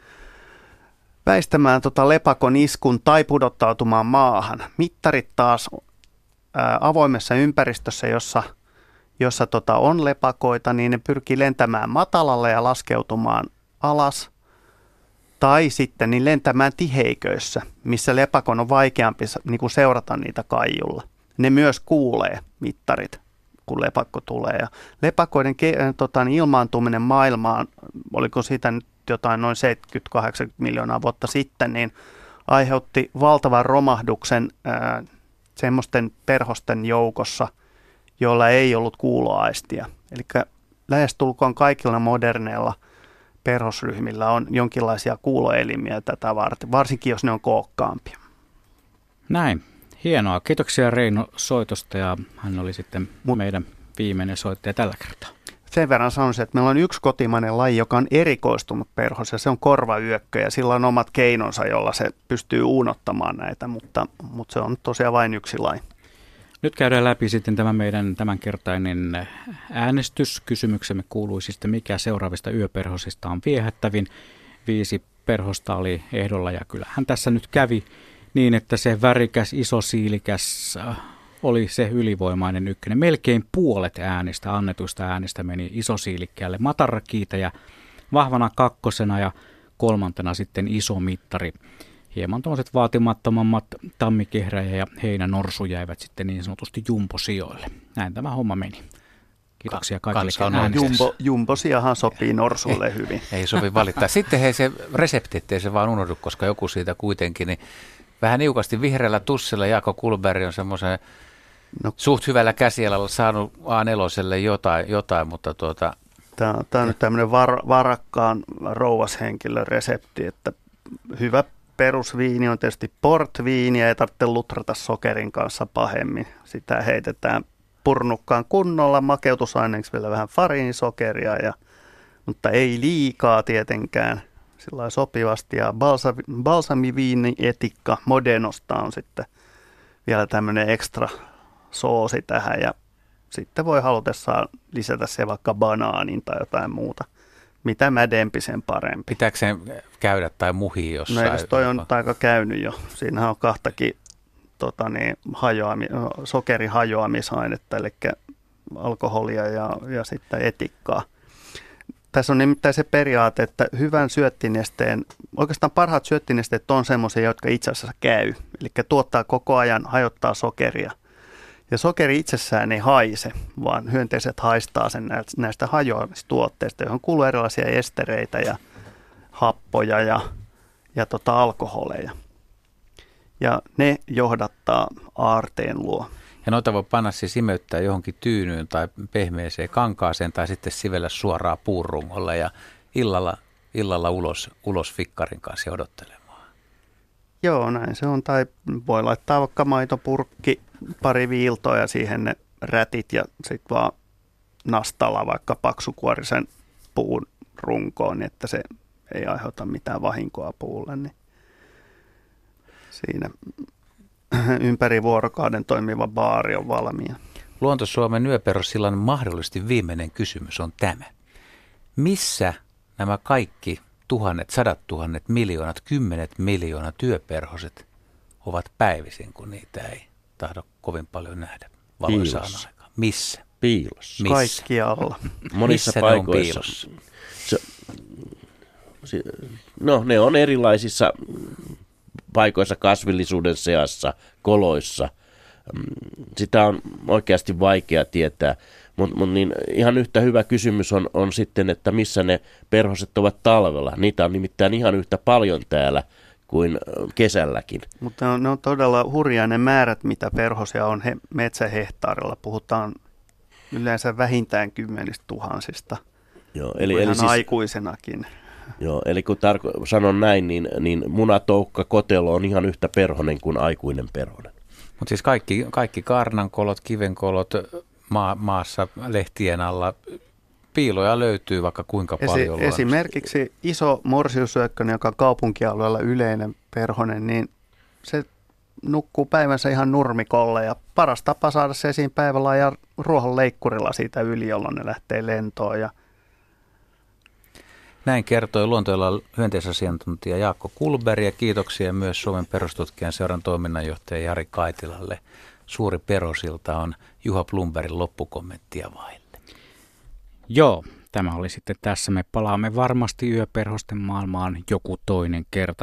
väistämään tota lepakon iskun tai pudottautumaan maahan. Mittarit taas avoimessa ympäristössä, jossa, jossa tota on lepakoita, niin ne pyrkii lentämään matalalle ja laskeutumaan alas. Tai sitten niin lentämään tiheiköissä, missä lepakon on vaikeampi niin kuin seurata niitä kaijulla. Ne myös kuulee mittarit, kun lepakko tulee. Ja lepakoiden tota, niin ilmaantuminen maailmaan, oliko siitä nyt jotain noin 70-80 miljoonaa vuotta sitten, niin aiheutti valtavan romahduksen ää, semmoisten perhosten joukossa, joilla ei ollut kuuloaistia. Eli lähestulkoon kaikilla moderneilla perhosryhmillä on jonkinlaisia kuuloelimiä tätä varten, varsinkin jos ne on kookkaampia. Näin. Hienoa. Kiitoksia Reino soitosta ja hän oli sitten meidän viimeinen soittaja tällä kertaa. Sen verran sanoisin, että meillä on yksi kotimainen laji, joka on erikoistunut perhos ja se on korvayökkö ja sillä on omat keinonsa, jolla se pystyy uunottamaan näitä, mutta, mutta se on tosiaan vain yksi laji. Nyt käydään läpi sitten tämä meidän tämänkertainen äänestys. Kysymyksemme kuului siis, mikä seuraavista yöperhosista on viehättävin. Viisi perhosta oli ehdolla ja kyllähän tässä nyt kävi niin, että se värikäs, isosiilikäs oli se ylivoimainen ykkönen. Melkein puolet äänistä, annetuista äänistä meni isosiilikkäälle matarakiita ja vahvana kakkosena ja kolmantena sitten iso mittari. Hieman tuollaiset vaatimattomammat tammikehräjä ja heinänorsu jäivät sitten niin sanotusti jumposijoille. Näin tämä homma meni. Kiitoksia kaikille Jumbo, jumbosiahan sopii norsulle ei, hyvin. Ei sovi valittaa. Sitten hei se resepti, ettei se vaan unohdu, koska joku siitä kuitenkin, niin vähän niukasti vihreällä tussilla Jaakko Kulberg on semmoisen no. suht hyvällä käsialalla saanut A4 jotain, jotain mutta tuota... Tämä, tämä on nyt tämmöinen var, varakkaan rouvashenkilön resepti, että hyvä perusviini on tietysti portviini ja ei tarvitse lutrata sokerin kanssa pahemmin. Sitä heitetään purnukkaan kunnolla, makeutusaineeksi vielä vähän fariinisokeria, ja, mutta ei liikaa tietenkään sillä sopivasti. Ja balsa, balsamiviini etikka Modenosta on sitten vielä tämmöinen ekstra soosi tähän ja sitten voi halutessaan lisätä se vaikka banaanin tai jotain muuta. Mitä mädempi, sen parempi. Pitääkö sen käydä tai muhi jossain? No toi on aika käynyt jo. Siinähän on kahtakin tota niin, hajoami, sokerihajoamisainetta, eli alkoholia ja, ja sitten etikkaa. Tässä on nimittäin se periaate, että hyvän syöttinesteen, oikeastaan parhaat syöttinesteet on semmoisia, jotka itse asiassa käy. Eli tuottaa koko ajan, hajottaa sokeria. Ja sokeri itsessään ei haise, vaan hyönteiset haistaa sen näistä hajoamistuotteista, johon kuuluu erilaisia estereitä ja happoja ja, ja tota alkoholeja ja ne johdattaa aarteen luo. Ja noita voi panna siis imeyttää johonkin tyynyyn tai pehmeeseen kankaaseen tai sitten sivellä suoraan puurungolla ja illalla, illalla ulos, ulos fikkarin kanssa odottelemaan. Joo, näin se on. Tai voi laittaa vaikka maitopurkki, pari viiltoa ja siihen ne rätit ja sitten vaan nastalla vaikka paksukuorisen puun runkoon, niin että se ei aiheuta mitään vahinkoa puulle. Niin siinä ympäri vuorokauden toimiva baari on valmiina. Luonto-Suomen yöperussillan mahdollisesti viimeinen kysymys on tämä. Missä nämä kaikki tuhannet, sadat tuhannet, miljoonat, kymmenet miljoonat työperhoset ovat päivisin, kun niitä ei tahdo kovin paljon nähdä valoisaan aikaan? Missä? Piilossa. Missä? Kaikkialla. Monissa Missä paikoissa. ne on piilossa? Se, no ne on erilaisissa paikoissa kasvillisuuden seassa, koloissa. Mm, sitä on oikeasti vaikea tietää. Mutta mut niin ihan yhtä hyvä kysymys on, on sitten, että missä ne perhoset ovat talvella. Niitä on nimittäin ihan yhtä paljon täällä kuin kesälläkin. Mutta ne on todella hurjaa ne määrät, mitä perhosia on he, metsähehtaarilla. Puhutaan yleensä vähintään kymmenistä tuhansista. Joo, eli, eli siis, aikuisenakin. Joo, eli kun tarko- sanon näin, niin, niin munatoukka kotelo on ihan yhtä perhonen kuin aikuinen perhonen. Mutta siis kaikki, kaikki kaarnankolot, kivenkolot maa, maassa lehtien alla, piiloja löytyy vaikka kuinka Esi- paljon. Esimerkiksi iso morsiusyökkönen, joka on kaupunkialueella yleinen perhonen, niin se nukkuu päivänsä ihan nurmikolle ja paras tapa saada se esiin päivällä ja ruohon leikkurilla siitä yli, jolloin ne lähtee lentoon ja – näin kertoi luontoilla hyönteisasiantuntija Jaakko Kulberg ja kiitoksia myös Suomen perustutkijan seuran toiminnanjohtaja Jari Kaitilalle. Suuri perosilta on Juha Plumberin loppukommenttia vaille. Joo, tämä oli sitten tässä. Me palaamme varmasti yöperhosten maailmaan joku toinen kerta.